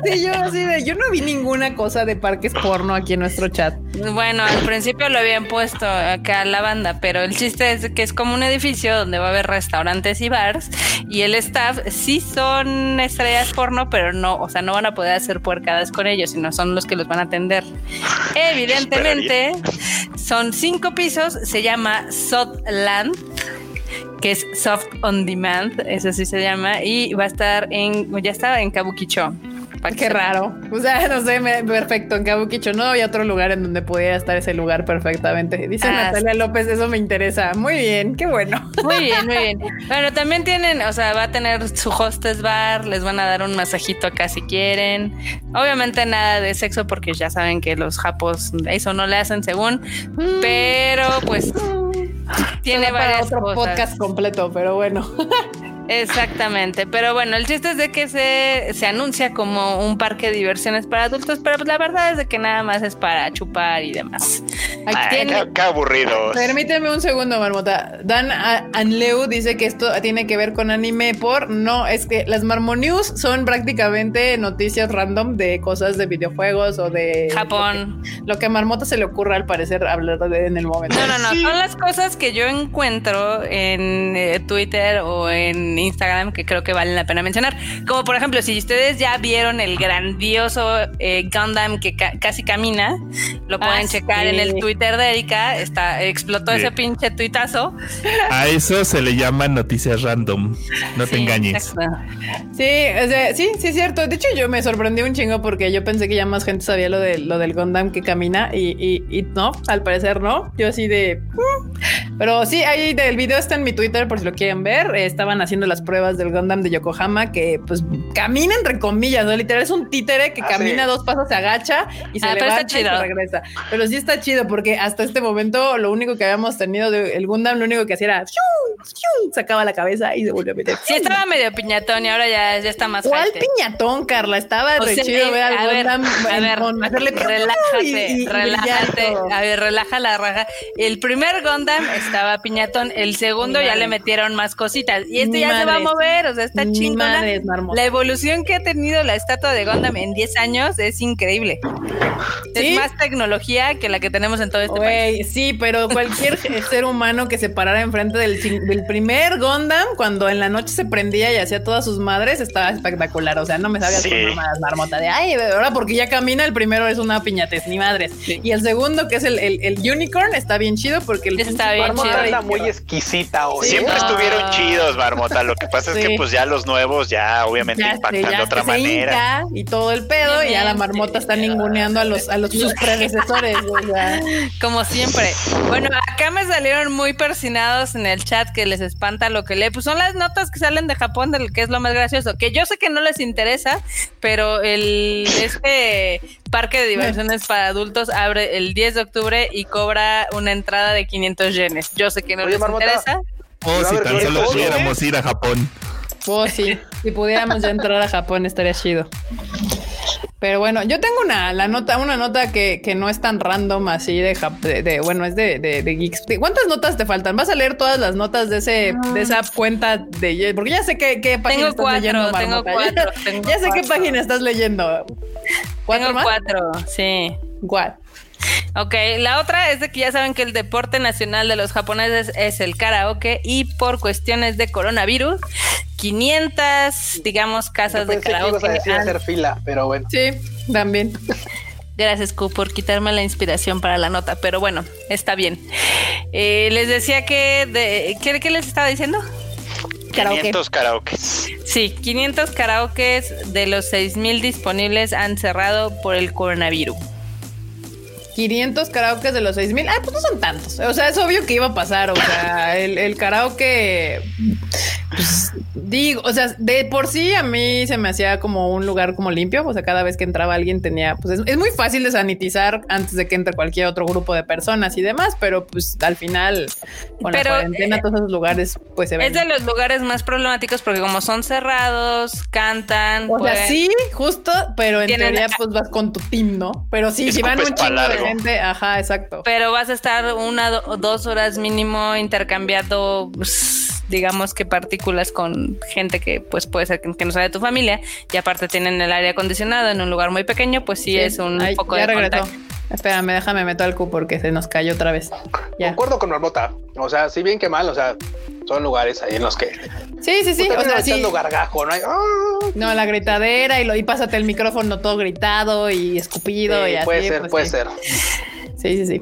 Sí, yo así de, yo no vi ninguna cosa de parques porno aquí en nuestro chat. Bueno, al principio lo habían puesto acá la banda, pero el chiste es que es como un edificio donde va a haber restaurantes y bars y el staff sí son estrellas porno, pero no, o sea, no van a poder hacer puercadas con ellos, sino son los que los van a atender. Evidentemente, son cinco pisos, se llama Land que es Soft On Demand, eso sí se llama, y va a estar en, ya estaba en Kabukicho. Qué raro. O sea, no sé, perfecto. En Kabukicho no había otro lugar en donde pudiera estar ese lugar perfectamente. Dice ah, Natalia López, eso me interesa. Muy bien, qué bueno. Muy bien, muy bien. Bueno, también tienen, o sea, va a tener su hostess bar, les van a dar un masajito acá si quieren. Obviamente nada de sexo porque ya saben que los japos eso no le hacen según, mm. pero pues tiene varias otro podcast completo, pero bueno. Exactamente, pero bueno, el chiste es de que se, se anuncia como un parque de diversiones para adultos, pero pues la verdad es de que nada más es para chupar y demás. qué, aburrido. Permíteme un segundo, Marmota. Dan Anleu dice que esto tiene que ver con anime por no, es que las Marmonews son prácticamente noticias random de cosas de videojuegos o de Japón. Lo que, a Marmota se le ocurra al parecer hablar de en el momento. No, no, no, son las cosas que yo encuentro en eh, Twitter o en Instagram que creo que valen la pena mencionar. Como por ejemplo, si ustedes ya vieron el grandioso eh, Gundam que casi camina, lo pueden ah, checar en el Twitter de Erika. Está, explotó ese pinche tuitazo. A eso se le llama noticias random. No te engañes. Sí, sí, sí, es cierto. De hecho, yo me sorprendí un chingo porque yo pensé que ya más gente sabía lo, de, lo del Gundam que camina y, y, no, al parecer no. Yo así de. Mm". Pero sí, ahí del video está en mi Twitter por si lo quieren ver. Estaban haciendo las pruebas del Gundam de Yokohama que pues camina entre comillas, ¿no? Literal es un títere que ah, camina dos pasos, se agacha y se ah, levanta y se regresa. Pero sí está chido porque hasta este momento lo único que habíamos tenido del Gundam, lo único que hacía era sacaba la cabeza y se volvió a meter. Sí, estaba medio piñatón y ahora ya, ya está más ¿Cuál piñatón, Carla? Estaba re chido ver al Gundam a ver, hacerle relájate, relájate, a ver, relaja la raja. El primer Gundam estaba piñatón, el segundo ya le metieron más cositas y este ya se va a mover, o sea, está chingona. La evolución que ha tenido la estatua de Gundam en 10 años es increíble. Es más tecnología que la que tenemos en todo este país. Sí, pero cualquier ser humano que se parara enfrente del, del primer Gundam, cuando en la noche se prendía y hacía todas sus madres, estaba espectacular. O sea, no me sabía sí. con marmota de ay, de verdad, porque ya camina. El primero es una piñates, ni madres. Y el segundo, que es el, el, unicorn, está bien chido porque el está bien chido. muy exquisita hoy. Siempre estuvieron chidos, marmota. Lo que pasa es que pues ya los nuevos ya obviamente impactan de otra manera. Y todo el pedo y ya la marmota está ninguneando a los a los sus predecesores. Como siempre. Bueno, acá me salieron muy persinados en el chat que les espanta lo que lee. Pues son las notas que salen de Japón del que es lo más gracioso. Que yo sé que no les interesa, pero el este parque de diversiones para adultos abre el 10 de octubre y cobra una entrada de 500 yenes. Yo sé que no les interesa. Oh, si tan solo pudiéramos ir a Japón. Oh, sí. Si pudiéramos ya entrar a Japón estaría chido. Pero bueno, yo tengo una la nota, una nota que, que no es tan random así de, de, bueno, es de, de, de, Geeks. ¿Cuántas notas te faltan? ¿Vas a leer todas las notas de ese, de esa cuenta de porque ya sé qué, qué página estás leyendo. Tengo cuatro, ya, sé qué página estás leyendo. ¿Cuatro tengo cuatro, sí. ¿Cuál? Ok, la otra es de que ya saben que el deporte nacional de los japoneses es el karaoke y por cuestiones de coronavirus, 500, digamos, casas de karaoke. Que a hacer fila, pero bueno. Sí, también. Gracias, Q, por quitarme la inspiración para la nota, pero bueno, está bien. Eh, les decía que, de, ¿qué, ¿qué les estaba diciendo? 500 karaoke. Sí, 500 karaoke de los 6.000 disponibles han cerrado por el coronavirus. 500 karaoke de los 6000. Ah, pues no son tantos. O sea, es obvio que iba a pasar. O sea, el, el karaoke pues, digo, o sea, de por sí a mí se me hacía como un lugar como limpio. O sea, cada vez que entraba alguien tenía, pues es, muy fácil de sanitizar antes de que entre cualquier otro grupo de personas y demás, pero pues al final con la cuarentena eh, todos esos lugares pues se ven. Es de los lugares más problemáticos porque como son cerrados, cantan. O sea, pues sí, justo, pero en teoría pues vas con tu team, ¿no? Pero sí, si van un chingo de gente, ajá, exacto. Pero vas a estar una o dos horas mínimo intercambiando. Pues, digamos que partículas con gente que pues puede ser que, no sea de tu familia y aparte tienen el aire acondicionado en un lugar muy pequeño, pues sí, es un poco de regresó. Espérame, déjame meto al Q porque se nos cayó otra vez. Ya. Concuerdo con Marmota. O sea, si bien que mal, o sea, son lugares ahí en los que. Sí, sí, sí. O sea, sí. gargajo, ¿no? ¡ah! No, la gritadera y lo y pásate el micrófono todo gritado y escupido y así. Puede ser, pues puede ser. Sí, sí, sí.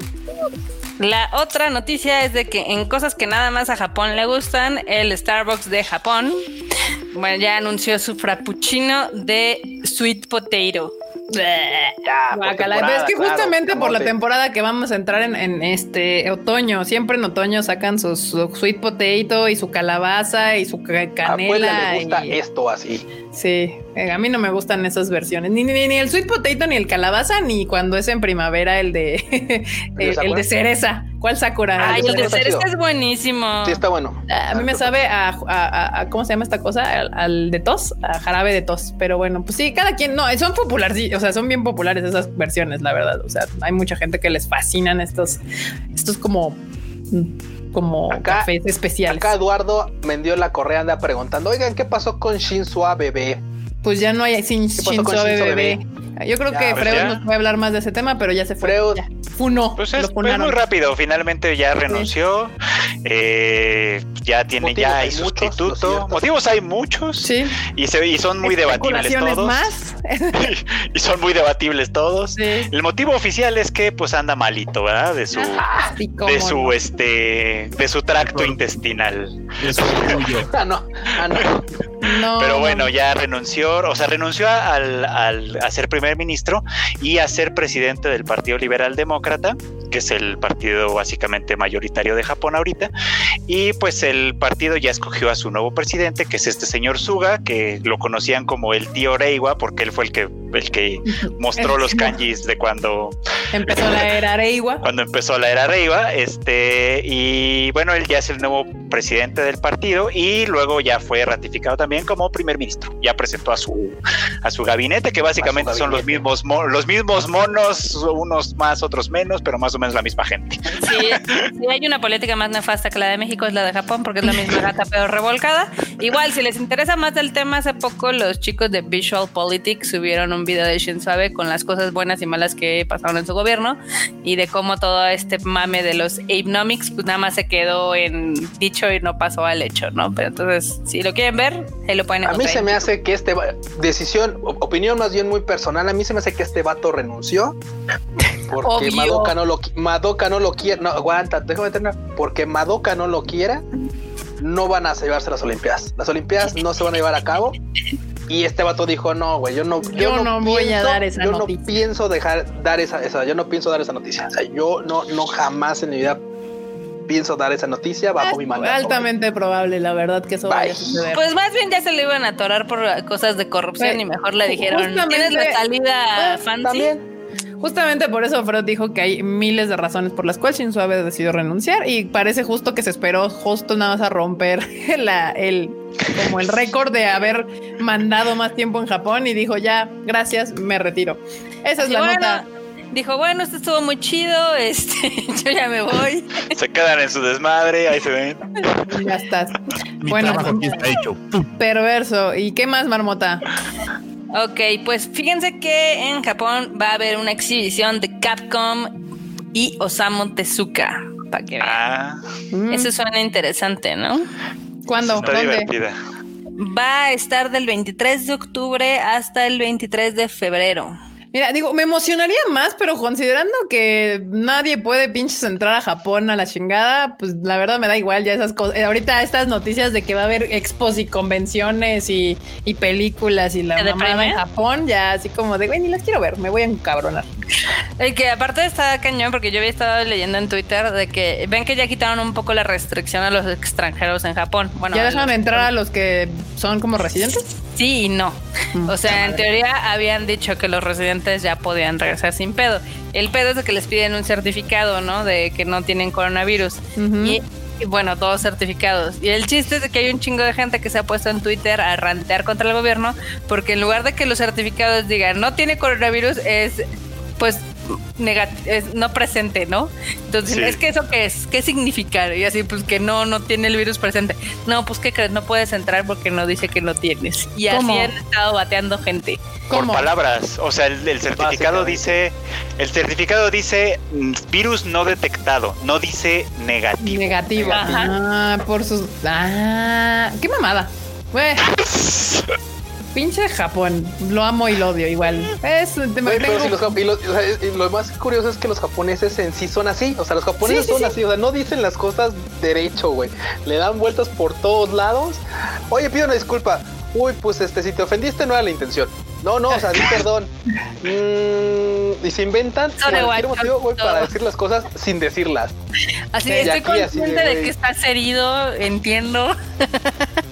La otra noticia es de que en cosas que nada más a Japón le gustan, el Starbucks de Japón, bueno, ya anunció su frappuccino de sweet potato. Es que justamente por la temporada que vamos a entrar en, este otoño, siempre en otoño sacan su, sweet potato y su calabaza y su canela. le gusta esto así. Sí, eh, a mí no me gustan esas versiones, ni, ni, ni, el sweet potato, ni el calabaza, ni cuando es en primavera el de el, de cereza. ¿Cuál Sakura? Ay, el de cereza es buenísimo. Sí, está bueno. A mí me sabe a, ¿cómo se llama esta cosa? Al, de tos, a jarabe de tos. Pero bueno, pues sí, cada quien, no, son populares, o sea, son bien populares esas versiones, la verdad. O sea, hay mucha gente que les fascinan estos, estos como como cafés especiales. Acá Eduardo Mendió la Correa anda preguntando, oigan, ¿qué pasó con Shinzo bebé? Pues ya no hay Shinzo, bebé. Yo creo que pues Freud nos puede hablar más de ese tema, pero ya se fue. Freud. Funo. Pues es, muy rápido. Finalmente ya renunció. Eh, ya tiene, ya hay, sustituto. Motivos hay muchos. Sí. Y, se, y son muy debatibles todos. más. y son muy debatibles todos. El motivo oficial es que pues anda malito, ¿verdad? De su, ah, de su este, de su tracto intestinal. ah, no. Ah, no. Pero bueno, ya renunció, o sea, renunció al, al, a ser primer ministro y a ser presidente del Partido Liberal Demócrata, que es el partido básicamente mayoritario de Japón ahorita. Y pues el partido ya escogió a su nuevo presidente, que es este señor Suga, que lo conocían como el tío Reiwa, porque él fue el que, el que mostró los kanjis de cuando empezó la era Reiwa. Cuando empezó la era Reiwa, este, y bueno, él ya es el nuevo presidente del partido y luego ya fue ratificado también como primer ministro. Ya presentó a su a su gabinete, que básicamente son los mismos los mismos monos, unos más, otros menos, pero más o menos la misma gente. Sí, hay una política más nefasta que la de México es la de Japón, porque es la misma gata pero revolcada. Igual, si les interesa más del tema, hace poco los chicos de Visual Politics subieron un video de Shinzo Abe con las cosas buenas y malas que pasaron en su gobierno y de cómo todo este mame de los Abenomics pues nada más se quedó en dicho y no pasó al hecho, ¿no? Pero entonces, si lo quieren ver, ahí lo pueden encontrar. A mí se me hace que este decisión, opinión más bien muy personal, a mí se me hace que este vato renunció porque Madoka no lo Madoka no lo quiere, no aguanta, déjame terminar, porque Madoka no lo quiera, no van a llevarse las Olimpiadas. Las Olimpiadas no se van a llevar a cabo. Y este vato dijo, no, güey, yo no, yo, no, voy a dar esa yo noticia. no pienso dejar dar esa, esa, yo no pienso dar esa noticia. O sea, yo no, no jamás en mi vida pienso dar esa noticia bajo mi mano. Altamente probable, la verdad, que eso vaya a suceder. Pues más bien ya se le iban a atorar por cosas de corrupción y mejor le dijeron, tienes la salida fancy. También. Justamente por eso Freud dijo que hay miles de razones por las cuales Shinzo Abe decidió renunciar y parece justo que se esperó justo nada más a romper la, el como el récord de haber mandado más tiempo en Japón y dijo ya, gracias, me retiro. Esa es la nota dijo, bueno, esto estuvo muy chido, este, yo ya me voy. Se quedan en su desmadre, ahí se ven. Ya estás. bueno, está hecho. perverso. ¿Y qué más, Marmota? Ok, pues fíjense que en Japón va a haber una exhibición de Capcom y Osamu Tezuka. Para que vean. Ah. Eso suena interesante, ¿no? ¿Cuándo? Está divertida. Va a estar del 23 de octubre hasta el 23 de febrero. Mira, digo, me emocionaría más, pero considerando que nadie puede pinches entrar a Japón a la chingada, pues la verdad me da igual ya esas cosas. Ahorita estas noticias de que va a haber expos y convenciones y, películas y la mamada en Japón, ya así como de, güey, ni las quiero ver, me voy a encabronar. El que aparte está cañón, porque yo había estado leyendo en Twitter de que ven que ya quitaron un poco la restricción a los extranjeros en Japón. Bueno, ¿Ya dejan entrar a los que son como residentes? Sí y no. Mm. O sea, en teoría habían dicho que los residentes ya podían regresar sin pedo. El pedo es de que les piden un certificado, ¿no? De que no tienen coronavirus. y, bueno, todos certificados. Y el chiste es de que hay un chingo de gente que se ha puesto en Twitter a rantear contra el gobierno porque en lugar de que los certificados digan no tiene coronavirus, es pues es no presente, ¿no? Entonces, Sí. es que eso qué es, ¿qué significa? Y así, pues que no, no tiene el virus presente. No, pues ¿qué crees? No puedes entrar porque no dice que lo tienes. Y ¿Cómo? así han estado bateando gente. Por ¿Cómo? palabras. O sea, el, el certificado dice. El certificado dice mm, virus no detectado. No dice negativo. Negativo. Ajá. Ah, por sus. Ah, qué mamada. Güey, pinche Japón. Lo amo y lo odio igual. Es, pero si los y lo, o sea, y lo más curioso es que los japoneses en sí son así. O sea, los japoneses Sí, sí, son sí. así. O sea, no dicen las cosas derecho, güey. Le dan vueltas por todos lados. Oye, pido una disculpa. Uy, pues este, si te ofendiste no era la intención. No, no, o sea, di perdón. Mm, y se inventan cualquier igual, motivo, güey, para decir las cosas sin decirlas. Así, Sí, estoy aquí, así de, consciente de, güey. que estás herido, entiendo.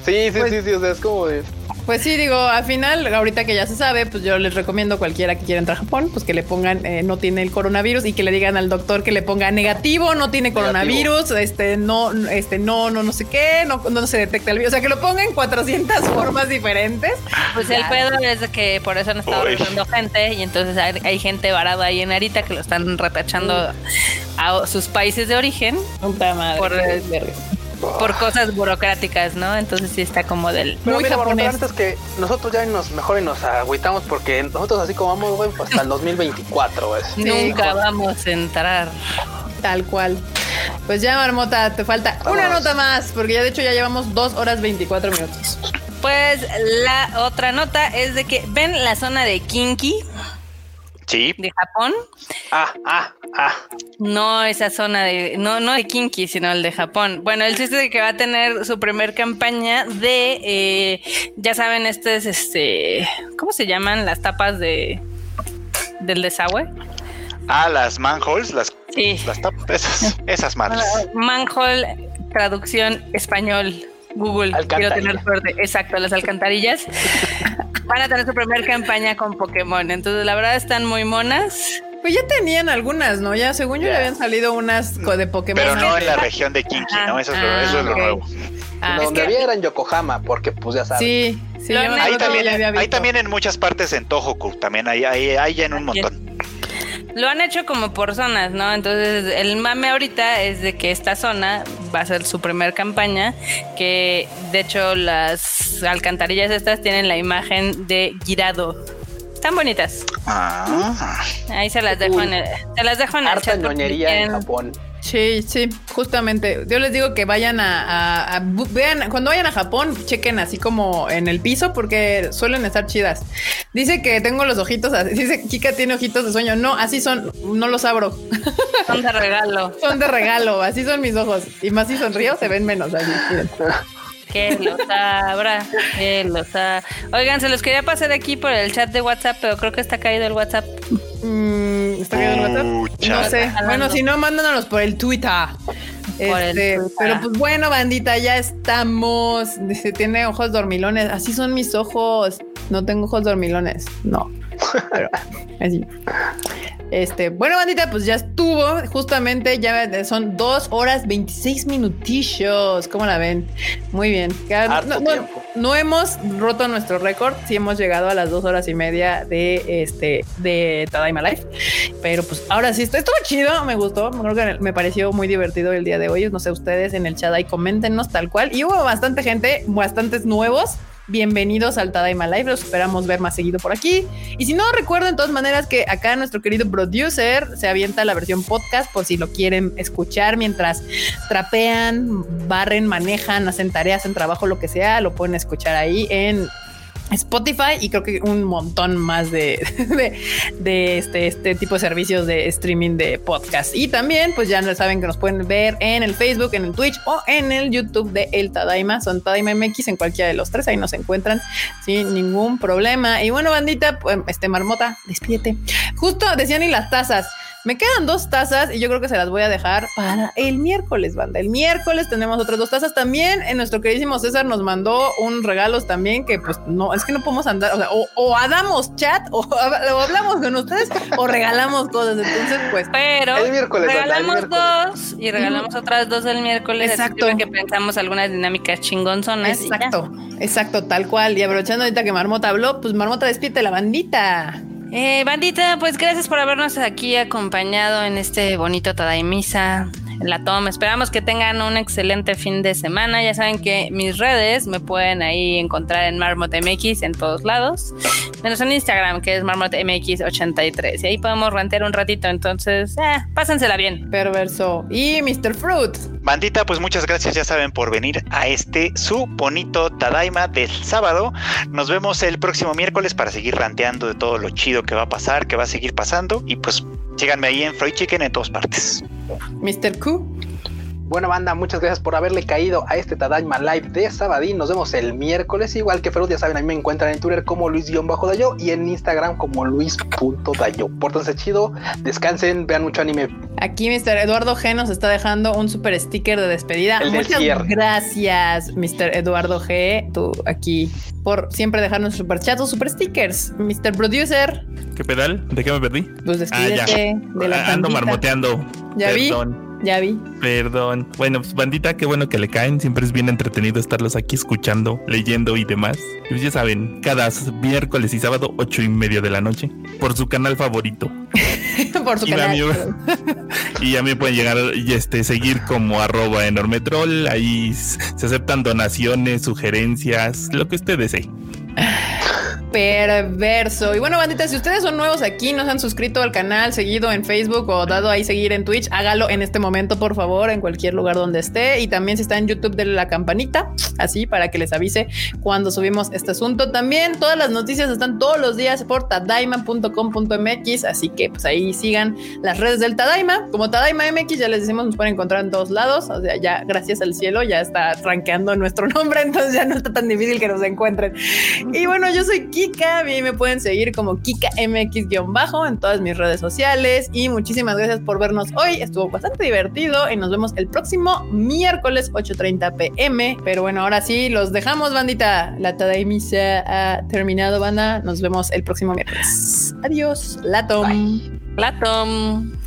Sí, sí, Pues- sí, sí. O sea, es como de. Pues sí, digo, al final, ahorita que ya se sabe, pues yo les recomiendo a cualquiera que quiera entrar a Japón, pues que le pongan eh, no tiene el coronavirus y que le digan al doctor que le ponga negativo, no tiene coronavirus, este, no, este, no, no, no sé qué, no, no se detecta el virus. O sea, que lo ponga en 400 formas diferentes. Pues el pedo es de que por eso han estado regresando gente y entonces hay, hay gente varada ahí en Arita que lo están retachando a sus países de origen Puta madre. Por-. Por cosas burocráticas, ¿no? Entonces sí está como del... Pero Muy mira, japonés. es que nosotros ya nos mejor y nos agüitamos porque nosotros así como vamos, güey, hasta el 2024, güey. Nunca vamos a entrar. Tal cual. Pues ya, Marmota, te falta una nota más, porque ya de hecho ya llevamos dos horas 24 minutos. Pues la otra nota es de que ven la zona de Kinki Sí. de Japón. Ah, ah, ah. No esa zona de, no, no de Kinki, sino el de Japón. Bueno, el chiste de que va a tener su primer campaña de, eh, ya saben, este es este, ¿cómo se llaman las tapas de del desagüe? Ah, las manholes, las, Sí. las tap- esas, esas madres. Manhole, traducción español, Google. Quiero tener suerte. Exacto, las alcantarillas. Van a tener su primer campaña con Pokémon. Entonces, la verdad, están muy monas. Pues ya tenían algunas, ¿no? Ya según yo Ya. ya habían salido unas co- de Pokémon. Pero no en la región de Kinki, ¿no? Eso es lo, Ah, eso es lo ok. nuevo. Ah, es Donde que- había era en Yokohama, porque pues ya sabes. Sí, sí. Ahí también, visto. también en muchas partes en Tohoku, también hay, hay, hay ya en un montón. Lo han hecho como por zonas, ¿no? Entonces, el mame ahorita es de que esta zona va a ser su primer campaña, que de hecho las alcantarillas estas tienen la imagen de Girado. Están bonitas. Ah, Ahí se las dejo en el, se las dejo en el chat. ñoñería en. Japón. Sí, sí, justamente. Yo les digo que vayan a, a- a- bu- vean, cuando vayan a Japón, chequen así como en el piso porque suelen estar chidas. Dice que tengo los ojitos, así- dice Kika tiene ojitos de sueño. No, así son, no los abro. Son de regalo. son de regalo, así son mis ojos. Y más si sonrío, se ven menos. Así. Que lo sabrá, que lo sabrá. Oigan, se los quería pasar aquí por el chat de WhatsApp, pero creo que está caído el WhatsApp. Mm, ¿Está el WhatsApp? No sé. Jalando. Bueno, si no, mándanos por el Twitter. Por el Este, Twitter. pero pues bueno, bandita, ya estamos. Dice, tiene ojos dormilones. Así son mis ojos. No tengo ojos dormilones. No. Pero así. Este, bueno, bandita, pues ya estuvo. Justamente ya son dos horas 26 minutillos. ¿Cómo la ven? Muy bien. No, no- tiempo. no hemos roto nuestro récord. Sí hemos llegado a las dos horas y media de este de Tadaima Life. Pero pues ahora sí, esto estuvo chido. Me gustó. Creo que me pareció muy divertido el día de hoy. No sé, ustedes en el chat ahí coméntenos tal cual. Y hubo bastante gente, bastantes nuevos. Bienvenidos al Tadaima Live, los esperamos ver más seguido por aquí. Y si no, recuerden de todas maneras que acá nuestro querido producer se avienta la versión podcast por si lo quieren escuchar mientras trapean, barren, manejan, hacen tareas, hacen trabajo, lo que sea, lo pueden escuchar ahí en Spotify y creo que un montón más de, de, este, este tipo de servicios de streaming de podcast. Y también, pues ya saben que nos pueden ver en el Facebook, en el Twitch o en el YouTube de El Tadaima. Son Tadaima MX en cualquiera de los tres. Ahí nos encuentran sin ningún problema. Y bueno, bandita, pues, este marmota, despídete. Justo decían y las tazas. Me quedan dos tazas y yo creo que se las voy a dejar para el miércoles, banda. El miércoles tenemos otras dos tazas. También en nuestro queridísimo César nos mandó un regalos también que pues no, es que no podemos andar, o sea, o, o damos chat o, o hablamos con ustedes o regalamos cosas. Entonces, pues El Pero miércoles, banda, el regalamos miércoles. dos y regalamos otras dos el miércoles. Exacto. que pensamos algunas dinámicas chingonzonas. exacto, exacto, tal cual. Y aprovechando ahorita que Marmota habló, pues Marmota despídete la bandita. Eh, bandita, pues gracias por habernos aquí acompañado en este bonito Tadaimisa la toma. Esperamos que tengan un excelente fin de semana. Ya saben que mis redes me pueden ahí encontrar en Marmot MX en todos lados, menos en Instagram, que es Marmot MX83. Y ahí podemos rantear un ratito. Entonces, eh, pásensela bien. Perverso. Y Mr. Fruit. Bandita, pues muchas gracias, ya saben, por venir a este su bonito Tadaima del sábado. Nos vemos el próximo miércoles para seguir ranteando de todo lo chido que va a pasar, que va a seguir pasando. Y pues síganme ahí en Freud Chicken en todas partes. Mr. Q. Bueno, banda, muchas gracias por haberle caído a este Tadaima Live de Sabadín. Nos vemos el miércoles. Igual que Ferud, ya saben, a mí me encuentran en Twitter como Luis-Dayo y en Instagram como Luis.dayo. Pórtense chido, descansen, vean mucho anime. Aquí Mr. Eduardo G nos está dejando un super sticker de despedida. Muchas gracias, Mr. Eduardo G. Tú aquí por siempre dejarnos super chat o super stickers. Mr. Producer. ¿Qué pedal? ¿De qué me perdí? Pues despídete ah, de la Ando marmoteando. Ya vi. Ya vi. Perdón. Bueno, pues bandita, qué bueno que le caen. Siempre es bien entretenido estarlos aquí escuchando, leyendo y demás. Pues ya saben, cada miércoles y sábado, ocho y media de la noche, por su canal favorito. por su canal. y ya me pueden llegar y este seguir como arroba enorme troll. Ahí se aceptan donaciones, sugerencias, lo que usted desee perverso. Y bueno, bandita, si ustedes son nuevos aquí, no se han suscrito al canal, seguido en Facebook o dado ahí seguir en Twitch, hágalo en este momento, por favor, en cualquier lugar donde esté. Y también si está en YouTube, denle la campanita, así para que les avise cuando subimos este asunto. También todas las noticias están todos los días por tadaima.com.mx, así que pues ahí sigan las redes del Tadaima. Como Tadaima MX, ya les decimos, nos pueden encontrar en todos lados. O sea, ya gracias al cielo ya está rankeando nuestro nombre, entonces ya no está tan difícil que nos encuentren. Y bueno, yo soy Kika. A mí me pueden seguir como Kika MX-bajo en todas mis redes sociales. Y muchísimas gracias por vernos hoy. Estuvo bastante divertido y nos vemos el próximo miércoles 8:30 pm. Pero bueno, ahora sí, los dejamos, bandita. La Tadaimisa ha terminado, banda. Nos vemos el próximo miércoles. Adiós. Latom. Latom.